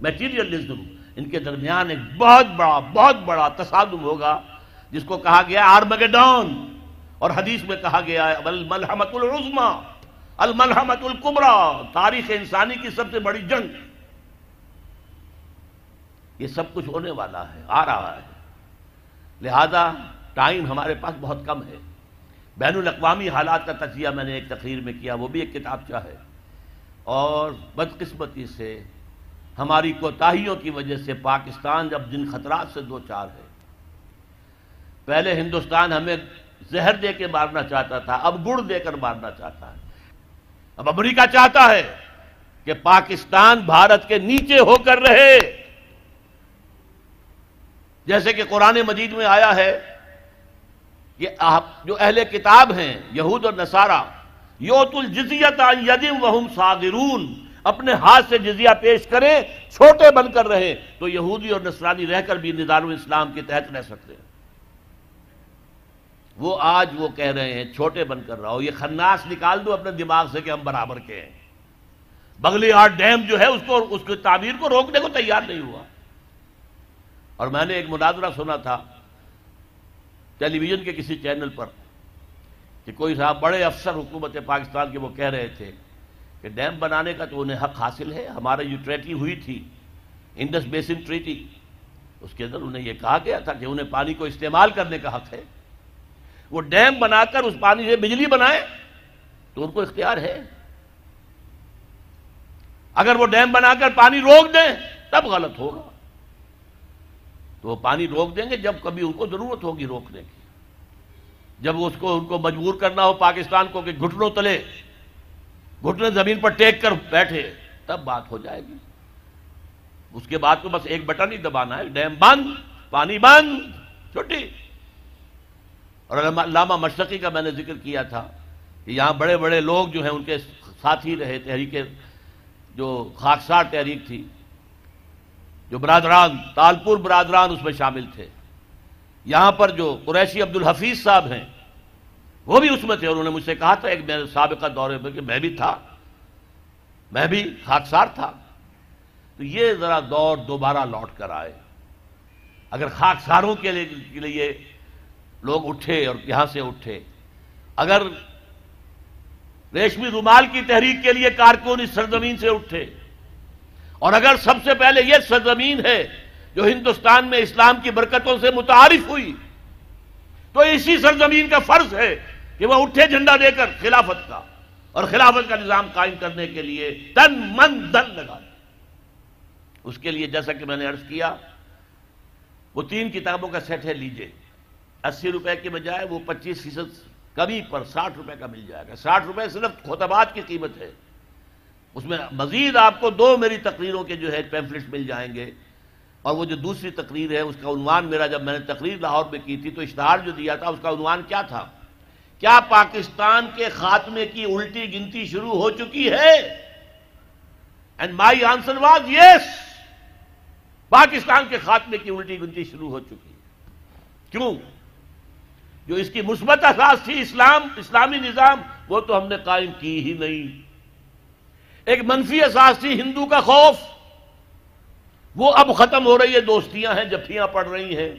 materialism ان کے درمیان ایک بہت بڑا بہت بڑا تصادم ہوگا، جس کو کہا گیا آرمگڈون اور حدیث میں کہا گیا ہے الملحمت العظمہ الملحمت القبرا تاریخ انسانی کی سب سے بڑی جنگ. یہ سب کچھ ہونے والا ہے، آ رہا ہے۔ لہذا ٹائم ہمارے پاس بہت کم ہے۔ بین الاقوامی حالات کا تجزیہ میں نے ایک تقریر میں کیا، وہ بھی ایک کتاب چاہ ہے۔ اور بدقسمتی سے ہماری کوتاہیوں کی وجہ سے پاکستان جب جن خطرات سے دو چار ہے۔ پہلے ہندوستان ہمیں زہر دے کے مارنا چاہتا تھا، اب گڑ دے کر مارنا چاہتا ہے۔ اب امریکہ چاہتا ہے کہ پاکستان بھارت کے نیچے ہو کر رہے۔ جیسے کہ قرآن مجید میں آیا ہے کہ جو اہل کتاب ہیں، یہود اور نصارہ، یوت الجزیت یدم وہم صادرون اپنے ہاتھ سے جزیہ پیش کریں، چھوٹے بن کر رہے تو یہودی اور نصرانی رہ کر بھی نظام اسلام کے تحت رہ سکتے ہیں۔ وہ آج وہ کہہ رہے ہیں، چھوٹے بن کر رہا ہو، یہ خناس نکال دو اپنے دماغ سے کہ ہم برابر کے ہیں۔ بغلی آرٹ ڈیم جو ہے، اس کو، اس کی تعبیر کو روکنے کو تیار نہیں ہوا۔ اور میں نے ایک مناظرہ سنا تھا ٹیلی ویژن کے کسی چینل پر کہ کوئی صاحب بڑے افسر حکومت پاکستان کے وہ کہہ رہے تھے کہ ڈیم بنانے کا تو انہیں حق حاصل ہے، ہمارے جو ٹریٹی ہوئی تھی انڈس بیسن ٹریٹی۔ اس کے اندر انہیں یہ کہا گیا تھا کہ انہیں پانی کو استعمال کرنے کا حق ہے۔ وہ ڈیم بنا کر اس پانی سے بجلی بنائے تو ان کو اختیار ہے۔ اگر وہ ڈیم بنا کر پانی روک دیں تب غلط ہوگا۔ تو وہ پانی روک دیں گے جب کبھی ان کو ضرورت ہوگی روکنے کی۔ جب اس کو ان کو مجبور کرنا ہو پاکستان کو کہ گھٹنوں تلے، گھٹنے زمین پر ٹیک کر بیٹھے، تب بات ہو جائے گی۔ اس کے بعد تو بس ایک بٹن ہی دبانا ہے، ڈیم بند، پانی بند، چھٹی۔ اور علامہ مشرقی کا میں نے ذکر کیا تھا کہ یہاں بڑے بڑے لوگ جو ہیں ان کے ساتھی رہے، تحریک جو خاکسار تحریک تھی، جو برادران، تالپور برادران اس میں شامل تھے۔ یہاں پر جو قریشی عبد الحفیظ صاحب ہیں، وہ بھی اس میں تھے۔ انہوں نے مجھ سے کہا تھا، ایک میرے سابقہ دورے پہ کہ میں بھی تھا، میں بھی خاکسار تھا۔ تو یہ ذرا دور دوبارہ لوٹ کر آئے۔ اگر خاکساروں کے لیے لوگ اٹھے اور یہاں سے اٹھے۔ اگر ریشمی رومال کی تحریک کے لیے کارکن اس سرزمین سے اٹھے۔ اور اگر سب سے پہلے یہ سرزمین ہے جو ہندوستان میں اسلام کی برکتوں سے متعارف ہوئی، تو اسی سرزمین کا فرض ہے کہ وہ اٹھے جھنڈا دے کر خلافت کا اور خلافت کا نظام قائم کرنے کے لیے تن من دن لگا اس کے لیے جیسا کہ میں نے عرض کیا، وہ تین کتابوں کا سیٹ ہے، لیجیے۔ اسی روپے کے بجائے وہ پچیس فیصد کمی پر ساٹھ روپے کا مل جائے گا۔ ساٹھ روپے صرف خطبات کی قیمت ہے۔ اس میں مزید آپ کو دو میری تقریروں کے جو ہے پیمفلٹس مل جائیں گے۔ اور وہ جو دوسری تقریر ہے، اس کا عنوان میرا جب میں نے تقریر لاہور میں کی تھی تو اشتہار جو دیا تھا، اس کا عنوان کیا تھا؟ کیا پاکستان کے خاتمے کی الٹی گنتی شروع ہو چکی ہے؟ And my answer was yes Pakistan کے خاتمے کی الٹی گنتی شروع ہو چکی ہے۔ کیوں؟ جو اس کی مثبت اثاث تھی، اسلام، اسلامی نظام، وہ تو ہم نے قائم کی ہی نہیں۔ ایک منفی احساس تھی، ہندو کا خوف۔ وہ اب ختم ہو رہی ہے، دوستیاں ہیں جفیاں پڑ رہی ہیں۔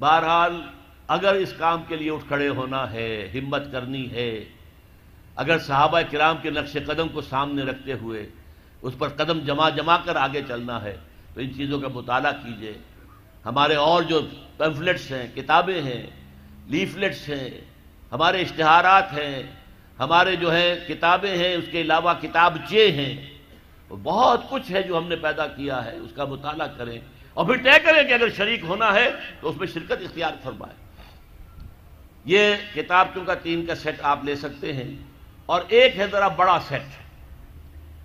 بہرحال، اگر اس کام کے لیے اٹھ کھڑے ہونا ہے، ہمت کرنی ہے، اگر صحابہ کرام کے نقش قدم کو سامنے رکھتے ہوئے اس پر قدم جما جما کر آگے چلنا ہے، تو ان چیزوں کا مطالعہ کیجیے۔ ہمارے اور جو پیمفلٹس ہیں، کتابیں ہیں لیفلٹس ہیں، ہمارے اشتہارات ہیں، ہمارے جو ہے کتابیں ہیں، اس کے علاوہ کتاب چے ہیں بہت کچھ ہے جو ہم نے پیدا کیا ہے، اس کا مطالعہ کریں۔ اور پھر طے کریں کہ اگر شریک ہونا ہے تو اس میں شرکت اختیار فرمائے یہ کتاب کا تین کا سیٹ آپ لے سکتے ہیں۔ اور ایک ہے ذرا بڑا سیٹ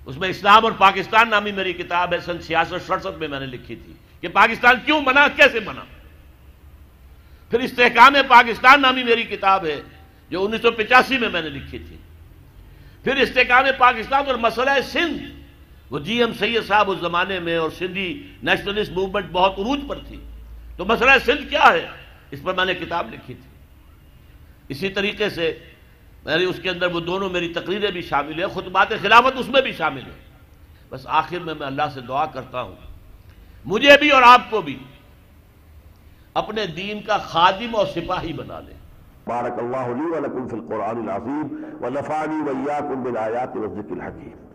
اس میں اسلام اور پاکستان نامی میری کتاب ہے، سن سیاست سڑسٹھ میں میں نے لکھی تھی۔ کہ پاکستان کیوں بنا کیسے بنا پھر استحکام پاکستان نامی میری کتاب ہے، جو انیس سو پچاسی میں میں نے لکھی تھی۔ پھر استحکام پاکستان اور مسئلہ سندھ، وہ جی ایم سید صاحب اس زمانے میں اور سندھی نیشنلسٹ موومنٹ بہت عروج پر تھی۔ تو مسئلہ سندھ کیا ہے؟ اس پر میں نے کتاب لکھی تھی۔ اسی طریقے سے میری اس کے اندر وہ دونوں میری تقریریں بھی شامل ہیں، خطبات خلافت اس میں بھی شامل ہے بس آخر میں میں اللہ سے دعا کرتا ہوں مجھے بھی اور آپ کو بھی اپنے دین کا خادم اور سپاہی بنا لے بارک اللہ لی و لکم فی القرآن العظیم و نفعنی و بالآیات والذکر الحکیم۔